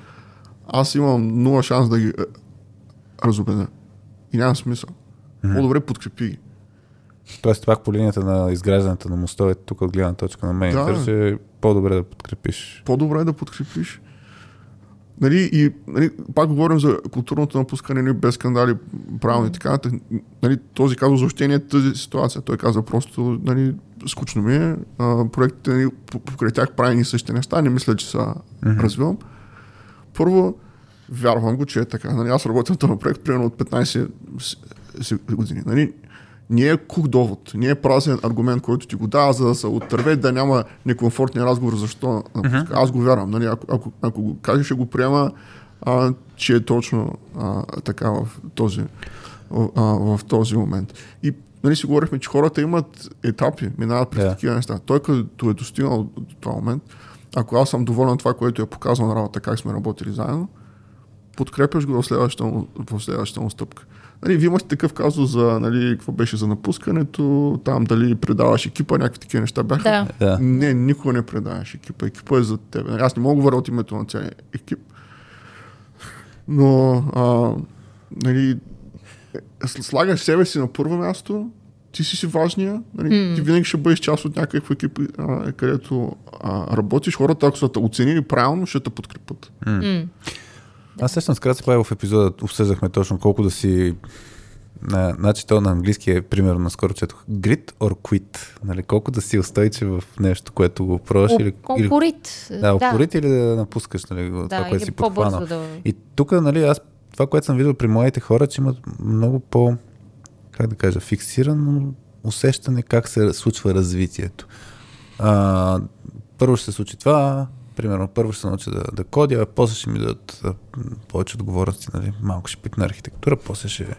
аз имам нула шанс да ги разобедя. И няма смисъл. По-добре подкрепи ги. Тоест, пак по линията на изграждането на мостовете, тук от гледна точка на мен, Да. че е по-добре да подкрепиш. по-добре е да подкрепиш. Нали, и нали, пак говорим за културното напускане нали, без скандали, правилно и така. Нали, този казва въобще не е тази ситуация. Той казва просто, нали, скучно ми е, а, проектите нали, по- покрай тях прави ни същи неща, не мисля, че са развивам. Първо, вярвам го, че е така. Нали, аз работя на този проект примерно от 15 с- с- години. Нали, не е кух довод, не е празен аргумент, който ти го дава, за да се отърве, да няма некомфортен разговор, защо напуска. Аз го вярвам. Нали, ако, ако, ако го каже, ще го приема, а, че е точно а, така в този, а, в този момент. И нали, си говорихме, че хората имат етапи, минават през Да. такива неща. Той като е достигнал до този момент, ако аз съм доволен от това, което е показал на работа, как сме работили заедно, подкрепяш го в следващата, му- в следващата му стъпка. Нали, вие имате такъв казус за, нали, какво беше за напускането, там дали предаваш екипа, някакви такива неща бяха. Да. Да. Не, никога не предаваш екипа. Екипа е за теб. Нали, Аз не мога да говоря от името на целия екип. Но, а, нали, е, слагаш себе си на първо място, ти си си важния, нали, Mm. ти винаги ще бъдеш част от някакъв екип, а, където а, работиш. Хората, ако са те оценили правилно, ще те подкрепят. Аз сещам, скратко правя в епизода, обсъждахме точно колко да си На, значи то на английски е, примерно, наскоро четох grit or quit. Нали, колко да си устойчив в нещо, което го пробваш или, или, Упорит. да, упорит или да напускаш нали, това, да, което или си подхванал. да... И тук, нали, аз това, което съм виждал при младите хора, че имат много по, как да кажа, фиксирано усещане как се случва развитието. А, първо ще се случи това, примерно първо ще се науча да, да кодя, а после ще ми дадат повече отговорности, нали, малко ще пикна архитектура, после ще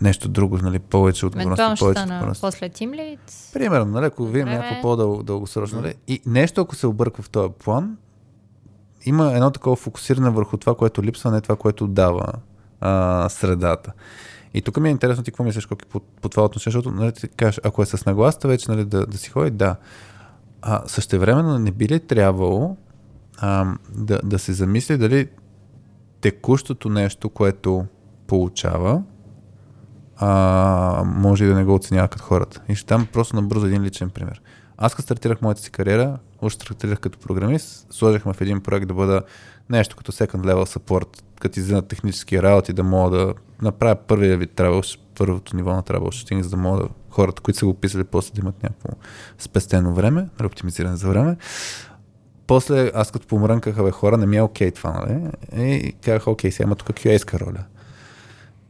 нещо друго, нали, повече отговорности, Евентуално ще стана после тимлит. Примерно, нали, ако видим някакво по-дългосрочно. Нали? И нещо, ако се обърква в този план, има едно такова фокусиране върху това, което липсва, не това, което дава а, средата. И тук ми е интересно ти какво мислиш Коки, по, по това отношение, защото нали, ти кажеш, ако е с нагласта вече нали, да, да си ходи, да. А, същевременно не би ли трябвало а, да, да се замисли дали текущото нещо, което получава, а, може и да не го оценява като хората. И ще дам просто набързо един личен пример. Аз като стартирах моята си кариера, още стартирах като програмист, сложихме в един проект да бъда нещо като second level support, като излизат технически работи, да мога да направя първия вид travel, първото ниво на troubleshooting, за да мога да хората, които са го писали, после да имат някакво спестено време, нали, оптимизиране за време. После аз като помрънках, бе, хора, не ми е окей това, нали? И казах, окей, сега има тук QA-ска роля.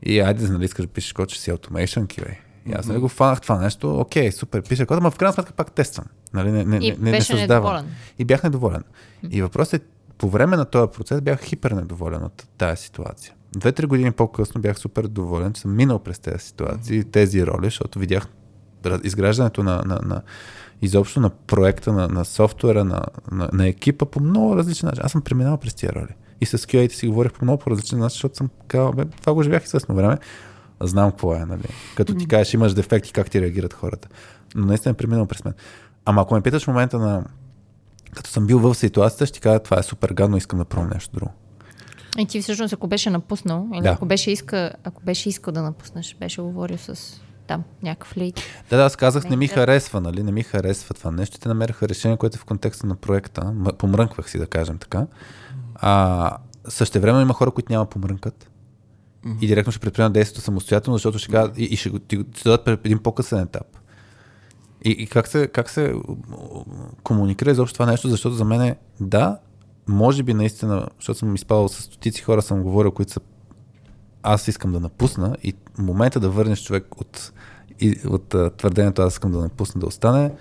И айде, нали, искаш да пишеш код, че си automation QA. И аз нали го фанах това нещо, окей, супер, пиша код, но в крайна сметка пак тествам. Нали, не, не, И не, не, не създавам. недоволен. И бях недоволен. И въпросът е, по време на този процес бях хипер недоволен от тази ситуация. Две-три години по-късно бях супер доволен, че съм минал през тези ситуации, тези роли, защото видях изграждането на, на, на изобщо на проекта, на, на софтуера, на, на, на екипа по много различен начин. Аз съм преминал през тия роли. И с QA си говорих по много по-различен начин, защото съм казал, бе, това го живях известно време. Знам какво е, нали? Като ти кажеш, имаш дефекти, как ти реагират хората. Но наистина е преминал през мен. Ама ако ме питаш в момента на като съм бил в ситуацията, ще ти кажа, това е супер гадно, искам да пробвам нещо друго. И ти всъщност, ако беше напуснал, или Да. ако, беше иска, ако беше искал да напуснеш, беше говорил с там някакъв лид. Да, да, аз казах, не ми харесва, нали? Не ми харесва това нещо. Те намериха решение, което е в контекста на проекта. Помрънквах си, да кажем така. А, същевременно има хора, които няма помрънкат. И директно ще предприемат действието самостоятелно, защото ще кажат, и, и ще, ще дадат един по-късен етап. И, и как, се, как се комуникира изобщо това нещо, защото за мен е, да, може би наистина, защото съм изпадал с стотици хора, съм говорил, които са аз искам да напусна и момента да върнеш човек от, от твърдението аз искам да напусна да остане,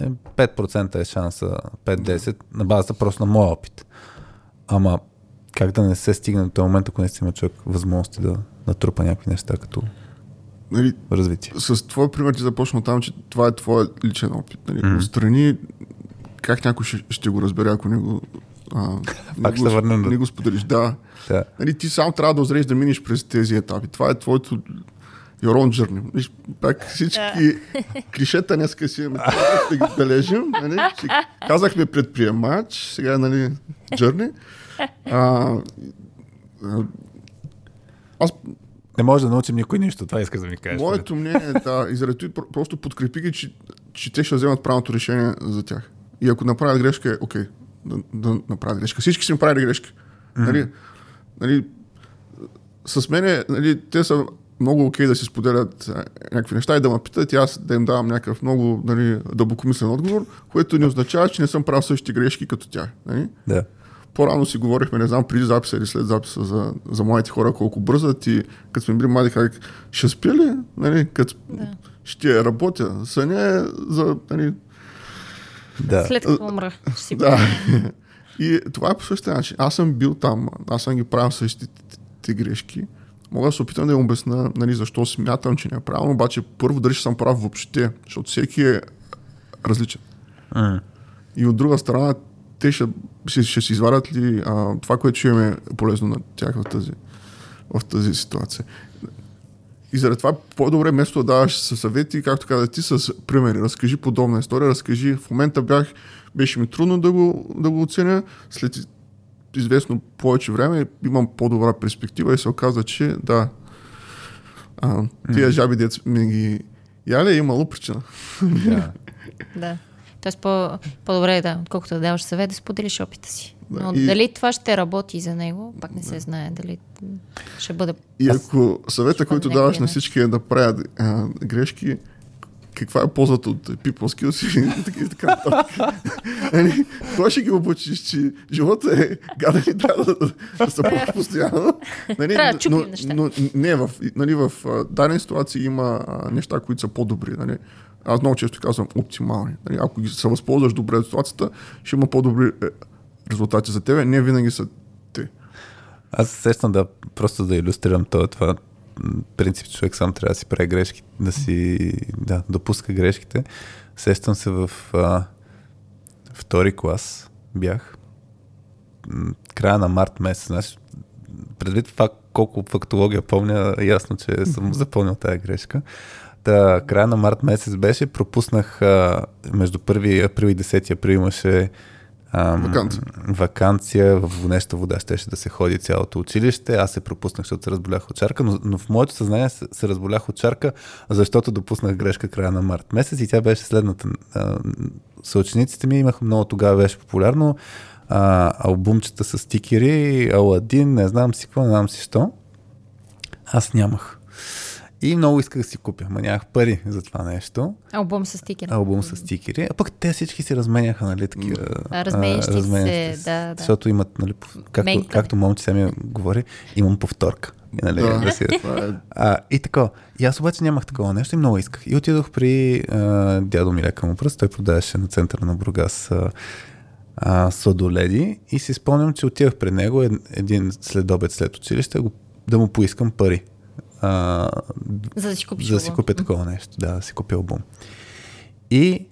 е 5% е шанса, 5-10, на базата просто на моя опит. Ама как да не се стигне до този момент, ако наистина има човек възможности да натрупа някакви неща като Нали, развитие. с твой пример ти започна там, че това е твой личен опит. Нали? Mm. Отстрани, как някой ще, ще го разбере, ако не го, а, не Пак ще го, до- не го споделиш. Да. Да. Нали, ти сам трябва да озреш да минеш през тези етапи. Това е твоето your own journey. Виж, пак всички клишета днеска си имаме да ги бележим. Нали? Казахме предприемач, сега нали, journey. А, а, аз Не може да научим никой нищо, това иска да ми кажеш. Моето мнение е да, и заради това про- просто подкрепи ги, че, че те ще вземат правилното решение за тях. И ако направят грешка, е окей, да, да направят грешка. Всички си направили грешки. Mm-hmm. Нали, нали, с мене, нали, те са много окей да си споделят някакви неща и да ме питат и аз да им давам някакъв много нали, дълбокомислен отговор, което не означава, че не съм правил същите грешки като тях. Нали? Да. По-рано си говорихме, не знам, преди записа или след записа за, за младите хора, колко бързат и като сме били млади, как ще спи ли? Нали, като Да. ще работя. Съня е за... Нали, Да. След като умра, ще си да. И това е по същия начин. Аз съм бил там, аз съм ги правил същите грешки. Мога да се опитам да им обясна нали, защо смятам, че не е правилно, обаче първо дали ще съм прав въобще, защото всеки е различен. М. И от друга страна, те ще, ще, ще си извадят ли а, това, което ще им е полезно на тях в тази, в тази ситуация. И заради това по-добре вместо да даваш със съвети, както каза ти, с примери. Разкажи подобна история, разкажи. В момента бях, беше ми трудно да го, да го оценя. След известно повече време имам по-добра перспектива и се оказа, че да, а, тия жаби дец ми ги яля е имало причина. да. Да. Тоест по, по-добре е да, отколкото да даваш съвет, да споделиш опита си. Да, Но и- дали това ще работи за него, пак не се знае. Дали ще бъде... И ако съвета, който даваш на всички е да правят а, грешки, каква е ползата от people skills и така, и така нататък. Нали, Кой ще ги обучиш, че живота е гаден и трябва да, да се пълни постоянно. Нали, Трябва да чупим но, неща. но, не, в, нали, в дадени ситуации има а, неща, които са по-добри. Нали. Аз много често казвам оптимални. Нали. Ако ги се възползваш добре от ситуацията, ще има по-добри е, резултати за тебе. Не винаги са те. Аз се сещам да просто да иллюстрирам това, това принцип, човек сам трябва да си прави грешки, да си да, допуска грешките. Сещам се в а, втори клас бях. Края на март месец. Знаеш, предвид това колко фактология помня, ясно, че съм запълнил тази грешка. Та, края на март месец беше, пропуснах а, между 1 април и 10 април имаше ам, Ваканция. вакансия, в вонеща вода щеше да се ходи цялото училище. Аз се пропуснах, защото се разболях от чарка, но, но в моето съзнание се, се разболях от чарка, защото допуснах грешка края на март месец и тя беше следната. А, съучениците ми имаха много тогава беше популярно а, албумчета с стикери, Аладин, не знам си какво, не знам си що. Аз нямах. И много исках да си купя, ма нямах пари за това нещо. Албум с стикер. Албум с стикери. А пък те всички си разменяха, нали, такива. Разменящи се, да, да. Защото имат, нали, както, както момче ми говори, имам повторка. И, нали, Да. да си... Е А, и така. И аз обаче нямах такова нещо и много исках. И отидох при а, дядо ми лека му пръст. Той продаваше на центъра на Бургас а, а, сладоледи. И си спомням, че отидох при него ед- един следобед след училище го, да му поискам пари. А, За да си купиш за да си купя такова нещо. Да, да си купя албум. И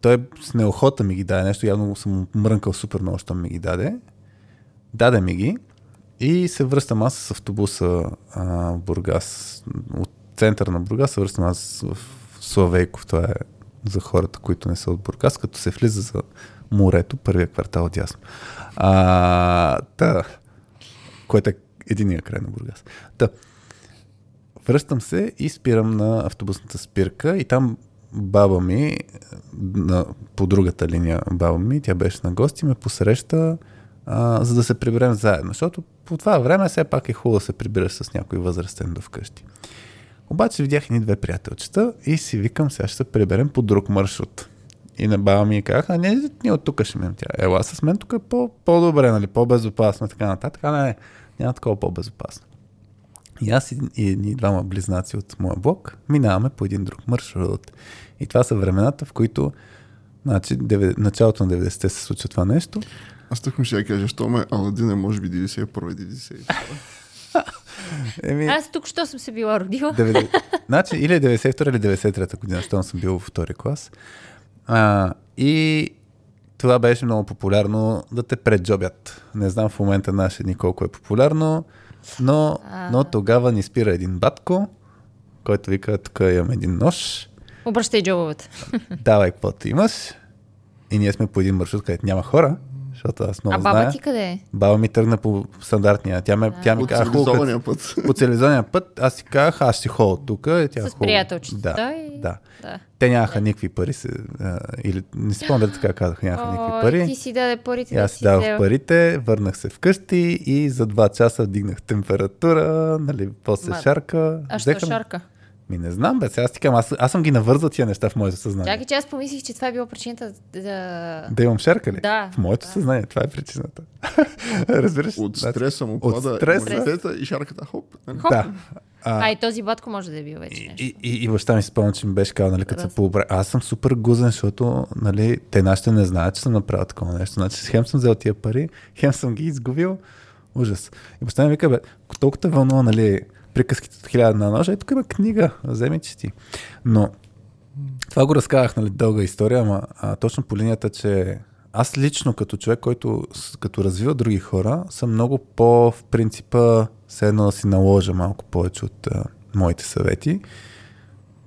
той с неохота ми ги даде нещо, явно съм мрънкал супер много, що ми ги даде. Даде ми ги и се връщам аз с автобуса а, в Бургас. От центъра на Бургас се връщам аз в Славейков. Това е за хората, които не са от Бургас, като се влиза за морето, първия квартал от ясно. А, та, което е единия край на Бургас. Та, Връщам се и спирам на автобусната спирка и там баба ми, на, по другата линия баба ми, тя беше на гости, ме посреща, а, за да се приберем заедно. Защото по това време все пак е хубаво да се прибираш с някой възрастен до вкъщи. Обаче видях ни две приятелчета и си викам, сега ще се приберем по друг маршрут. И на баба ми казаха, а не, ние от тук ще минем тя. Ела с мен тук е по, по-добре, нали, по-безопасно така нататък. А не, няма такова по-безопасно. И аз и, и едни двама близнаци от моя блок минаваме по един друг маршрут. И това са времената, в които значи, деве- началото на 90-те се случва това нещо. Аз тъкмо ще я кажа, що ме Аладин е може би 91 92. Еми, Аз тук що съм се била родила. 90... значи, или 92 или 93 година, щом съм бил във втори клас. А, и това беше много популярно да те преджобят. Не знам в момента наши дни колко е популярно, но, но тогава ни спира един батко, който вика, тук имам един нож, Обръщай джобовете. давай каквото имаш. И ние сме по един маршрут, където няма хора, защото аз много А баба зная. ти къде е? Баба ми тръгна по стандартния. Тя, ме, тя ми От каза, хубаво, цивилизования път. по цивилизования път, аз си казах, аз ще ходя тук. И тя С хубаво. приятелчетата Да, и- да. Да. Те нямаха никакви пари. Се, а, или не си спомням дали така казаха, нямаха никакви Ой, пари. ти си даде парите. И да аз си си дадох взел. парите, върнах се вкъщи и за два часа вдигнах температура, нали, после Ма, шарка. А що Взеха- шарка? Ми не знам, бе, сега аз ти казвам, аз, аз съм ги навързал тия неща в моето съзнание. Чакай, че аз помислих, че това е била причината да... Да имам шарка ли? Да. В моето съзнание, това е причината. Разбираш? От Значи, стреса му от пада стреса- имунитета и шарката хоп. нали? Хоп. Да. А, и този батко може да е бил вече нещо. И, и, и баща ми спомня, че ми беше казал, нали, като се пообра. Аз съм супер гузен, защото нали, те нашите не знаят, че съм направил такова нещо. Значи, хем съм взел тия пари, хем съм ги изгубил. Ужас. И баща ми вика, бе, толкова те вълнува, нали, приказките от хиляда на ножа, и тук има книга, вземи чети. Но това го разказах, нали, дълга история, ама а, точно по линията, че аз лично като човек, който като развива други хора, съм много по в принципа все едно да си наложа малко повече от а, моите съвети.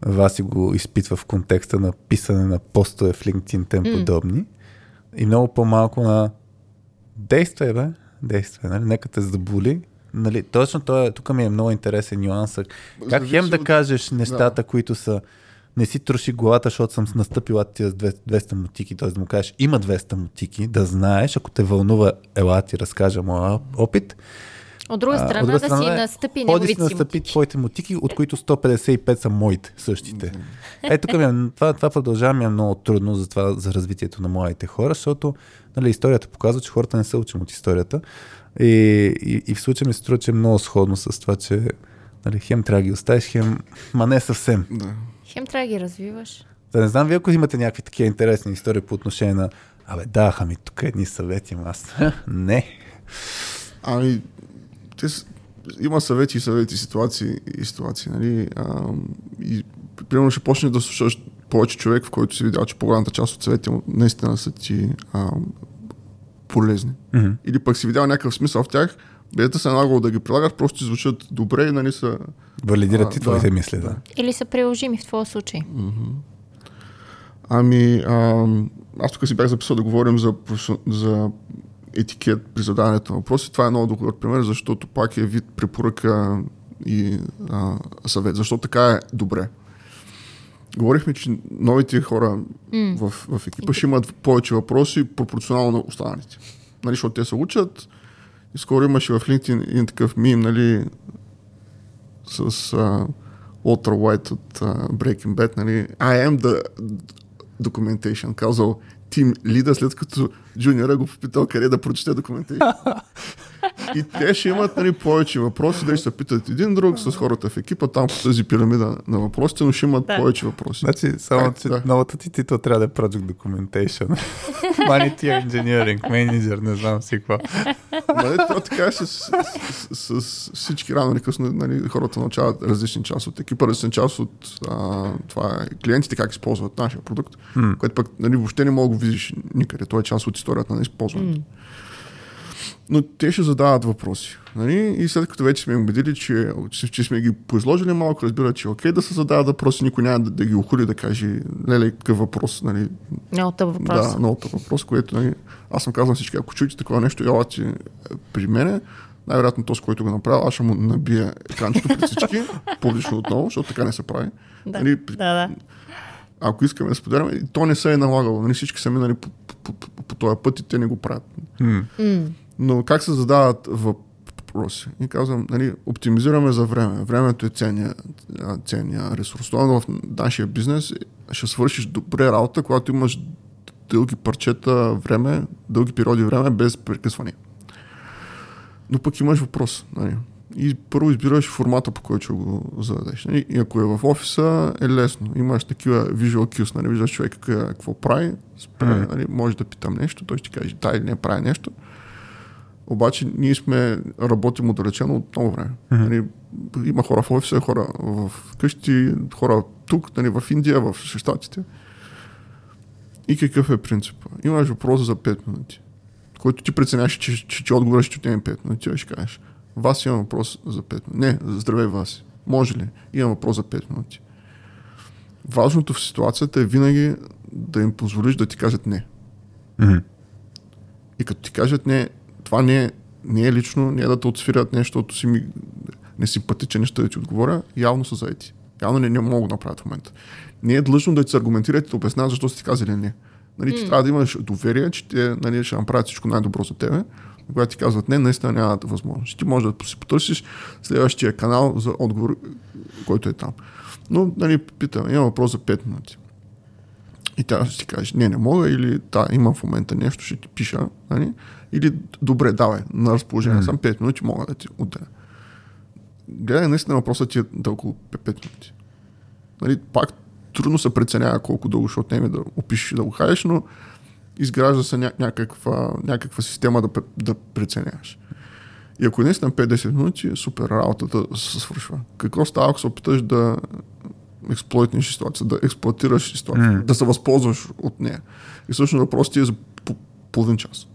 Васи го изпитва в контекста на писане на постове в LinkedIn, тем М. подобни. И много по-малко на действай, бе, действай, нали? нека те заболи. Нали, точно това, тук ми е много интересен нюансък. Как Зависи хем да кажеш нещата, които са не си троши главата, защото съм настъпила тия 200 мутики, т.е. да му кажеш, има 200 мутики, да знаеш, ако те вълнува, ела ти разкажа моя опит. От друга А, страна, от друга да страна си е, настъпи неговите си си настъпи мутики. твоите мутики, от които 155 са моите, същите. Е, тук ми е, това, това продължава ми е много трудно за, това, за развитието на младите хора, защото нали, историята показва, че хората не се учим от историята. И, и, и в случая ми се струва, че е много сходно с това, че нали, хем трябва да ги оставиш, хем, ма не съвсем. Да. Хем трябва да ги развиваш. Да не знам, вие ако имате някакви такива интересни истории по отношение на Абе, даха ми тук едни съвети, ама аз не. Ами, те, има съвети и съвети, ситуации и ситуации, нали? А, и примерно ще почнеш да слушаш повече човек, в който си видял, че по-голямата част от съветите му наистина са ти а, полезни. Мгм. Или пък си видял някакъв смисъл в тях, без да се налагал да ги прилагаш, просто звучат добре и нали са... Валидират А, ти да. твоите мисли, да. Или са приложими в твоя случай. Ами, а, аз тук си бях записал да говорим за, за етикет при задаването на въпроси. Това е много добър пример, защото пак е вид препоръка и а, съвет. Защо така е добре? Говорихме, че новите хора в, в екипа ще имат повече въпроси пропорционално на останалите. Нали, защото те се учат. И скоро имаше в LinkedIn един такъв мим, нали, с а, Walter White от а, Breaking Bad, нали, I am the documentation, казал тим лида, след като джуниора го попитал къде да прочете документация. И те ще имат нали, повече въпроси, да се питат един друг с хората в екипа, там по тази пирамида на въпросите, но ще имат Да. повече въпроси. Значи, само, Как? че Да. новата ти титул трябва да е Project Documentation. Money Engineering Manager, не знам си какво. Нали, това така е с, с, с, с всички рано или късно нали, хората научават различни част от екипа, различни част от а, това е клиентите как използват нашия продукт, което пък нали, въобще не мога да го видиш никъде. Това е част от историята на използването. Но те ще задават въпроси. Нали? И след като вече сме им убедили, че, че, че сме ги поизложили малко, разбират, че е окей да се задават въпроси, никой няма да, да ги охули да каже, леле, какъв въпрос, нали, Много тъп въпрос. да, много тъп въпрос, което нали, аз съм казал всички, ако чуете такова нещо, елате при мене, най-вероятно този, който го направи, аз ще му набия екранчето пред всички, публично отново, защото така не се прави. Да, Нали, да, да. ако искаме да споделяме, то не се е налагало. Нали, всички са минали по, по, по, по този път и те не го правят. М. М. Но как се задават въпроси? И казвам, нали, оптимизираме за време. Времето е ценния, ценния ресурс. Това в нашия бизнес ще свършиш добре работа, когато имаш дълги парчета време, дълги периоди време без прекъсване. Но пък имаш въпрос. Нали? И първо избираш формата, по който ще го зададеш. Нали? И ако е в офиса, е лесно. Имаш такива visual cues, нали? виждаш човек какво, прави, спре, нали? може да питам нещо, той ще каже да или не прави нещо. Обаче ние сме работим отдалечено от много време. Мгм. Нали, има хора в офиса, хора в къщи, хора тук, нали, в Индия, в Щатите. И какъв е принципът? Имаш въпрос за 5 минути, който ти преценяваш, че, че, че отговорът ще отнеме 5 минути. Ти ще кажеш, вас имам въпрос за 5 минути. Не, здравей вас. Може ли? Имам въпрос за 5 минути. Важното в ситуацията е винаги да им позволиш да ти кажат не. Мгм. И като ти кажат не, това не е, не е лично, не е да те отсвирят нещо, защото си ми несимпатичен, нещо да ти отговоря, явно са заети. Явно не, не мога да направят в момента. Не е длъжно да ти се аргументират и да обясняват защо са ти казали не. Нали, ти трябва да имаш доверие, че те нали, ще направят всичко най-добро за тебе. Когато ти казват не, наистина нямат възможност. Ти можеш да си потърсиш следващия канал за отговор, който е там. Но, нали, питам, имам въпрос за 5 минути. И тя ще ти каже, не, не мога, или да, имам в момента нещо, ще ти пиша, нали? Или добре, давай, на разположение Мгм. съм 5 минути, мога да ти отделя. Гледай, наистина въпросът ти е да около 5 минути. Нали, пак трудно се преценява колко дълго ще отнеме да опишеш и да го кажеш, но изгражда се ня- някаква, някаква система да, да преценяваш. И ако наистина 5-10 минути, супер, работата се свършва. Какво става, ако се опиташ да експлойтнеш ситуация, да експлуатираш ситуация, Мгм. да се възползваш от нея. И всъщност въпросът ти е за по- половин час.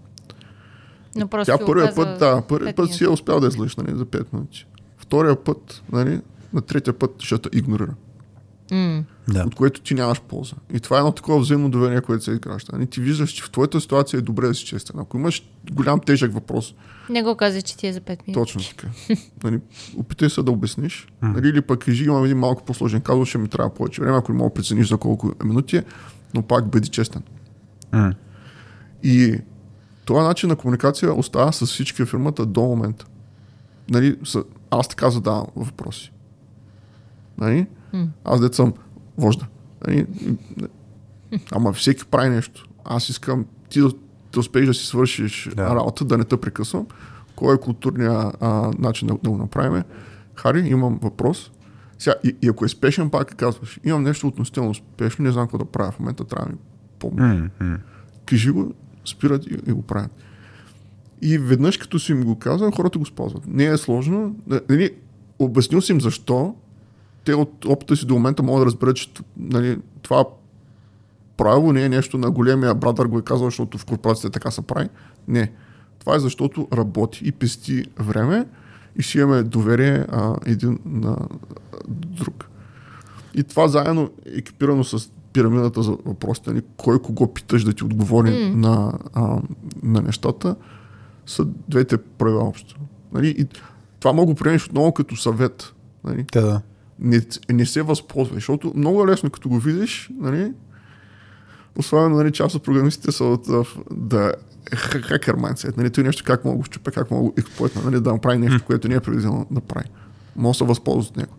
Но просто Тя първия път, да, първия пет път си е успял да излъж, нали, за 5 минути. Втория път, нали, на третия път ще те игнорира. Да. от което ти нямаш полза. И това е едно такова взаимно доверие, което се изгражда. Нали, ти виждаш, че в твоята ситуация е добре да си честен. Ако имаш голям тежък въпрос, Не го каза, че ти е за 5 минути. точно така. нали, опитай се да обясниш. Нали, или пък кажи, имам един малко по-сложен казус, ще ми трябва повече време, ако не мога да прецениш за колко минути е, но пак бъди честен. И този начин на комуникация остава с всички в фирмата до момента. Нали, аз така задавам въпроси. Нали? Аз дет съм вожда. Нали? Ама всеки прави нещо. Аз искам ти да, да успееш да си свършиш Да. работа, да не те прекъсвам. Кой е културният а, начин да, да го направим? Хари, имам въпрос. Сега, и, и ако е спешен, пак казваш, имам нещо относително спешно, не знам какво да правя в момента, трябва да ми помощ М, м. кажи го, спират и, и го правят. И веднъж като си им го казвам, хората го спазват. Не е сложно. Нали, обяснил си им защо. Те от опита си до момента могат да разберат, че нали, това правило не е нещо на големия брадър го е казал, защото в корпорацията така се прави. Не. Това е защото работи и пести време и си имаме доверие а, един на друг. И това заедно екипирано с пирамидата за въпросите, нали, кой кого питаш да ти отговори mm. на, а, на нещата, са двете правила общо. Нали, и това мога го приемеш отново като съвет. Нали. Да, да. Не, не се възползвай, защото много е лесно като го видиш, нали, особено нали, част от програмистите са от да хакер майндсет. Нали, той нещо как мога го щупя, как мога го експлойтна, нали, да направи нещо, което не е предвидено да прави. Мога да се възползва от него.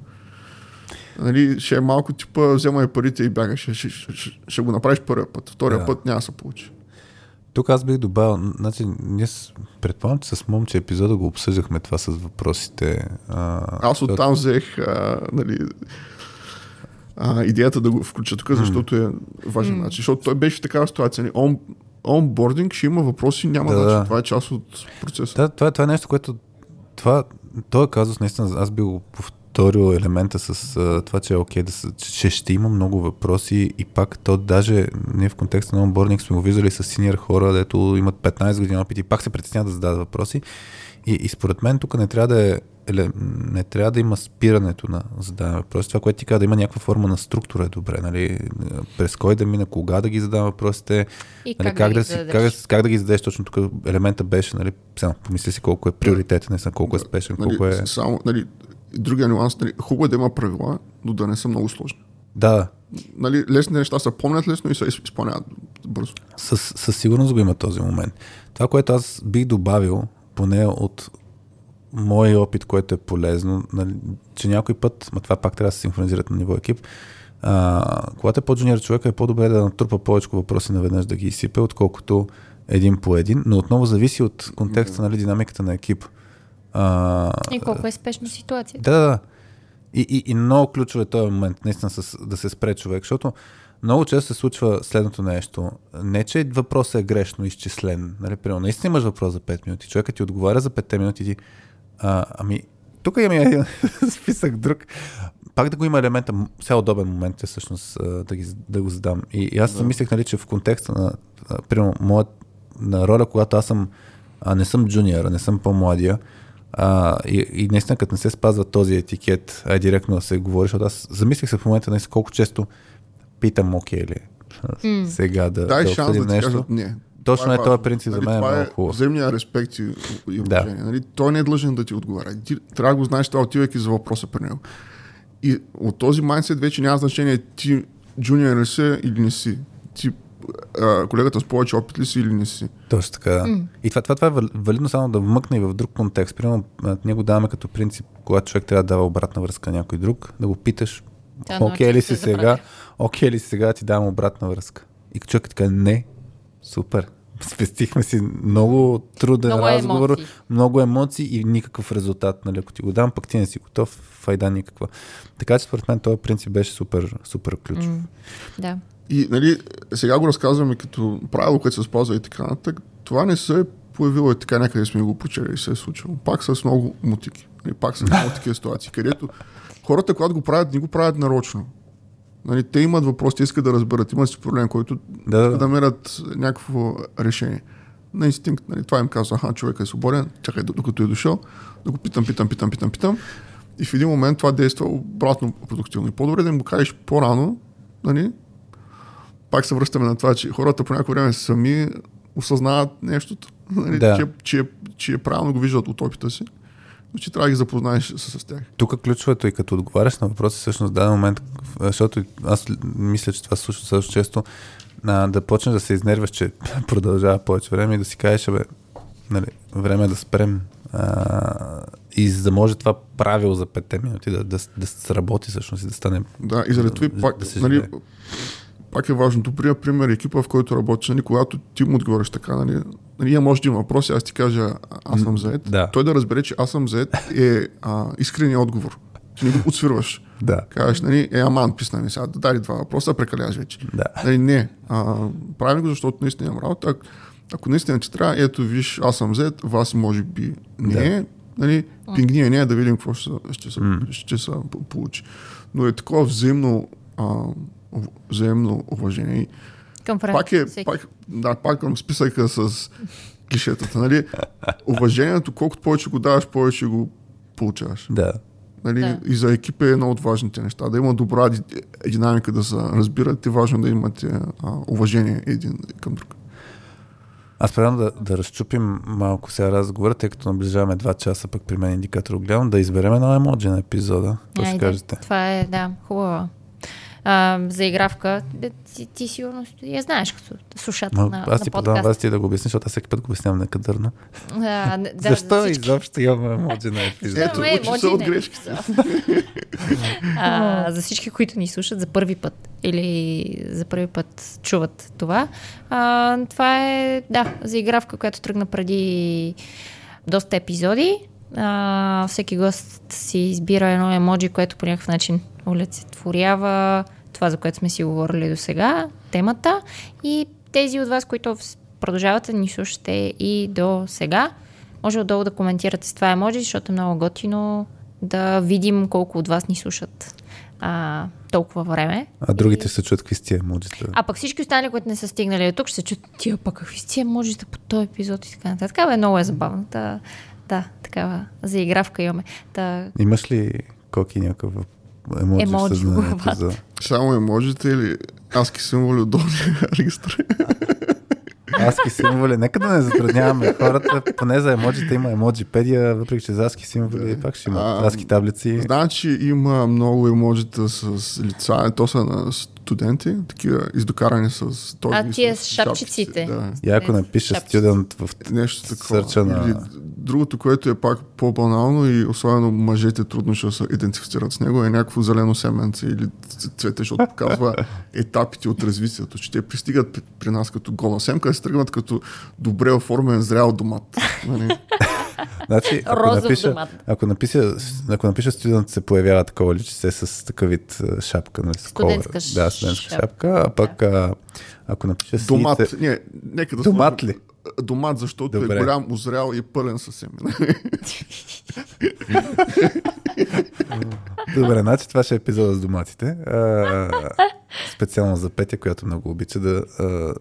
Нали, ще е малко типа, вземай парите и бягаш. Ще, ще, ще, ще, го направиш първия път. Втория Да. път няма да се получи. Тук аз бих добавил, значи, ние с- предполагам, че с момче епизода го обсъждахме това с въпросите. А, Аз оттам взех а, нали, а, идеята да го включа тук, защото е важен начин. Защото той беше в такава ситуация. Нали, он, онбординг ще има въпроси, няма Да, начин. Това е част от процеса. Да, това, това е нещо, което това, този казус, наистина, аз би го повторил елемента с а, това, че е окей, да се, че, ще има много въпроси и пак то даже ние в контекста на онбординг сме го виждали с синьор хора, дето имат 15 години опит и пак се притесняват да зададат въпроси. И, и според мен тук не трябва да е еле, не трябва да има спирането на задаване въпроси. Това, което ти каза, да има някаква форма на структура е добре. Нали? През кой да мина, кога да ги задавам въпросите, И нали, как, как, да, си, зададеш. как, да, как да ги зададеш точно тук елемента беше, нали, сега, помисли си колко е приоритетен, не знам колко е спешен, Нали, колко е... Само, нали, другия нюанс, нали, хубаво е да има правила, но да не са много сложни. Да, Нали, лесни неща се помнят лесно и се изп- изпълняват бързо. със, със сигурност го има този момент. Това, което аз бих добавил, поне от мой опит, което е полезно, нали, че някой път, ма това пак трябва да се синхронизират на ниво екип, а, когато е по-джуниор човека е по-добре да натрупа повече въпроси наведнъж да ги изсипе, отколкото един по един, но отново зависи от контекста, нали, динамиката на екип. А, И колко е спешна ситуация. Да, да. И, и, и много ключов е този момент, наистина, с, да се спре човек, защото много често се случва следното нещо. Не, че въпросът е грешно изчислен. Нали, примерно, наистина имаш въпрос за 5 минути. Човекът ти отговаря за 5 минути и ти... А, ами, тук има един списък друг. Пак да го има елемента, сега удобен момент е всъщност а, да, ги, да го задам. И, и аз да. мислех, нали, че в контекста на, а, примерно, моят, на роля, когато аз съм, а, не съм джуниор, не съм по-младия, а, и, и наистина, като не се спазва този етикет, а директно да се говори, защото аз замислих се в момента наистина колко често питам, окей ли, е сега да, Дай да шанс да ти нещо. кажат не. Точно Това е този принцип за Нали, мен е много хубав. Взаимния респект и, и Да. уважение. Нали? Той не е длъжен да ти отговаря. Ти трябва да го знаеш това, отивайки за въпроса при него. И от този майндсет вече няма значение ти джуниор ли си или не си. Ти а, колегата с повече опит ли си или не си. Точно така. Mm. И това, това, това е вал- валидно само да вмъкне и в друг контекст. Примерно, ние го даваме като принцип, когато човек трябва да дава обратна връзка на някой друг, да го питаш, Да, окей ли си се сега, окей ли си сега, ти давам обратна връзка. И човекът така, не, супер. Спестихме си много труден Много разговор, емоции. много емоции и никакъв резултат. Нали? Ако ти го дам, пък ти не си готов, файда никаква. Така че според мен този принцип беше супер, супер ключов. М, Да. И нали, сега го разказваме като правило, което се спазва и така нататък. Това не се е появило и така някъде сме го прочели и се е случило. Пак с много мутики. Нали, пак с много такива ситуации, където хората, когато го правят, не го правят нарочно. Нали, те имат въпрос, те искат да разберат, имат си проблем, който Да, да. да някакво решение. На инстинкт, нали, това им казва, аха, човек е свободен, чакай, докато е дошъл, да го питам, питам, питам, питам, питам. И в един момент това действа обратно продуктивно. И по-добре да им го кажеш по-рано, нали? Пак се връщаме на това, че хората по някое време сами осъзнават нещото, нали? Да. че, че, че правилно го виждат от опита си, но че трябва да ги запознаеш с, с тях. Тук ключовото и като отговаряш на въпроса, всъщност в даден момент, защото аз мисля, че това се случва също често, а, да почнеш да се изнерваш, че продължава повече време и да си кажеш, бе, нали, време е да спрем. А, и за да може това правило за 5 минути да, да, да сработи всъщност и да стане. Да, и заради това Да пак, се нали. Пак е важно. Добрия пример е екипа, в който работиш, нали, когато ти му отговориш така, нали, нали, може да има въпроси, аз ти кажа, а- аз съм заед. да. Той да разбере, че аз съм заед е а, искреният отговор. Ти не го отсвирваш. Да. Кажеш, нали, е, аман, писна ми сега, дай два въпроса, прекаляваш вече. Да. Нали, не, а, правим го, защото наистина имам работа. Ако, ако наистина ти трябва, ето виж, аз съм зет, вас може би не е. Нали, пингни е не, да видим какво ще, се- ще, се, ще се по- получи. Но е такова взаимно, а, взаимно уважение. Към време. пак е, всеки. пак, да, пак към списъка с клишетата. Нали? Уважението, колкото повече го даваш, повече го получаваш. Да. Нали? Да. И за екипа е едно от важните неща. Да има добра ди- динамика, да се разбират и важно да имате а, уважение един към друг. Аз предлагам да, да разчупим малко сега разговора, тъй като наближаваме 2 часа, пък при мен индикатор гледам, да изберем едно емоджи на епизода. Какво ще кажете? Това е, да, хубава. А, за игравка, де, ти, ти сигурно я знаеш като слушател Но, на, аз ти подкаст. вас ти да го обясниш, защото аз всеки път го обяснявам некадърно. А, да, Защо всички- изобщо имаме емоджи на епизода? Ето, учи се от грешките. а, за всички, които ни слушат за първи път или за първи път чуват това. А, това е, да, за игравка, която тръгна преди доста епизоди. А, всеки гост си избира едно емоджи, което по някакъв начин олицетворява това, за което сме си говорили до сега, темата. И тези от вас, които продължавате да ни слушате и до сега, може отдолу да коментирате с това емоджи, защото е много готино да видим колко от вас ни слушат а, толкова време. А другите ще се чуят какви сте емоджита. А пък всички останали, които не са стигнали до тук, ще се чуят тия пък какви си можете по този епизод и така нататък. Абе, много е забавно. Та, да, такава заигравка имаме. Та, Имаш ли коки някакъв емоджи, Емоджи в съзнанието за... Само еможите или аски символи от долния регистър. Аски символи. Нека да не затрудняваме хората. Поне за емоджите има емоджипедия, въпреки че за аски символи пак ще има А, аски таблици. Значи има много емоджита с лица, то са на студенти, такива издокарани с този. А, тия с шапчиците. Да. И ако напише шапчици. студент в Нещо такова. Сърча на- Или другото, което е пак по-банално и особено мъжете трудно ще се идентифицират с него, е някакво зелено семенце или цвете, защото показва етапите от развитието, че те пристигат при, нас като гола семка, а се тръгват като добре оформен зрял домат. Значи, ако Розов напиша, домат. ако напиша, ако напиша студент, се появява такова личице с такъв вид шапка. Нали, Студентска. Да, студентска шапка. шапка. А пък, а, ако напиша Домат. синице... Не, нека да Домат сложим- ли? Домат, защото Добре. е голям, озрял и пълен със семена. Добре, значи това ще е епизода с доматите. А, специално за Петя, която много обича да, а,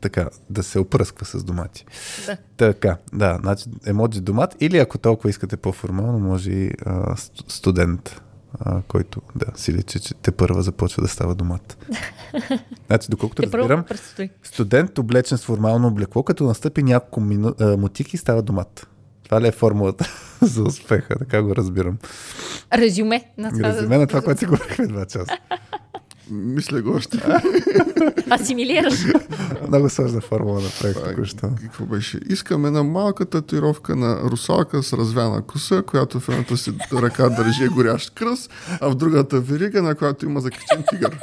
така, да се опръсква с домати. Да. Така, да, значи емоджи домат или ако толкова искате по-формално, може и а, сту- студент, а, който да, си личи, че те първа започва да става домат. Значи, доколкото разбирам, студент облечен с формално облекло, като настъпи няколко мину... а, мутики, става домат. Това ли е формулата за успеха? Така го разбирам. Резюме на това. Резюме на това, което си говорихме два часа. Мисля го още. Асимилираш. Много сложна формула направих току-що. Какво беше? Искаме една малка татуировка на русалка с развяна коса, която в едната си ръка държи горящ кръст, а в другата верига, на която има закачен тигър.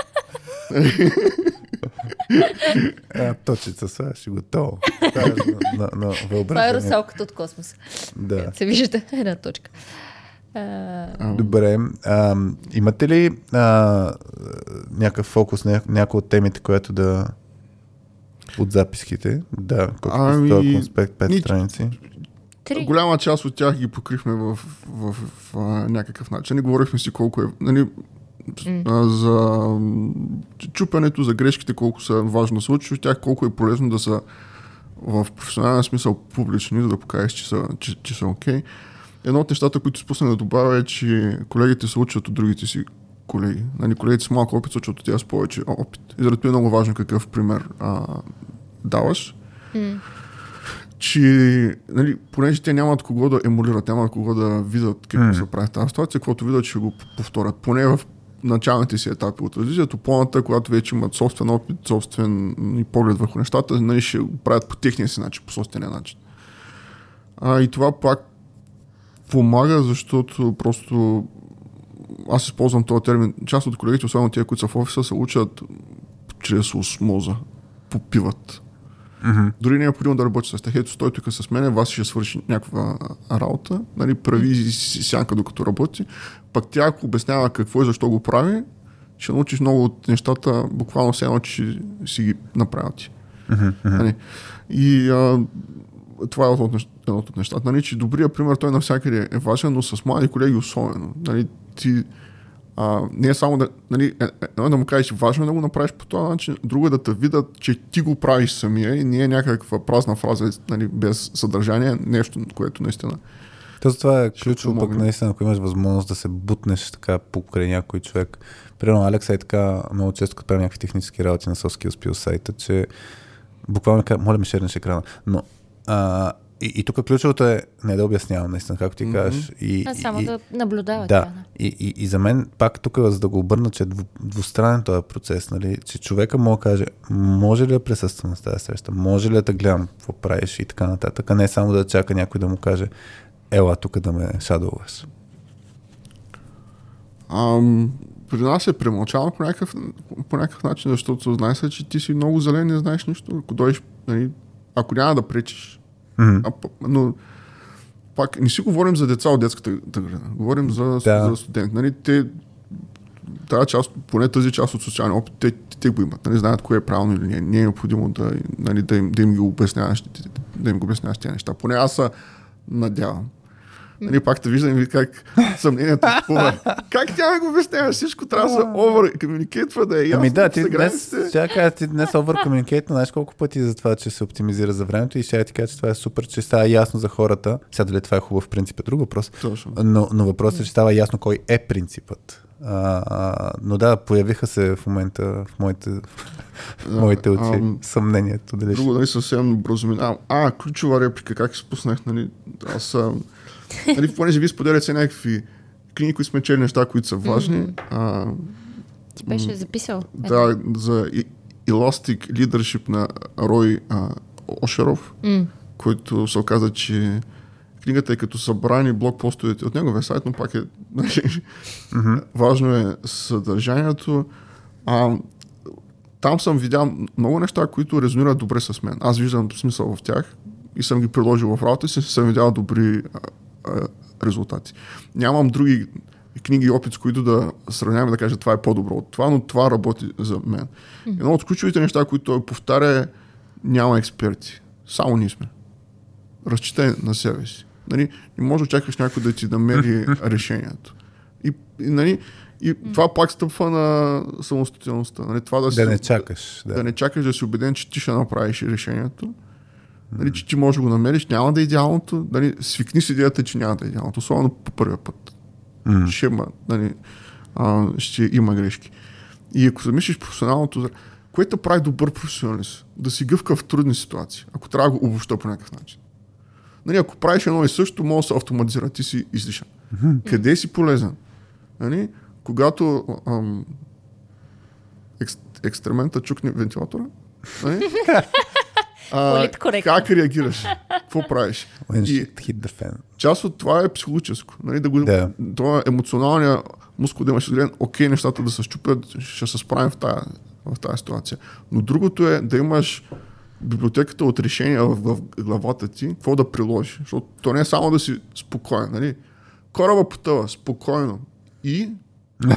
А, точица сега ще готово. Това е на, на, на е русалката от космоса. Да. Се вижда една точка. Добре. А, имате ли а, някакъв фокус, ня, някои от темите, което да от записките? Да, колко Ами, този конспект, пет ни- страници. три. Голяма част от тях ги покрихме в, в, в, в а, някакъв начин. Не говорихме си колко е. Нали, а, за м, чупенето, за грешките, колко са важно да се учиш от тях, колко е полезно да са в професионален смисъл публични, за да покажеш, че са, че, че са окей. Едно от нещата, които спуснах да добавя е, че колегите се учат от другите си колеги. Нали, колегите с малко опит се учат от тях с повече опит. И заради това е много важно какъв пример а, даваш. Че, нали, понеже те нямат кого да емулират, нямат кого да видят какво М. се прави тази ситуация, каквото видят, ще го повторят. Поне в началните си етапи от развитието, по-ната, когато вече имат собствен опит, собствен и поглед върху нещата, нали, ще го правят по техния си начин, по собствения начин. А, и това пак помага, защото просто аз използвам този термин. Част от колегите, особено тия, които са в офиса, се учат чрез осмоза. Попиват. Мгм. Дори не е необходимо да работи с тях. Ето, стой тук с мене, вас ще свърши някаква работа, нали, прави сянка докато работи. Пък тя, ако обяснява какво и защо го прави, ще научиш много от нещата, буквално все едно, че си ги направил ти. Нали? И а, това е едно от нещата. Нали, че добрият пример той навсякъде е важен, но с млади колеги особено. Нали, ти, а, не е само да, нали, е- е- едно е да му кажеш, важно е да го направиш по този начин, друго е да те видят, че ти го правиш самия и не е някаква празна фраза, нали, без съдържание, нещо, което наистина. То това е ключово пък наистина, ако имаш възможност да се бутнеш така покрай някой човек. Примерно Алекса е така много често, като правим някакви технически работи на Soft Skills сайта, че буквално казва, моля ми шернеш екрана. Но а, и, и тук ключовото е не да обяснявам, наистина, както ти Мгм. кажеш. И, А само и, да наблюдава. Да, и, и, и за мен пак тук, за да го обърна, че е дву- двустранен този процес, нали, че човека мога да каже, може ли да присъствам на тази среща, може ли да гледам какво правиш и така нататък, а не само да чака някой да му каже, ела тук да ме шадоваш. Ам, при нас е премълчано по някакъв, по някакъв начин, защото знае се, че ти си много зелен, не знаеш нищо. Ако дойдеш, нали, ако няма да пречиш, Мгм. А, но пак не си говорим за деца от детската градина. Говорим за, Да. за студенти. Нали, те, тази част, поне тази част от социалния опит, те, те, те го имат. Нали, знаят кое е правилно или не. Не е необходимо да, нали, да, им, да им ги обясняваш, да им го обясняваш тези неща. Поне аз се надявам. Нали, пак те виждам и как съмнението изпува. Как тя ми го обяснява? Всичко трябва да се over communicate, да е ясно. Ами да, ти днес, ще кажа, ти днес over communicate, знаеш колко пъти за това, че се оптимизира за времето и ще ти кажа, че това е супер, че става ясно за хората. Сега дали това е хубав принцип е друг въпрос. Точно. Но, но въпросът е, че става ясно кой е принципът. А, а, но да, появиха се в момента в моите, в моите очи ам, съмнението. Дали. Друго, нали, съвсем бързо минавам. А, ключова реплика, как се спуснах, нали, аз, а, нали, понеже вие споделяте някакви книги, които сме чели неща, които са важни. А, Ти беше записал. да, за и- Elastic Leadership на Рой а, Ошеров, М. който се оказа, че книгата е като събрани блокпостовете от неговия сайт, но пак е нали, важно е съдържанието. А, там съм видял много неща, които резонират добре с мен. Аз виждам смисъл в тях и съм ги приложил в работа и съм видял добри а, резултати. Нямам други книги и опит, с които да сравнявам и да кажа това е по-добро от това, но това работи за мен. Едно от ключовите неща, които той повтаря е няма експерти. Само ние сме. Разчитай на себе си. Нали, не може да очакваш някой да ти намери решението. И, и, нали, и това пак стъпва на самостоятелността. Нали, това да, си, Да не чакаш. да. Да. не чакаш да си убеден, че ти ще направиш решението. Нали, че ти можеш да го намериш, няма да е идеалното. Нали, свикни с идеята, че няма да е идеалното, особено по първия път. М. Ще има, нали, а, ще има грешки. И ако замислиш професионалното, което прави добър професионалист? Да си гъвка в трудни ситуации, ако трябва да го обобща по някакъв начин. Нали, ако правиш едно и също, може да се автоматизира, ти си излишен. Къде си полезен? Нали, когато ам, екс, екстремента чукне вентилатора, нали, а, Политкоректно. как реагираш? Какво правиш? И- част от това е психологическо. Нали, да го, Да. Това е емоционалния мускул да имаш изграден, окей, нещата да се щупят, ще се справим в тази, в тази ситуация. Но другото е да имаш библиотеката от решения в, в главата ти, какво да приложиш. Защото то не е само да си спокоен. Нали? Кораба потъва, спокойно. И нали,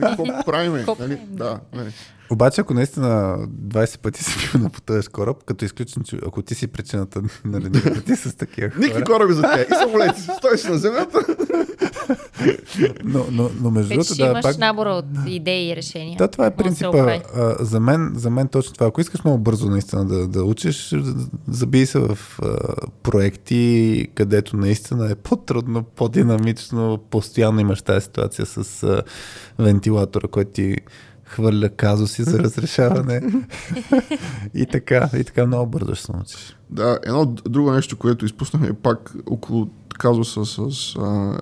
какво правиме? Какво Нали? правим? Да, нали. Обаче, ако наистина 20 пъти си бил на потъваш кораб, като изключим, че ако ти си причината нали, да ти с такива хора. Никакви кораби за тях. И самолети. Стой си на земята. Но, но, но между другото, ще да, имаш пак... набора от идеи и решения. Да, това е принципа. А, за, мен, за мен точно това. Ако искаш много бързо наистина да, да учиш, забий се в а, проекти, където наистина е по-трудно, по-динамично, постоянно имаш тази ситуация с а, вентилатора, който ти хвърля казуси за разрешаване. и така, и така много бързо ще се научиш. Да, едно друго нещо, което изпуснахме е пак около казуса с а,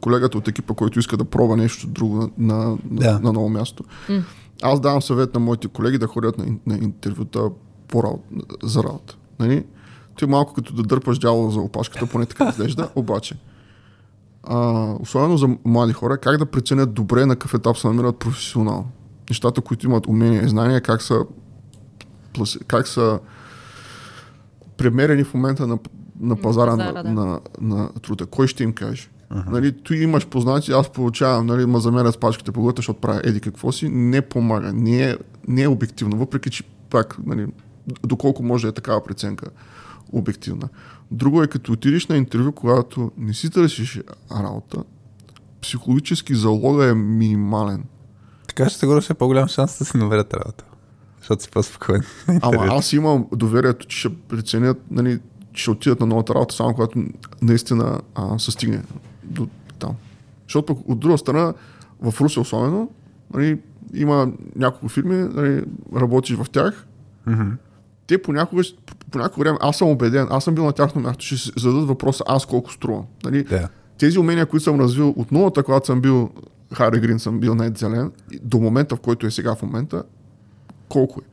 колегата от екипа, който иска да пробва нещо друго на, на, Да. на, на ново място. Аз давам съвет на моите колеги да ходят на, на интервюта по работа, за работа. Нали? Ти е малко като да дърпаш дяло за опашката, поне така изглежда, обаче. А, особено за млади хора, как да преценят добре на какъв етап се намират професионално. Нещата, които имат умения и знания, как са, как са премерени в момента на, на пазара, пазара, на, да. на, на труда. Кой ще им каже? Uh-huh. Нали, ти имаш познати, аз получавам, нали, ма замерят пачките по главата, защото правя еди какво си, не помага, не е, не е обективно, въпреки че пак, нали, доколко може да е такава преценка обективна. Друго е като отидеш на интервю, когато не си търсиш работа, психологически залога е минимален. Така ще сигурно ще е по-голям шанс да си намерят работа. Защото си по-спокоен. Ама аз имам доверието, че ще преценят, нали, ще отидат на новата работа, само когато наистина а, се стигне до там. Защото пък от друга страна, в Русе особено, нали, има няколко фирми, нали, работиш в тях, те понякога, по някакво време, аз съм убеден, аз съм бил на тяхно място, ще зададат въпроса аз колко струвам. Нали? Да. Тези умения, които съм развил от нулата, когато съм бил Хари Грин, съм бил най зелен, до момента, в който е сега в момента, колко е.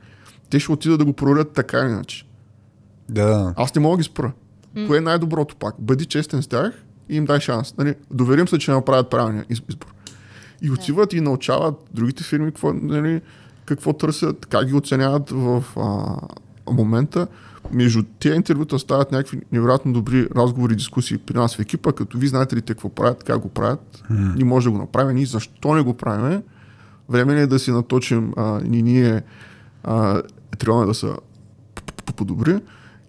Те ще отидат да го проверят така или иначе. Да. Аз не мога да ги спра. Кое е най-доброто пак? Бъди честен с тях и им дай шанс. Нали? Доверим се, че направят правилния из- избор. И отиват и научават другите фирми какво, нали, какво търсят, как ги оценяват в а, момента. Между тези интервюта стават някакви невероятно добри разговори, дискусии при нас в екипа, като ви знаете ли те какво правят, как го правят, ние може да го направим, ние защо не го правим. Време ли е да си наточим а, и ние а, трябва да са по-добри.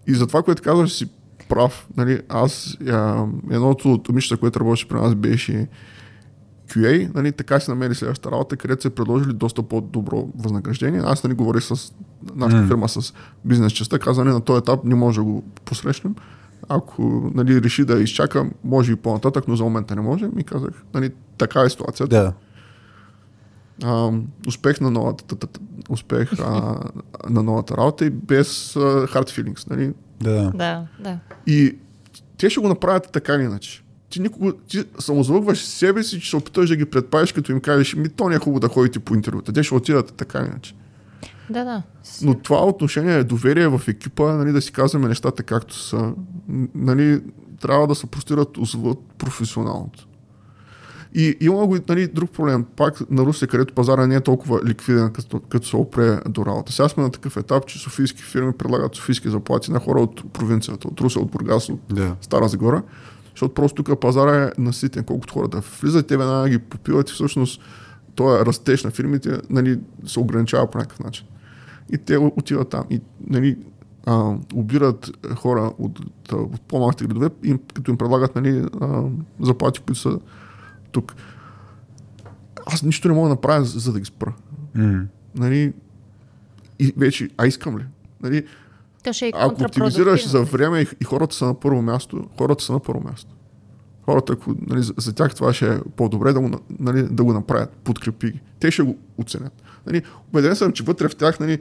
И за това, което казваш, си прав. Нали, аз, а, едното от умищата, което работеше при нас, беше QA. Нали, така си намери следващата работа, където се предложили доста по-добро възнаграждение. Аз нали, говорих с нашата фирма, с бизнес частта, каза, нали, на този етап не може да го посрещнем. Ако нали, реши да изчака, може и по-нататък, но за момента не може. И казах, нали, така е ситуацията. Да. А, успех на новата, успех а, на новата работа и без а, hard feelings. Нали? Да. Да, да. И те ще го направят така или иначе. Ти никога, ти самозалъгваш себе си, че се опиташ да ги предпазиш, като им кажеш, ми то не е хубаво да ходите по интервюта. Те ще отидат така иначе. Да, да. Но това отношение е доверие в екипа, нали, да си казваме нещата както са. Нали, трябва да се простират отвъд професионалното. И има го и, нали, друг проблем. Пак на Русе, където пазара не е толкова ликвиден, като, като се опре до работа. Сега сме на такъв етап, че софийски фирми предлагат софийски заплати на хора от провинцията, от Русе, от Бургас, от Да. Стара Загора, защото просто тук пазара е наситен, колкото хора да влизат, те веднага ги попиват и всъщност този растеж на фирмите нали, се ограничава по някакъв начин. И те отиват там и нали, а, обират хора от, от, по-малките градове, им, като им предлагат нали, а, заплати, които са тук. Аз нищо не мога да направя, за, за да ги спра. М. Нали, и вече, а искам ли? Нали, То ще е ако оптимизираш за време и, хората са на първо място, хората са на първо място. Хората, ако, нали, за, за тях това ще е по-добре да го, на- нали, да го направят, подкрепи ги. Те ще го оценят. Нали, убеден съм, че вътре в тях нали,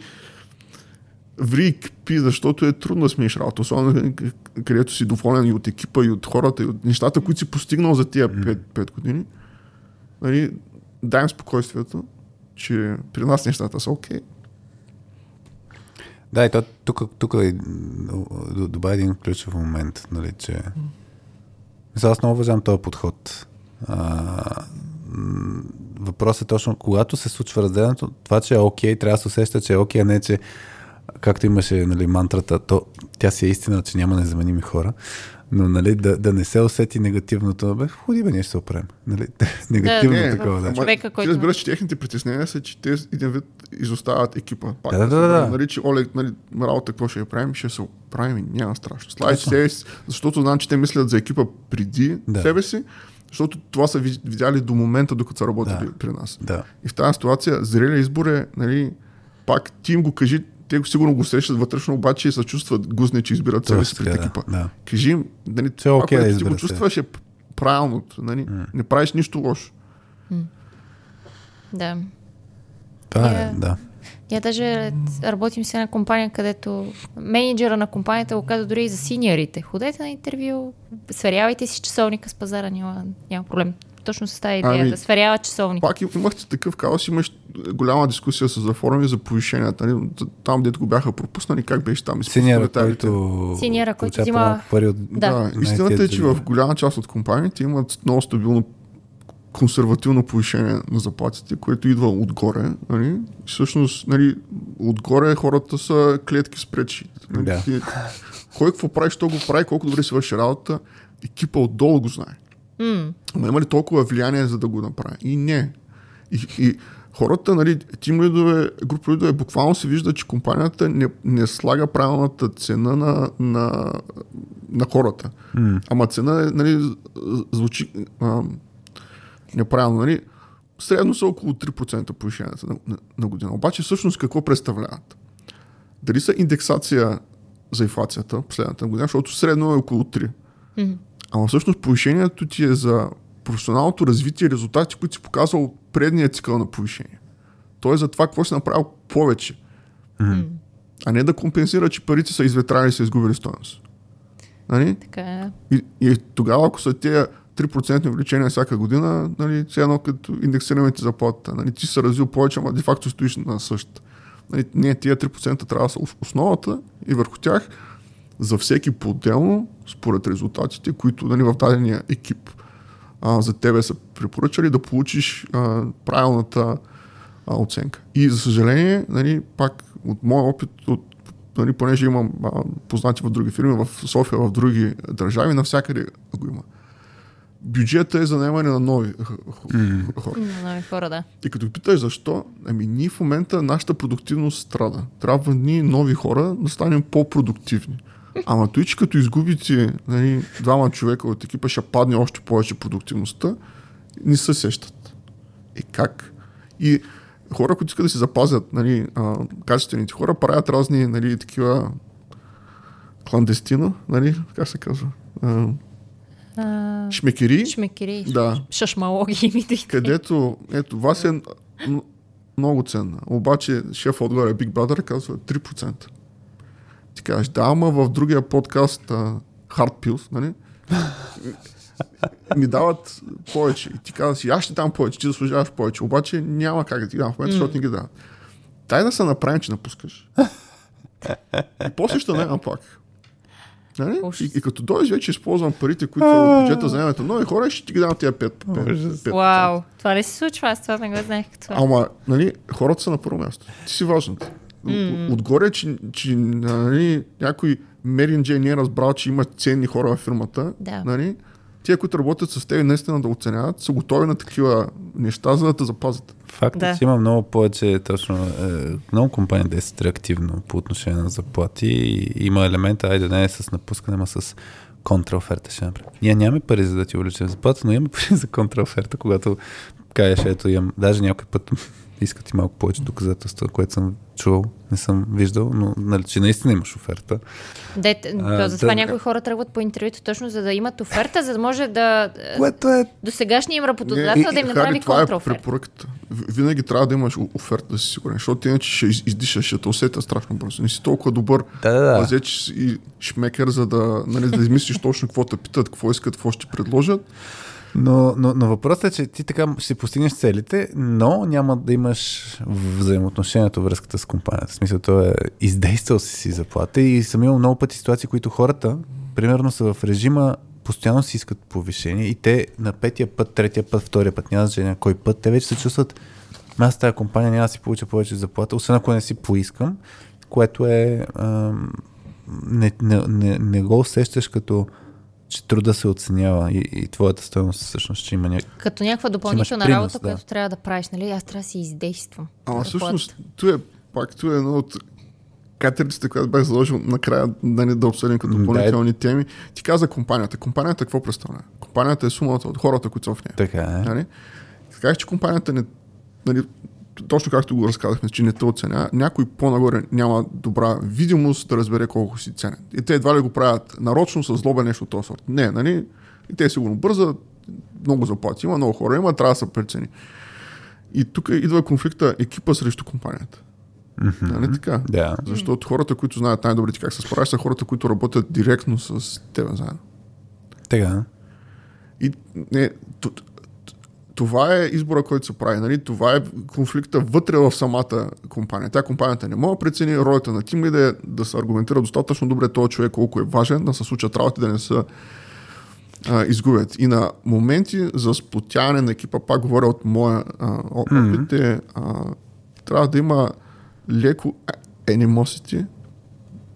ври и кипи, защото е трудно да смениш работа, особено нали, където си доволен и от екипа, и от хората, и от нещата, които си постигнал за тия 5, 5 години. Нали, дай им спокойствието, че при нас нещата са окей. Да, и то, тук, тук е, добавя един ключов момент, нали, че... Аз много уважавам този подход. А, въпросът е точно, когато се случва разделянето, това, че е окей, трябва да се усеща, че е окей, а не, че както имаше нали, мантрата, то, тя си е истина, че няма незаменими хора. Но нали, да, да не се усети негативното, бе, ходи бе, ние ще се оправим. Нали, негативно Не, такова, да. Човека, ти който- разбираш, че техните притеснения са, че те един вид изоставят екипа. Пак Да, да, да, да. Нали, че Олег, нали, работа, какво ще я правим? Ще се оправим и няма страшно. Себе си, защото знам, че те мислят за екипа преди Да. себе си, защото това са ви- видяли до момента, докато са работили Да. при нас. Да. И в тази ситуация, зрелия избор е, нали, пак ти им го кажи, те сигурно го усещат вътрешно, обаче се чувстват гузни, че избират себе си пред екипа. да. Кажи им, нали, това, окей да ти го чувстваш е правилното. Нали? Не правиш нищо лошо. Да. Това Е. да. Я даже работим с една компания, където менеджера на компанията го каза дори и за синьорите. Ходете на интервю, сверявайте си часовника с пазара, няма, няма проблем. Точно с тази идея, Ами, да сверява часовника. Пак им- имахте такъв хаос, имаш голяма дискусия с за форуми за повишенията. Нали? Там, дето го бяха пропуснали, как беше там? Синьора, който Синьора, който взима- пари от... Да. Да, истината е, че в голяма част от компаниите имат много стабилно консервативно повишение на заплатите, което идва отгоре. Нали? Всъщност, нали, отгоре хората са клетки с пречи. Нали? Да. Кой какво прави, що го прави, колко добре си върши работа, екипа отдолу го знае. М, Ама има ли толкова влияние, за да го направи? И не. И, и хората, нали, тим лидове, група лидове, буквално се вижда, че компанията не, не слага правилната цена на, на, на хората. М. Ама цена, е, нали, звучи а, неправилно, нали? Средно са около 3% повишенията на, на, на година. Обаче всъщност какво представляват? Дали са индексация за инфлацията последната година, защото средно е около 3%. м. Ама всъщност повишението ти е за професионалното развитие и резултати, които си показал предния цикъл на повишение. Той е за това какво си направил повече. А не да компенсира, че парите са изветрали и са изгубили стоеност. Нали? Така е. И, и тогава, ако са тези 3% увеличения всяка година, нали, все едно като индексираме ти заплатата. Нали, ти си се развил повече, ама де факто стоиш на същата. Нали, не, тия 3% трябва да са ос- основата и върху тях за всеки по-отделно, според резултатите, които нали, в дадения екип а, за тебе са препоръчали да получиш а, правилната а, оценка. И за съжаление, нали, пак от моя опит, от, нали, понеже имам а, познати в други фирми, в София, в други държави, навсякъде го има. Бюджета е за наемане на нови хора. На нови хора, да. И като питаш защо, ами ние в момента нашата продуктивност страда. Трябва ние нови хора да станем по-продуктивни. Ама той, че като изгубите нали, двама човека от екипа, ще падне още повече продуктивността, не се сещат. И как? И хора, които искат да си запазят нали, а, качествените хора, правят разни нали, такива кландестина, нали, как се казва? А, А, шмекери. шмекери, Да. шашмалоги ми където, ето, вас е много ценна. Обаче шеф отгоре Big Brother казва 3%. Ти кажеш, да, ама в другия подкаст а, Hard Pills, нали? ми дават повече. И ти казваш, аз ще дам повече, ти заслужаваш повече. Обаче няма как да ти дам в момента, защото не ги дават. Дай да се направим, че напускаш. И после ще наема пак. Нали? И, и, като дойдеш вече използвам парите, които са от бюджета за наемането на нови хора, и ще ти ги дам тия 5%. 5%. Вау, това ли се случва? Аз това не го знаех като. Ама, нали, хората са на първо място. Ти си важната. Mm. Отгоре, че, че нали, някой меринджей не е разбрал, че има ценни хора в фирмата. Да. Нали, тия, които работят с теб, наистина да оценяват, са готови на такива неща, за да те запазят. Факт Да. е, че има много повече, точно, е, много компании действат реактивно по отношение на заплати и има елемента, айде не е с напускане, ама с контраоферта ще направим. Ние нямаме пари за да ти увеличим заплата, но имаме пари за контраоферта, когато кажеш, ето имам, даже някой път искат и малко повече доказателства, което съм чувал, не съм виждал, но нали, че наистина имаш оферта. Дете, А, затова да. някои хора тръгват по интервюто точно за да имат оферта, за да може да Което е до сегашния им работодател да им Хари, направи това е препоръката. Винаги трябва да имаш оферта да си сигурен, защото иначе ще из- издишаш, ще те усетя страшно бързо. Не си толкова добър Да, да, да. лазеч и шмекер, за да, нали, да измислиш точно какво те питат, какво искат, какво ще предложат. Но, но, но въпросът е, че ти така ще постигнеш целите, но няма да имаш взаимоотношението, връзката с компанията. В смисъл, то е издействал си си заплата и съм имал много пъти ситуации, които хората, примерно са в режима, постоянно си искат повишение и те на петия път, третия път, втория път, няма значение на кой път, те вече се чувстват, «Ма аз тази компания няма да си получа повече заплата, освен ако не си поискам, което е ам, не, не, не, не го усещаш като че труда се оценява и, и твоята стоеност всъщност, че има някакъв... Като някаква допълнителна принос, работа, да. която трябва да правиш, нали? Аз трябва да си издействам. Ама Работа. всъщност, tu е, пак, tu е едно от катериците, която бях заложил накрая да не да обсъдим като допълнителни теми. Ти каза компанията. Компанията какво представлява? Компанията е сумата от хората, които са в нея. Така е. Нали? Казах, че компанията не, нали, точно както го разказахме, че не те оценя, някой по-нагоре няма добра видимост да разбере колко си ценен. И те едва ли го правят нарочно с злоба нещо от този сорт. Не, нали? И те сигурно бързат, много заплати има, много хора има, трябва да се прецени. И тук идва конфликта екипа срещу компанията. Нали така? Да. Защото хората, които знаят най-добре как се справиш, са хората, които работят директно с теб заедно. Така. И не, т- т- това е избора, който се прави. Нали? Това е конфликта вътре в самата компания. Тя компанията не може да прецени ролята на тим е да се аргументира достатъчно добре този човек колко е важен, да се случат работи, да не се а, изгубят. И на моменти за сплотяване на екипа, пак говоря от моя опит, е, а, трябва да има леко animosity.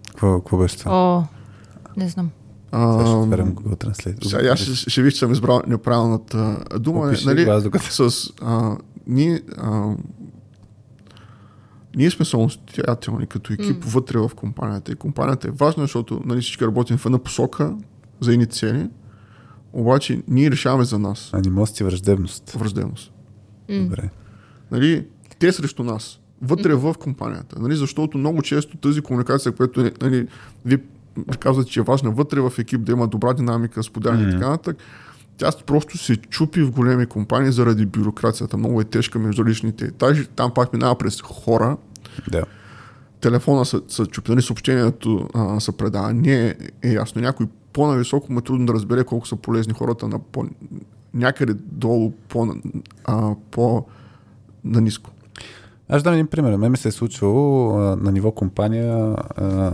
Какво, какво беше това? О, не знам. Ще А, отварям Google Translate. Сега аз ще, ще виж, че съм избрал неправилната дума. Опиши нали, го аз докато- с, а, ние, а, ние сме самостоятелни като екип mm. вътре в компанията. И компанията е важна, защото нали, всички работим в една посока за едни цели, обаче ние решаваме за нас Анимост и враждебност. враждебност. Добре. Нали, те срещу нас. Вътре в компанията. Нали, защото много често тази комуникация, която нали, вие казвате, че е важна вътре в екип, да има добра динамика, споделяне и така нататък, тя просто се чупи в големи компании заради бюрокрацията. Много е тежка между личните етажи. Там пак минава през хора. Да. Телефона са, са чупи, нали, съобщението а, се предава. Не е, е ясно. Някой по-нависоко му е трудно да разбере колко са полезни хората на по, някъде долу по, а, по на ниско. Аз дам един пример. Мен ми се е случвало а, на ниво компания, а,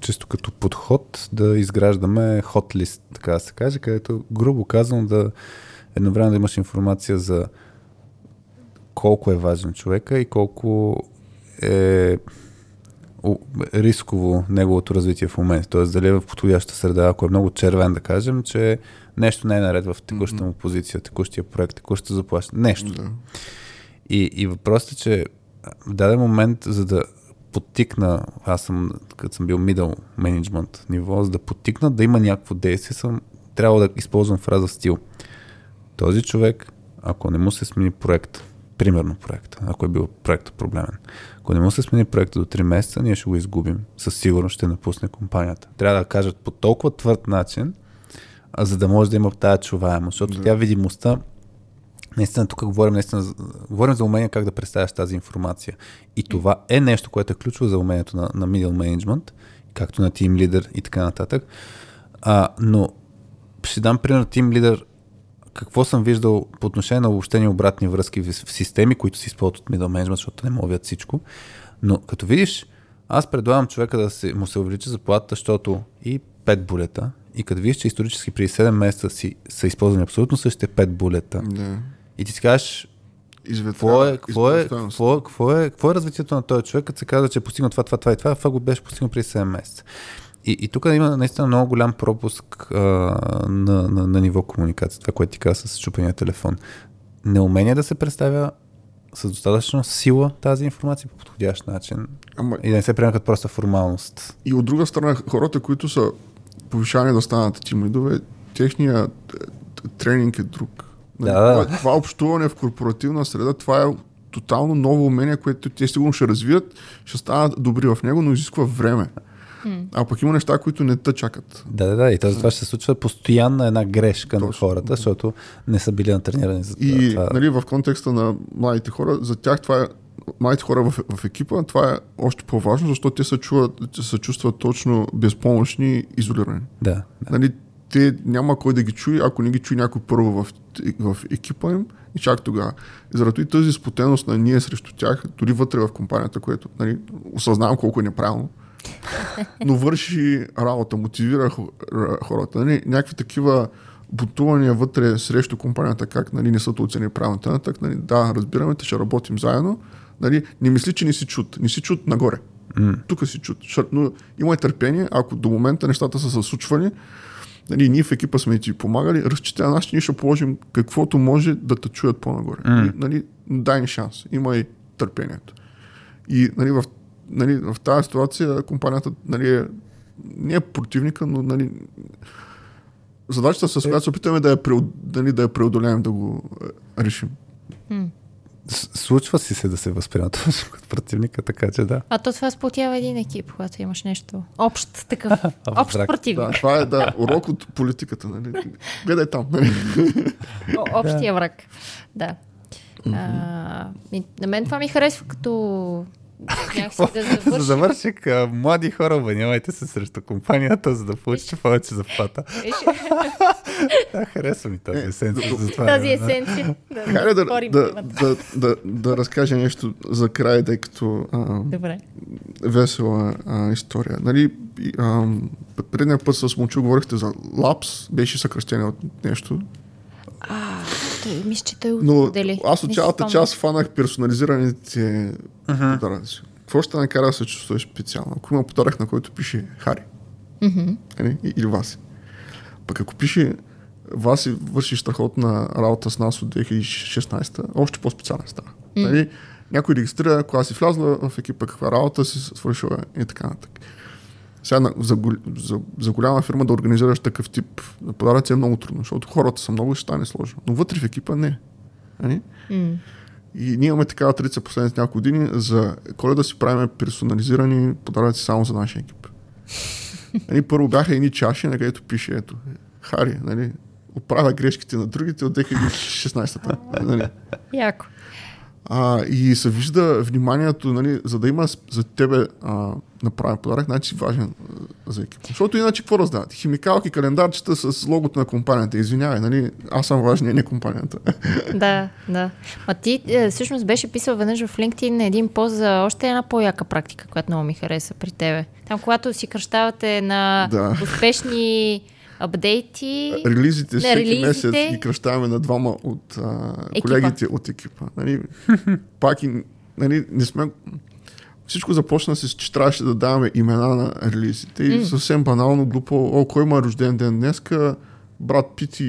често като подход, да изграждаме list, така да се каже, където грубо казвам да едновременно да имаш информация за колко е важен човека и колко е рисково неговото развитие в момента. Тоест дали е в подходяща среда, ако е много червен, да кажем, че нещо не е наред в текущата му позиция, текущия проект, текущата заплащане, нещо. Да. И, и въпросът е, че в даден момент, за да подтикна, аз съм, като съм бил middle management ниво, за да подтикна да има някакво действие, съм трябва да използвам фраза стил. Този човек, ако не му се смени проект, примерно проекта, ако е бил проект проблемен, ако не му се смени проекта до 3 месеца, ние ще го изгубим. Със сигурност ще напусне компанията. Трябва да кажат по толкова твърд начин, за да може да има тази чуваемост, защото тя видимостта Наистина, тук говорим, наистина, говорим за умение как да представяш тази информация. И това е нещо, което е ключово за умението на, на middle management, както на team leader и така нататък. А, но ще дам пример team leader, какво съм виждал по отношение на обобщени обратни връзки в, в системи, които се използват от middle management, защото не могат всичко. Но като видиш, аз предлагам човека да се, му се увеличи заплатата, защото и 5 булета, и като видиш, че исторически при 7 месеца си, са използвани абсолютно същите 5 булета, Да. И ти си кажеш, какво е, какво, е, какво, какво, е, какво е развитието на този човек, като се казва, че е постигнал това, това, това и това, това го беше постигнал преди 7 месеца. И, и тук има наистина много голям пропуск а, на, на, на ниво комуникация, това, което ти каза с чупения телефон. Неумение да се представя с достатъчно сила тази информация по подходящ начин Ама и да не се приема като просто формалност. И от друга страна, хората, които са повишани да станат тим лидове, техният е, тренинг е друг. Нали, Да, да. Това, това общуване в корпоративна среда, това е тотално ново умение, което те сигурно ще развият, ще станат добри в него, но изисква време. А пък има неща, които не те чакат. Да, да, да. И това, това ще се случва постоянна една грешка на Точно. хората, защото не са били натренирани за И това. нали, в контекста на младите хора, за тях това е младите хора в, в екипа, това е още по-важно, защото те се, чуват, се чувстват точно безпомощни и изолирани. Да, да. Нали, те няма кой да ги чуе, ако не ги чуе някой първо в, в екипа им и чак тогава. И заради и тази спотеност на ние срещу тях, дори вътре в компанията, което нали, осъзнавам колко е неправилно, но върши работа, мотивира хората. Нали, някакви такива бутувания вътре срещу компанията, как нали, не са оцени правилно. т.н. Так, нали, да, разбираме те, ще работим заедно. Нали, не мисли, че не си чут. Не си чут нагоре. Mm. Тук си чут. Но имай търпение, ако до момента нещата са се случвали, Нали, ние в екипа сме ти помагали, разчитай на нас, че ние ще положим каквото може да те чуят по-нагоре. М. Нали, дай ни шанс, има и търпението. И нали, в, нали, в тази ситуация компанията нали, е, не е противника, но нали, задачата, с която се опитаме да я, преод, нали, да я преодолеем, да го е, решим. С- Случва си се да се възприема точно като противника, така че да. А то това сплотява един екип, когато имаш нещо общ такъв, общ противник. Да, това е да, урок от политиката. Нали. Гледай там. Нали. О, общия враг. Да. А, на мен това ми харесва като някакси да За завърши. завършик, а, млади хора, обвинявайте се срещу компанията, за да получите повече заплата. Да, харесва ми тази есенция. затова Тази е, да. есенция. Да, Хайде да, да, да, да, да разкажа нещо за край, тъй като а, Добре. весела а, история. Нали, а, предния път с Момчу говорихте за лапс, беше съкръщение от нещо. Той, мисля, че той Но аз от цялата част фанах персонализираните подаръци. Какво ще накара да се чувстваш специално? Ако има подарък, на който пише Хари. И- Или Васи. Пък ако пише Васи върши страхотна работа с нас от 2016, още по-специален става. Нали? Някой регистрира, кога си влязла в екипа, каква работа си свършила и така нататък. Сега за, за, за голяма фирма да организираш такъв тип подаръци е много трудно, защото хората са много и ще стане сложно. Но вътре в екипа не. Нали? М. И ние имаме такава традиция последните няколко години за коледа си правим персонализирани подаръци само за нашия екип. нали, първо бяха едни чаши, на където пише ето, Хари, нали, оправя грешките на другите от 2016-та. нали. Яко. А, и се вижда вниманието, нали, за да има за тебе а, направен подарък, значи си важен а, за екипа. Защото иначе какво раздават? Химикалки, календарчета с логото на компанията. Извинявай, нали, аз съм важният, не компанията. Да, да. Ма ти е, всъщност беше писал веднъж в LinkedIn един пост за още една по-яка практика, която много ми хареса при тебе. Там, когато си кръщавате на Да. успешни апдейти. Релизите всеки релизите. месец ги кръщаваме на двама от а, Екипа. колегите от екипа. Нали, пак и, нали, не сме... Всичко започна с, че трябваше да даваме имена на релизите и съвсем банално, глупо, о, кой има рожден ден днеска, брат Пит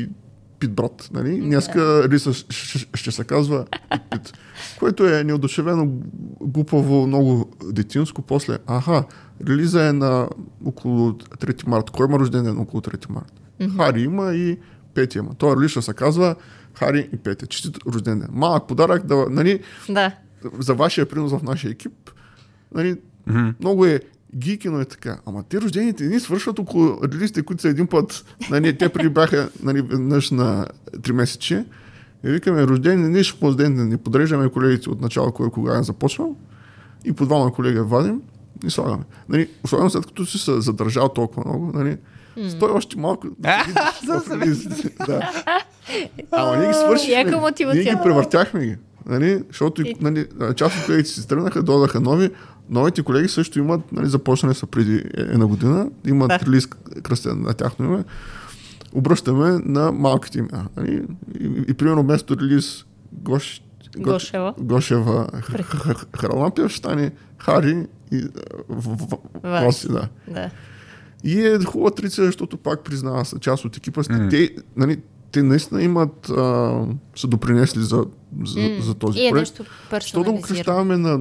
и Пит брат. Нали? Днеска релиза ще, ще, ще се казва Пит. Което е неодушевено, глупаво, много детинско. После, аха, релиза е на около 3 марта. Кой има рожден ден около 3 марта? Хари има и Петя има. Той релиз ще се казва Хари и Петя. Честит рожден ден. Малък подарък, да, нали, Да. за вашия принос в нашия екип. Нали, много е гики, но е така. Ама те рождените ни свършват около релизите, които са един път. Нали, те преди бяха нали, веднъж на 3 месече. И викаме, рождени дни, ще ден да ни подреждаме колегите от начало, кой кога е започнал. И по двама колега вадим и слагаме. Нали, особено след като си се задържал толкова много, нали, Стой още малко. да да. Ама ние ги свършихме. Ние ги превъртяхме ги. Нали? Защото нали, част от колегите си тръгнаха, додаха нови. Новите колеги също имат, нали, започнали са преди една година, имат Да. релиз кръстен на тяхно име. Обръщаме на малките имена. Нали? И, и, примерно вместо релиз Гош, Го- Гошева. Гошева Харалампия ще стане Хари и в- Васи. Васи, да. Да. И е хубава традиция, защото пак признава са част от екипа. Mm. Те, нали, те наистина имат, а, са допринесли за, за, М, за този И е проект. нещо Що да го кръщаваме на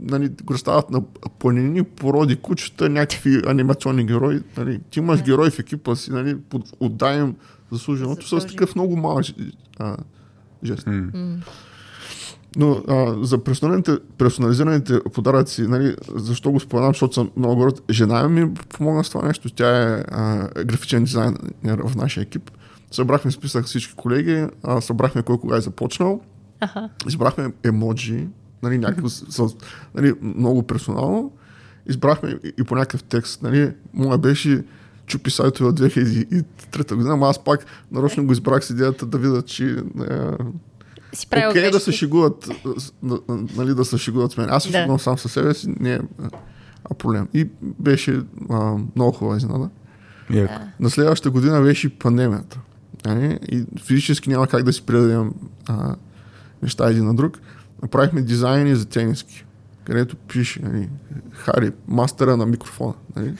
нали, го на планини, породи, кучета, някакви анимационни герои. Нали. Ти имаш герой в екипа си, нали, под- отдай им заслуженото с такъв много малък а, жест. Но а, за персонализираните, персонализираните подаръци, нали, защо го споменавам, защото съм много горд. Жена ми помогна с това нещо. Тя е а, графичен дизайнер в нашия екип. Събрахме списък всички колеги, а, събрахме кой кога е започнал, Аха. избрахме емоджи, нали, някакво, с, с, нали, много персонално. Избрахме и, и по някакъв текст. Нали, моя беше чупи сайтове от 2003 година, ама аз пак нарочно го избрах с идеята да видя, че е, Си правил Окей okay, да се шегуват, а, да, нали, да се шегуват с мен. Аз се Да. шегувам сам със себе си, не е а, проблем. И беше а, много хубава изненада. Яко. На следващата година беше и пандемията. Нали? И физически няма как да си предадем а, неща един на друг. Направихме дизайни за тениски. където пише нали, Хари, мастера на микрофона. Нали?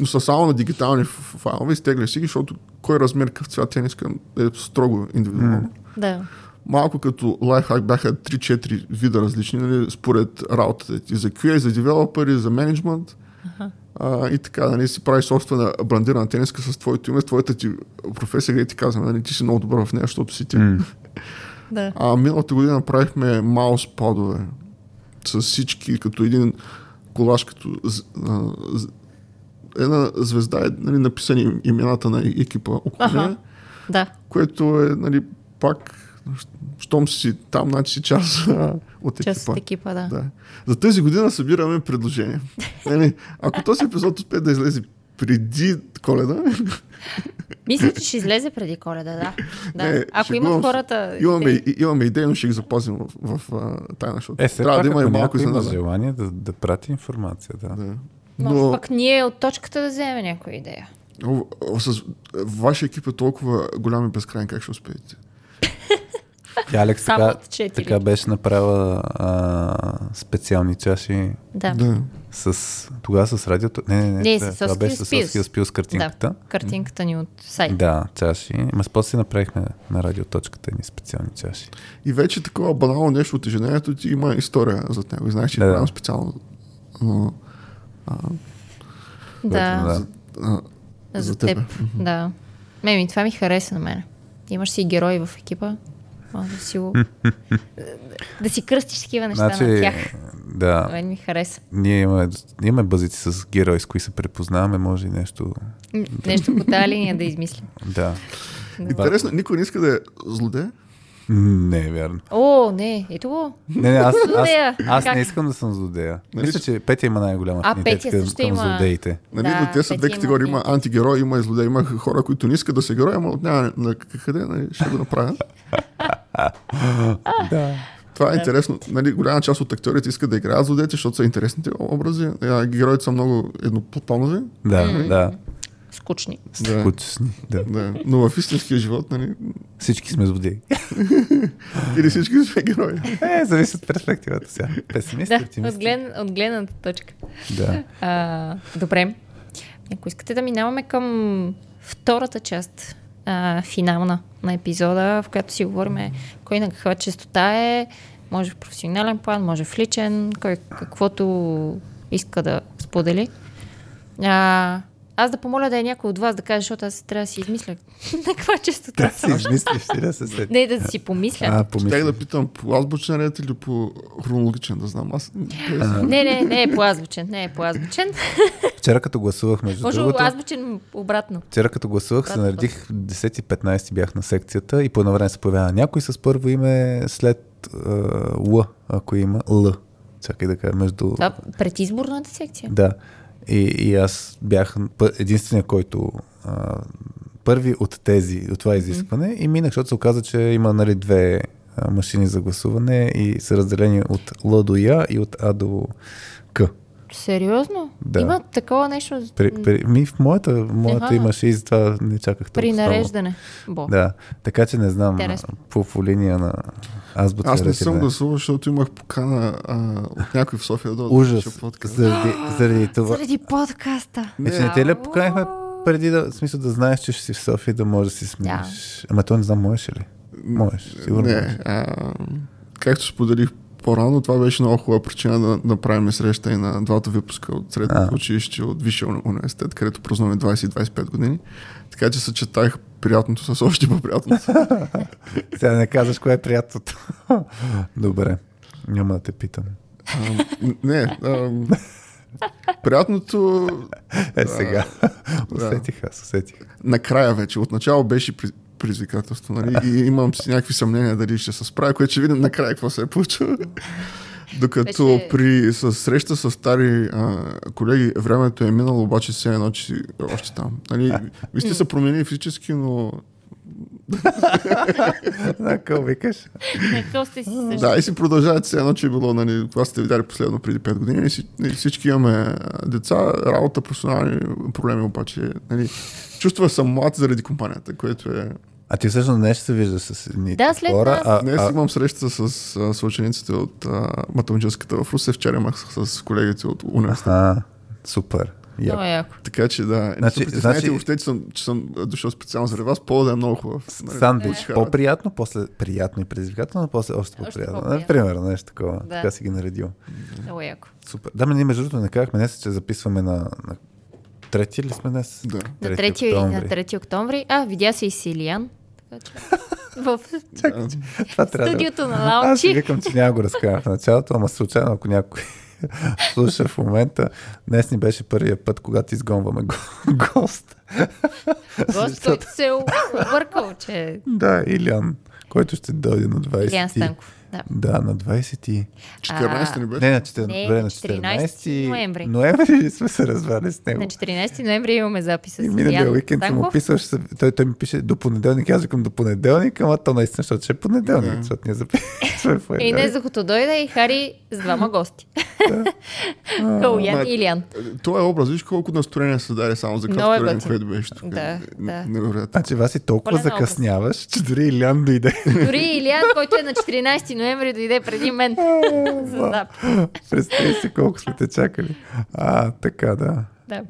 Но са само на дигитални файлове, изтегляш си ги, защото кой размер какъв цвят искам е строго индивидуално. Да. Малко като лайфхак бяха 3-4 вида различни, нали, според работата ти. За QA, за девелопери, за менеджмент. А, и така, нали, си правиш собствена брандирана тениска с твоето име, с твоята ти професия, където ти казваме, нали, ти си много добър в нея, защото си ти. М. Да. А миналата година направихме маус подове с всички, като един колаж, като а, една звезда, е нали, написани им- имената на екипа около нея, Да. което е нали, пак, щом си там, значи си част от екипа. Част от екипа, да. Да. За тази година събираме предложения. нали, ако този епизод успее да излезе преди коледа, Мисля, че ще излезе преди коледа, да. да. Не, Ако имат се. хората... имаме, имаме идеи, но ще ги запазим в, в, а, тайна, защото Е, трябва пак, да има и малко някой има изненада. желание да, да прати информация, да. Да. Може Но пък ние от точката да вземем някоя идея. о, о, с, вашия екип е толкова голям и безкрайен, как ще успеете? Тя Алекс Само така, така беше направила а, специални чаши Да. Да. С... Тогава с радиото... Не, не, не. Не, това- с това беше с. Soskill Spills с картинката. Да. Картинката ни от сайта. Да, чаши. Ма с после си направихме на радиоточката ни специални чаши. И вече такова банално нещо от ежедневието ти има история зад него. И знаеш, че Да, е да. правим специално. Но, Да. Да. а, За, за теб. теб. Да. Ме, ми, това ми хареса на мен. Имаш си герои в екипа. Може да си го... да си кръстиш такива неща Значи, на тях. Да, мен ми хареса. ние имаме, имаме бъзици с герои, с кои се препознаваме, може и нещо... Нещо по тази линия да измислим. Да. Интересно, никой не иска да е злодей. Не е вярно. О, не, ето го. Не, не, аз, аз, аз Как? не искам да съм злодея. Нали Мисля, че Петя има най-голяма А, Петя към, също към има. злодеите. Нали, Да, те са две категории. Има антигерой, има и злодей. Има хора, които не искат да са герои, ама няма на къде, нали, ще го направят. Да. Това е интересно. Нали, голяма част от актьорите искат да играят злодеите, защото са интересните образи. А Героите са много едноплатонови. Да, да. Скучни. Да. Скучни. Да. Да. Но в истинския живот, нали, Всички сме злодеи. или всички сме герои. Е, зависи от перспективата сега. Песимист, Да, оптимист. от, глед, от гледната точка. Да. А, добре. Ако искате да минаваме към втората част, а, финална на епизода, в която си говорим кой на каква частота е, може в професионален план, може в личен, кой каквото иска да сподели. А, аз да помоля да е някой от вас да каже, защото аз трябва да си измисля на каква частота Да си мислиш ти да се сети. Не, да си помисля. А, Щях помисли. да питам по азбучен ред или по хронологичен, да знам. Аз... Не, не, не е по азбучен, не е по азбучен. Вчера като гласувах, между Може другото, азбучен обратно. вчера като гласувах, се Брат, наредих 10-15 бях на секцията и по едно време се появява някой с първо име след Л, ако има Л. Чакай да кажа, между... Това пред изборната секция. Да. И, и аз бях единствения, който а, първи от тези, от това изискване и минах, защото се оказа, че има нали, две машини за гласуване и са разделени от Л до Я и от А до К. Сериозно? Да. Има такова нещо При, при, ми в моята, моята Аха. имаше и затова не чаках при толкова много. нареждане. Бо. Да, така че не знам Интересно. по, по линия на азбука. Аз не съм или гласувал, защото имах покана а, от някой в София да Ужас. Заради, заради това. Заради подкаста. Е, че не те ли поканихме преди да, в смисъл да знаеш, че ще си в София, да можеш да си смениш. Ама то не знам, можеш ли? Можеш, сигурно. Не, а, както споделих по-рано, това беше много хубава причина да направим среща и на двата выпуска от средното училище от Висшия уни- университет, където празнуваме 20-25 години. Така че съчетах приятното с още по-приятното. Сега не казваш кое е приятното. Добре, няма да те питам. А, не, а, приятното Е, сега. усетих аз, усетих. накрая вече. Отначало беше предизвикателство, нали? И имам си някакви съмнения дали ще се справя, което ще видим накрая какво се е получило. Докато Вече- при с среща с стари а, колеги, времето е минало, обаче все едно, че си още там. Нали? Ви сте се променили физически, но На викаш? Какво сте си също? да, и си продължават все едно, че е било, нали, това сте видяли последно преди 5 години. И си- и всички имаме деца, работа, професионални проблеми, обаче нали, чувства съм млад заради компанията, което е А ти всъщност не ще се виждаш с едни Да, след хора, нас. а, Днес а, имам среща с, с, с учениците от а, математическата в Русе. Вчера имах с, с колегите от университета. а, супер. Я. Много яко. Така че да, не Значи- притеснявайте значи- въобще, че съм, че съм дошъл специално заради вас. По да е много хубав. Нали, Сандвич. хара. По-приятно, после приятно и предизвикателно, после още по-приятно. по-приятно. Например, нещо такова. Да. Така си ги наредил. Много яко. Супер. Да, ме ние между другото не казахме днес, че записваме на, на трети ли сме днес? Да. На 3 3, октомври. на 3 октомври. А, видя се и Силиян. В студиото на Аз Лаучи. викам, че няма го разкажа в началото, ама случайно, ако някой слуша в момента, днес ни беше първия път, когато изгонваме го- гост. Гост, който се е объркал, че... Да, Илян, който ще дойде на 20. Илян Станков. Да. Да, на 20. и- 14 не беше? Не, на 14. Не, добре, на на 14 14 ноември. ноември сме се развали с него. На 14 ноември имаме запис с И миналия уикенд съм му писал, ще той, той ми пише до понеделник, аз викам до понеделник, ама то наистина, защото ще е понеделник, Да. защото ние записваме в И днес, докато дойде, и Хари с двама гости. Калуян и Илян. Това е образ, виж колко настроение се даде само за е време, готин. което беше тук. Да, да. Невероятно. Значи, Васи, толкова Пълен образ. закъсняваш, че дори Илян дойде. Дори Илян, който е на 14 ноември, дойде преди мен. За запис. Представи си колко сме те чакали. А, така, да. Да.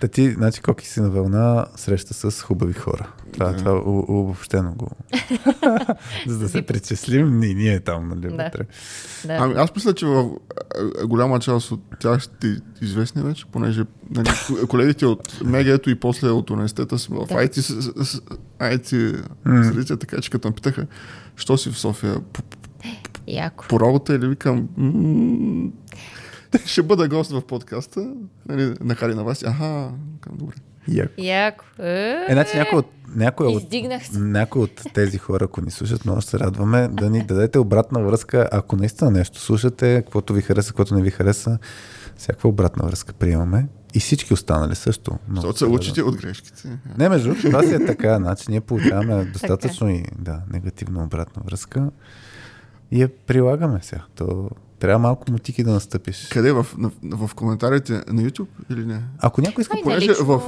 Та ти, значи, Коки си на вълна среща с хубави хора. Това, това у- обобщено го. За да се причислим, и ние там, нали, Да. вътре. да. Ами аз мисля, че в голяма част от тях сте известни вече, понеже нали, колегите от Мегето и после от университета са в Да. IT, IT средите, така че като ме питаха, що си в София Яко. по работа или викам, «М, ще бъда гост в подкаста, нали, на Хари на вас. Аха, добре. Яко. Яко. Е, Е, значи някой от, някой от, някой от тези хора, ако ни слушат, много се радваме да ни дадете обратна връзка. Ако наистина нещо слушате, каквото ви хареса, каквото не ви хареса, всякаква обратна връзка приемаме. И всички останали също. Защото се учите от грешките. Не, между другото, това си е така. Значи ние получаваме достатъчно и да, негативна обратна връзка и я прилагаме сега. То трябва малко мутики да настъпиш. Къде? В, в, в коментарите на YouTube или не? Ако някой иска не Понеже в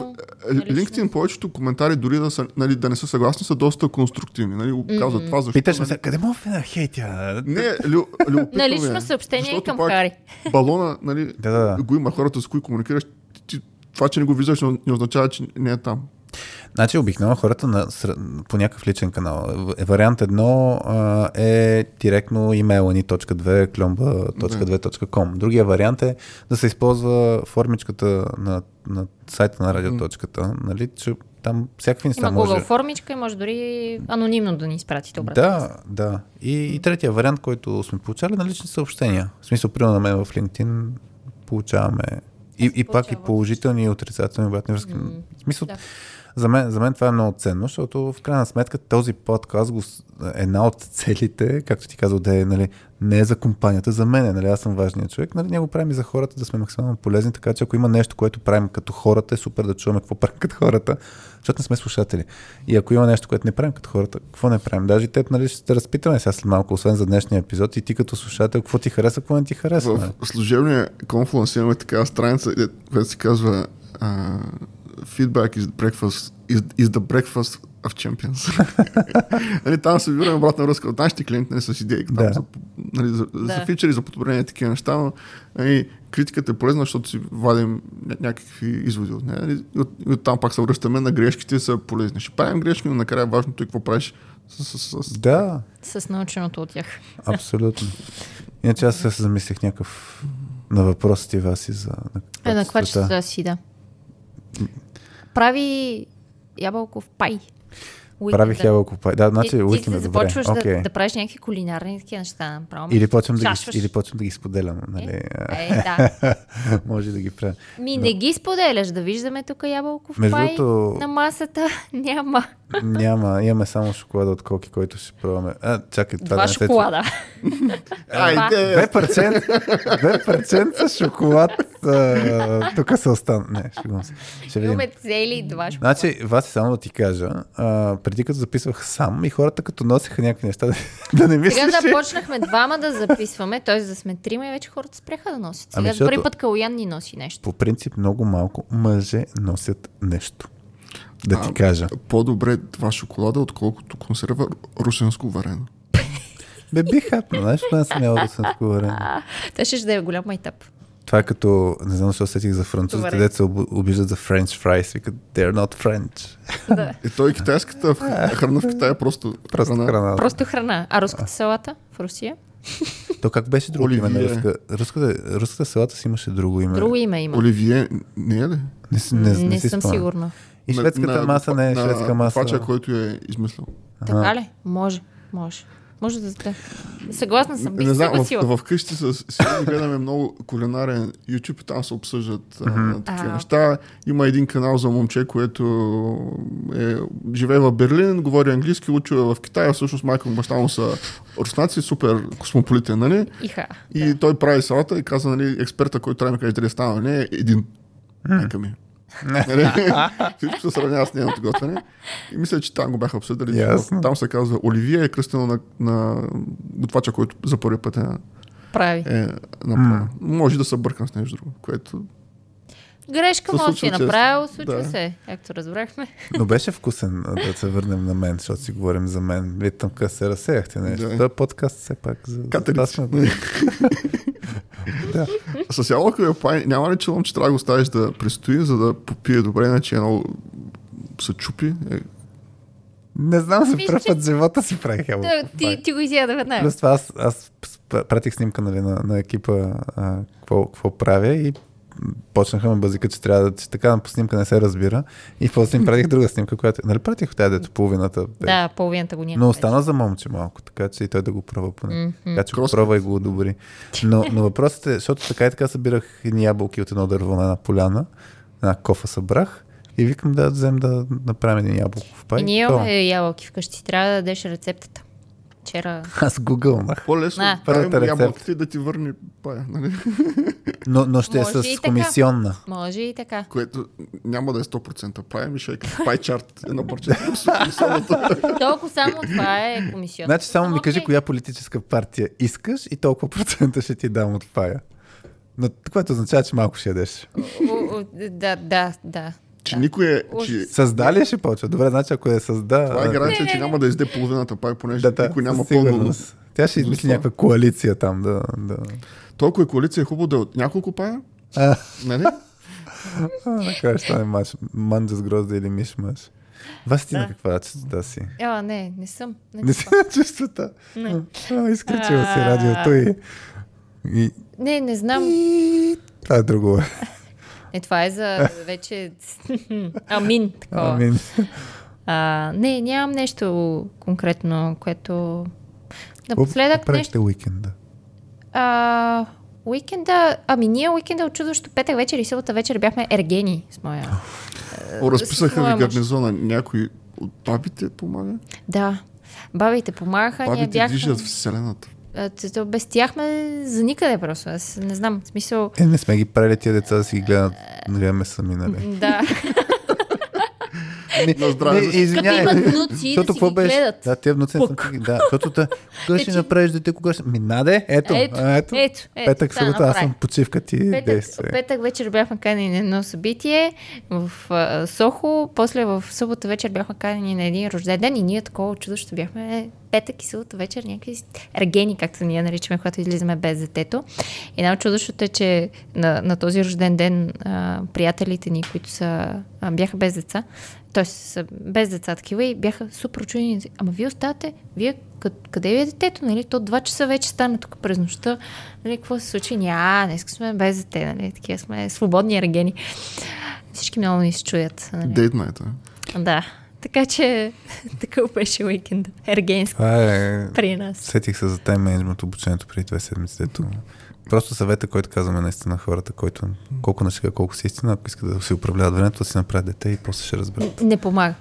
лично. LinkedIn повечето коментари, дори да, са, нали, да не са съгласни, са доста конструктивни. Нали? Казват това защо. питаш ме нали? сега, къде мога да хейтя? Не, лю, На е. лично съобщение Защото към Хари. Балона, нали, Да, да, да. го има хората, с които комуникираш. Ти, това, че не го виждаш, не не означава, че не е там. Значи обикновено хората на, по някакъв личен канал. Е, Вариант едно а, е директно имейл ни.2 кломба.2.com. Другия вариант е да се използва формичката на, на сайта на радиоточката. Нали, че там всякакви неща Има може. Google формичка и може дори анонимно да ни изпратите обратно. Да, да. И, и третия вариант, който сме получали на лични съобщения. В смисъл, примерно на мен в LinkedIn получаваме и, и пак и положителни и отрицателни обратни връзки. В смисъл, да. За, мен, за мен това е много ценно, защото в крайна сметка този подкаст го, с- една от целите, както ти казал, да е нали, не е за компанията, за мен, нали, аз съм важният човек, нали, ние го правим и за хората, да сме максимално полезни, така че ако има нещо, което правим като хората, е супер да чуваме какво правим като хората, защото не сме слушатели. И ако има нещо, което не правим като хората, какво не правим? Даже теб, нали, ще те разпитаме сега след малко, освен за днешния епизод, и ти като слушател, какво ти харесва, какво не ти харесва. нали? В служебния конфланс имаме такава страница, която се казва а, Feedback is the breakfast, is, is the breakfast of champions. нали, там се вибираме обратна връзка от нашите клиенти нали, с идеи там, Да. за, нали, за, Да. за фичери, за подобрение такива неща, но нали, критиката е полезна, защото си вадим ня- някакви изводи от нея. Нали, и от, и от там пак се връщаме на грешките са полезни. Ще правим грешки, но накрая важното е какво правиш с, с, с, Да, С наученото от тях. абсолютно. Иначе аз се замислих някакъв на въпросите Васи за Е, на качествата. квачетата си, да. Прави ябълков пай. Правих ябълко пай. Да, значи уикенда, добре. започваш Окей. да, да правиш някакви кулинарни такива неща. Направо. Или почвам, да ги, или почвам да ги споделям. Нали? Е, да. Може да ги правя. Ми не ги споделяш, да виждаме тук ябълков Между пай другото- на масата. Няма. Няма, имаме само шоколада от коки, който ще пробваме. А, чакай, това Два да не шоколада. Айде! 2%, 2% шоколад. а, Тук се остана. Не, шегувам се. Ще видим. Имаме цели два шоколада. Значи, Васи, само да ти кажа, а, преди като записвах сам и хората като носеха някакви неща, да, да не мислиш, Сега започнахме двама да записваме, т.е. да сме трима и вече хората спряха да носят. Сега Ами, първи път Калуян ни носи нещо. По принцип много малко мъже носят нещо. Да ти А, кажа. По-добре това шоколада, отколкото консерва русенско варено. Бе, бих хапнал, знаеш, това не съм ял съм такова Те ще да е голям майтап. Това е като, не знам защо сетих за французите, деца обиждат за French fries, викат, they're not French. Да. И той китайската храна в Китая е просто, Просто храна. Просто храна. А руската салата в Русия? То как беше друго име на Оливие. руска? Руската, руската селата си имаше друго име. Друго име има. Оливие, не е ли? Не, не, не, Не си съм спомням. сигурна. И шведската маса не е на шведска маса. Фача, който е измислил. Така ли? Може. Може. Може да сте. Съгласна съм. Не знам, съгласила. в, вкъщи с сигурно гледаме много кулинарен YouTube и там се обсъждат а, такива А. неща. Има един канал за момче, което е, живее в Берлин, говори английски, учи в Китай, а всъщност майка му баща му са руснаци, супер космополитен, нали? Иха. И той прави салата и каза, нали, експерта, който трябва да ми каже дали е станал, не е един. Майка ми. Нали? Всичко се сравнява с нейното готвене. И мисля, че там го бяха обсъдили. Там се казва Оливия е кръстено на, на готвача, който за първи път е, Прави. е направил. Може да се бъркам с нещо друго, което... Грешка може да си е направил, случва Да. се. Както разбрахме. Но беше вкусен да се върнем на мен, защото си говорим за мен. Вие там къде се разсеяхте нещо. Да. Това е подкаст все пак за, за Катерица. да. С ябълка пай, няма ли челом, че трябва да го оставиш да престои, за да попие добре, иначе едно се чупи. Е, Не знам, за първ път живота си правих ябълка. Да, ти, ти го изяда веднага. Плюс това аз, аз пратих снимка нали, на, на екипа а, какво, какво правя и почнаха ме базика, че трябва да, че така по снимка не се разбира. И после им пратих друга снимка, която, нали пратих от тази, дето половината. бе. Да, половината го няма. Но остана за момче малко, така че и той да го пробва поне. Мгм. Така че го пробва и го одобри. Но, но въпросът е, защото така и така събирах едни ябълки от едно дърво на една поляна, една кофа събрах и викам да взем да направим един ябълков пай. И ние имаме ябълки вкъщи. Трябва да дадеш рецептата. Вчера. Аз гугълнах. по-лесно да правим ябълките и да ти върне пая, нали? Но, но ще е Може и с така. комисионна. Може и така. Което няма да е 100%. Правим и ще е като пай чарт, едно парче. Толкова само това е комисията. Значи само ми кажи коя политическа партия искаш и толкова процента ще ти дам от фая. Но което означава, че малко ще ядеш. Да, да, да. Че никой е... Че, Създа ли ще почва? Добре, значи ако я създа... това е а, гаранция, че няма да изде половината пай, понеже да, да, никой няма пълно... Тя ще измисли някаква коалиция там да... да... Толкова е коалиция е хубаво да е от няколко пая, нали? накрая ще стане мач, манджа с грозда или мишмаш. Вас ти на каква честота си? А, не, не съм. Не, Не си на честота. Не. А, изключила си радиото и... и... не, не знам. и... Това е друго. Е, това е за вече... Амин. Такова. Амин. А, не, нямам нещо конкретно, което... Какво Напоследък нещо... правихте уикенда? А, уикенда... Ами ние уикенда от чудващо петък вечер и събота вечер бяхме ергени с моя... О, разписаха ви гарнизона. Някой от бабите помага? Да. Бабите помагаха, ние Бабите бяхме... движат вселената. Без тях ме за никъде просто. Аз не знам, в смисъл... Е, не сме ги правили тия деца да си ги гледат, да гледаме сами, нали? Да. Не, На здраве. не, извинявай. Като имат внуци, да си какво ги беше? гледат. Да, тия внуци не ги- Да, защото те, кога ще Е, че- направиш дете, кога ще... Ми, наде, ето, Ето, ето. ето, ето, Петък, събота, аз съм почивка, ти Петък, петък вечер бяхме канени на едно събитие в Сохо, после в събота вечер бяхме канени на един рожден ден и ние такова чудо, бяхме петък и събота вечер някакви ергени, както ние наричаме, когато излизаме без детето. И най-чудощото е, че на, на този рожден ден а, приятелите ни, които са, а, бяха без деца, т.е. са без деца такива и бяха супер чудени. Ама вие оставате, вие къ- къде ви е детето, нали? То два часа вече стана тук през нощта. Нали, какво се случи? Ня, днес сме без дете, нали? Такива сме свободни ергени. Всички много ни се чуят. Нали? Дейт найта. Да. Така че такъв беше уикенд. Ергенски Това е... при нас. Сетих се за тайм менеджмент обучението преди две седмици, дето Просто съвета, който казваме наистина на хората, който колко на шега, колко си истина, ако искат да си управляват времето, да си направят дете и после ще разберат. Не помага.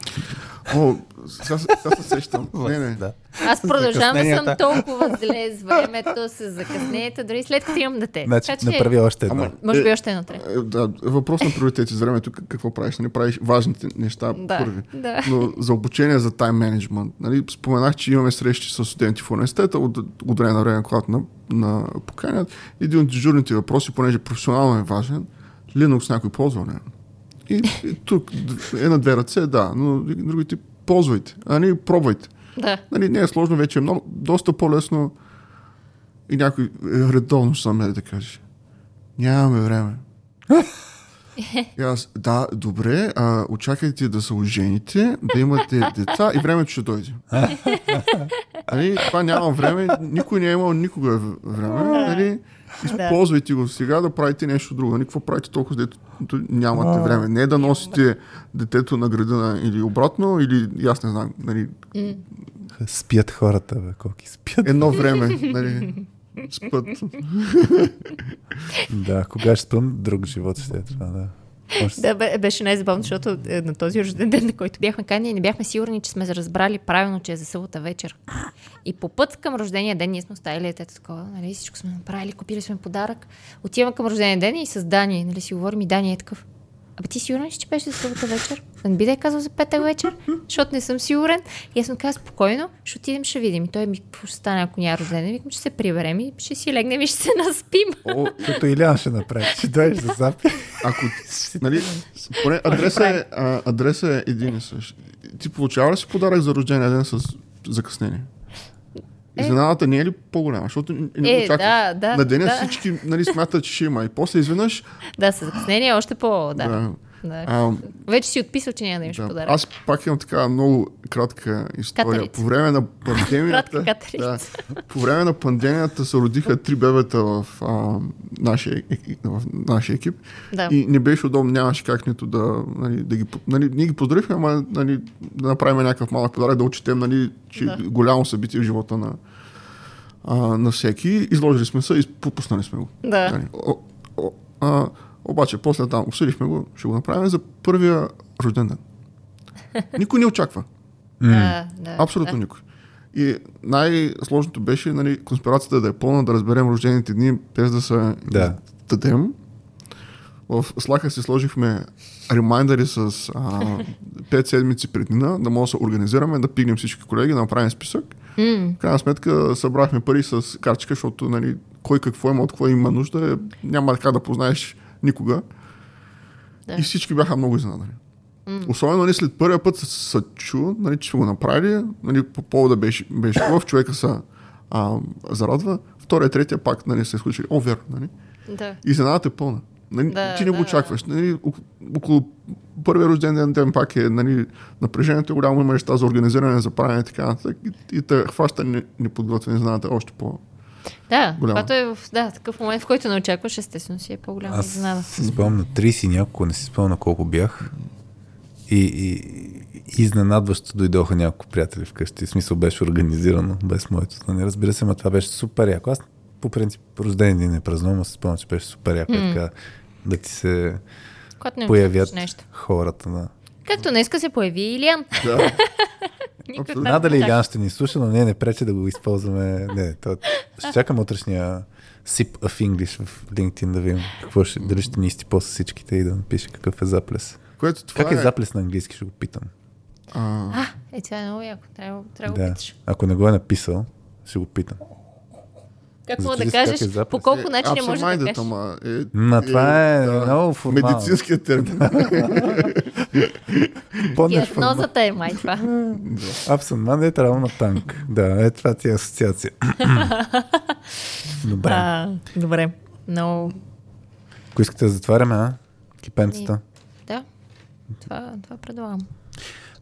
О, сега, се- сега се сещам. Не, не. Да. Аз продължавам да съм толкова зле с времето, с закъснението, дори след като имам дете. Значи, така че, направи още едно. Ама, може би е, още едно трябва. е, Да, въпрос на приоритети с времето. как- Какво правиш? Нали? Правиш важните неща Да, първи. да. Но за обучение за тайм менеджмент. Нали? Споменах, че имаме срещи с студенти в университета от от време на време, когато на, на поканят. Един от дежурните въпроси, понеже професионално е важен, Linux някой ползва ли? И, и тук е на две ръце, да, но другите ползвайте, а не пробвайте. Да. Нали, не е сложно, вече е много, доста по-лесно и някой е, редовно ще намери да кажеш. Нямаме време. И аз, да, добре, а, очаквайте да се ожените, да имате деца и времето ще дойде. Нали, това няма време, никой не е имал никога време. Нали, използвайте го сега да правите нещо друго. Нали, какво правите толкова, дето нямате време? Не е да носите детето на градина или обратно, или аз не знам. Нали, Спят хората, бе, колко спят. едно време. Нали, спът. Да, кога ще спъм, друг живот ще е това, да. Да, бе- беше най-забавно, защото е, на този рожден ден, на който бяхме канени, не бяхме сигурни, че сме разбрали правилно, че е за събота вечер. И по път към рождения ден ние сме оставили детето такова, нали, всичко сме направили, купили сме подарък. Отиваме към рождения ден и с Дани, нали, си говорим и Дани е такъв. Абе ти сигурен че беше за събота вечер? Да не би да е казал за петък вечер, защото не съм сигурен. И аз му казах спокойно, ще отидем, ще видим. И той ми, какво ще стане, ако няма рожден ден? Викам, ще се приберем и ще си легнем и ще се наспим. О, Като Илян ще направи. Ще дойдеш да запи. ако, нали, поне адреса е, адреса е един и същ. Ти получава ли си подарък за рождения ден с закъснение? Изненадата не е ли по-голяма? Защото не Е, да, да, На деня да. всички нали, смятат, че ще има. И после изведнъж... Да, с закъснение още по... Да. Да, да. а, Вече си отписал, че няма да имаш да. подарък. Аз пак имам така много кратка история. Катерица. По време на пандемията... Кратка да, по време на пандемията се родиха три бебета в, а, нашия, екип, в нашия екип. Да. И не беше удобно, нямаше как нито да, нали, да ги... Нали, ние ги поздравихме, ама нали, да направим някакъв малък подарък, да отчетем, нали, че да. голямо събитие в живота на, а, на всеки. Изложили сме се и попуснали сме го. Да. Нали, о, о, а, обаче, после там обсъдихме го, ще го направим за първия рожден ден. Никой не очаква. Да, Абсолютно никой. И най-сложното беше нали, конспирацията да е пълна, да разберем рождените дни, без да се Да. дадем. В Слаха си сложихме ремайдери с а, 5 седмици преди дна, да може да се организираме, да пигнем всички колеги, да направим списък. В крайна сметка събрахме пари с картичка, защото нали, кой какво има, от какво има нужда, е, няма така да познаеш никога. Да. И всички бяха много изненадани. Особено нали, след първия път се, се чу, нали, че го направили, нали, по повода беше, беше хубав, човека се а, зарадва. Втория, третия пак нали, се случи. О, верно. Нали? да. Изненадата е пълна. Нали, Да, ти не го да. очакваш. Нали, ок- около първия рожден ден, ден пак е нали, напрежението е голямо, има неща за организиране, за правене и така нататък. И, и те хваща не- неподготвени, знаете, още по... Да, Голямо. когато е в да, такъв момент, в който не очакваш, естествено си е по-голяма Аз изненада. си спомням на 30 и няколко, не си спомням на колко бях. И, и, и изненадващо дойдоха няколко приятели вкъщи. В смисъл беше организирано, без моето. Нали, разбира се, но това беше супер яко. Аз по принцип рожден ден не празнувам, но си спомням, че беше супер яко. Mm. Така, да ти се Когато не появят нещо. хората. Да. Както днеска се появи Илиан. Да. Никой Надали. Илян ще ни слуша, но не, не пречи да го използваме. Не, то, ще чакам утрешния sip of English в LinkedIn да видим какво ще, дали ще ни изтипо с всичките и да напише какъв е заплес. Което това Как е заплес на английски, ще го питам. А, А, е, това е много яко. Трябва, трябва Да. го питаш. Ако не го е написал, ще го питам. Как мога да Зачисли как кажеш, е по колко начини може да кажеш? ама е, Ма това е много формално. Медицинският термин. Диагнозата е май това. Абсен ман е трябва на танк. Да, е това ти е асоциация. Добре. А, добре. Но, Ако искате да затваряме, а? Кипенцата. да, това, това предлагам.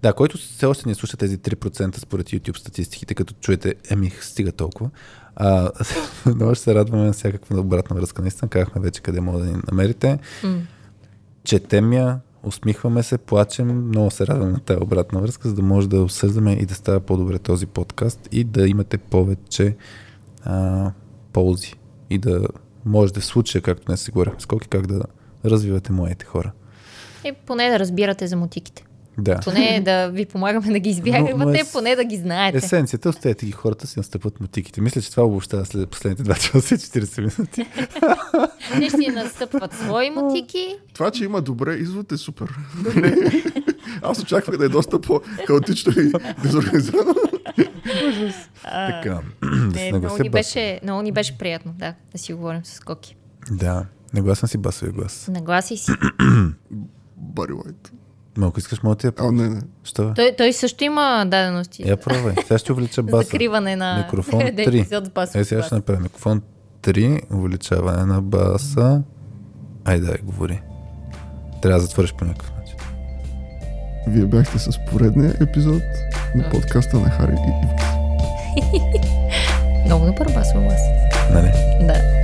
Да, който все още не слуша тези 3% според YouTube статистиките, като чуете, еми, стига толкова. А, много ще се радваме на всякаква обратна връзка. Наистина казахме вече къде може да ни намерите. М. Четем я, усмихваме се, плачем, много се радваме на тази обратна връзка, за да може да обсъждаме и да става по-добре този подкаст и да имате повече а, ползи и да може да в случая, както не си говорихме скоки, как да развивате моите хора. И поне да разбирате за мутиките. Да. Поне да ви помагаме да ги но е поне да ги знаете. Есенцията, оставете ги хората си настъпват мотиките. Мисля, че това обобщава след последните 2 часа и 40 минути. Те ще си настъпват свои мутики. Това, че има добре извод е супер. Аз очаквах да е доста по-хаотично и дезорганизирано. така, да Не, се много, ни беше, много ни беше приятно, да, да си говорим с Коки. Да, нагласен си басовия глас. Нагласи си. Бари Лайт. Ако искаш, мога ти я А, не, не. Що? Той, той също има дадености. Я пробвай. Сега ще увелича баса. Закриване на Микрофон да, 3. епизод с басов Е, сега ще направя микрофон 3, увеличаване на баса. Айде, дай, говори. Трябва да затвориш по някакъв начин. Вие бяхте с поредния епизод на подкаста на Хари и. Много добър басов глас. Нали? Да.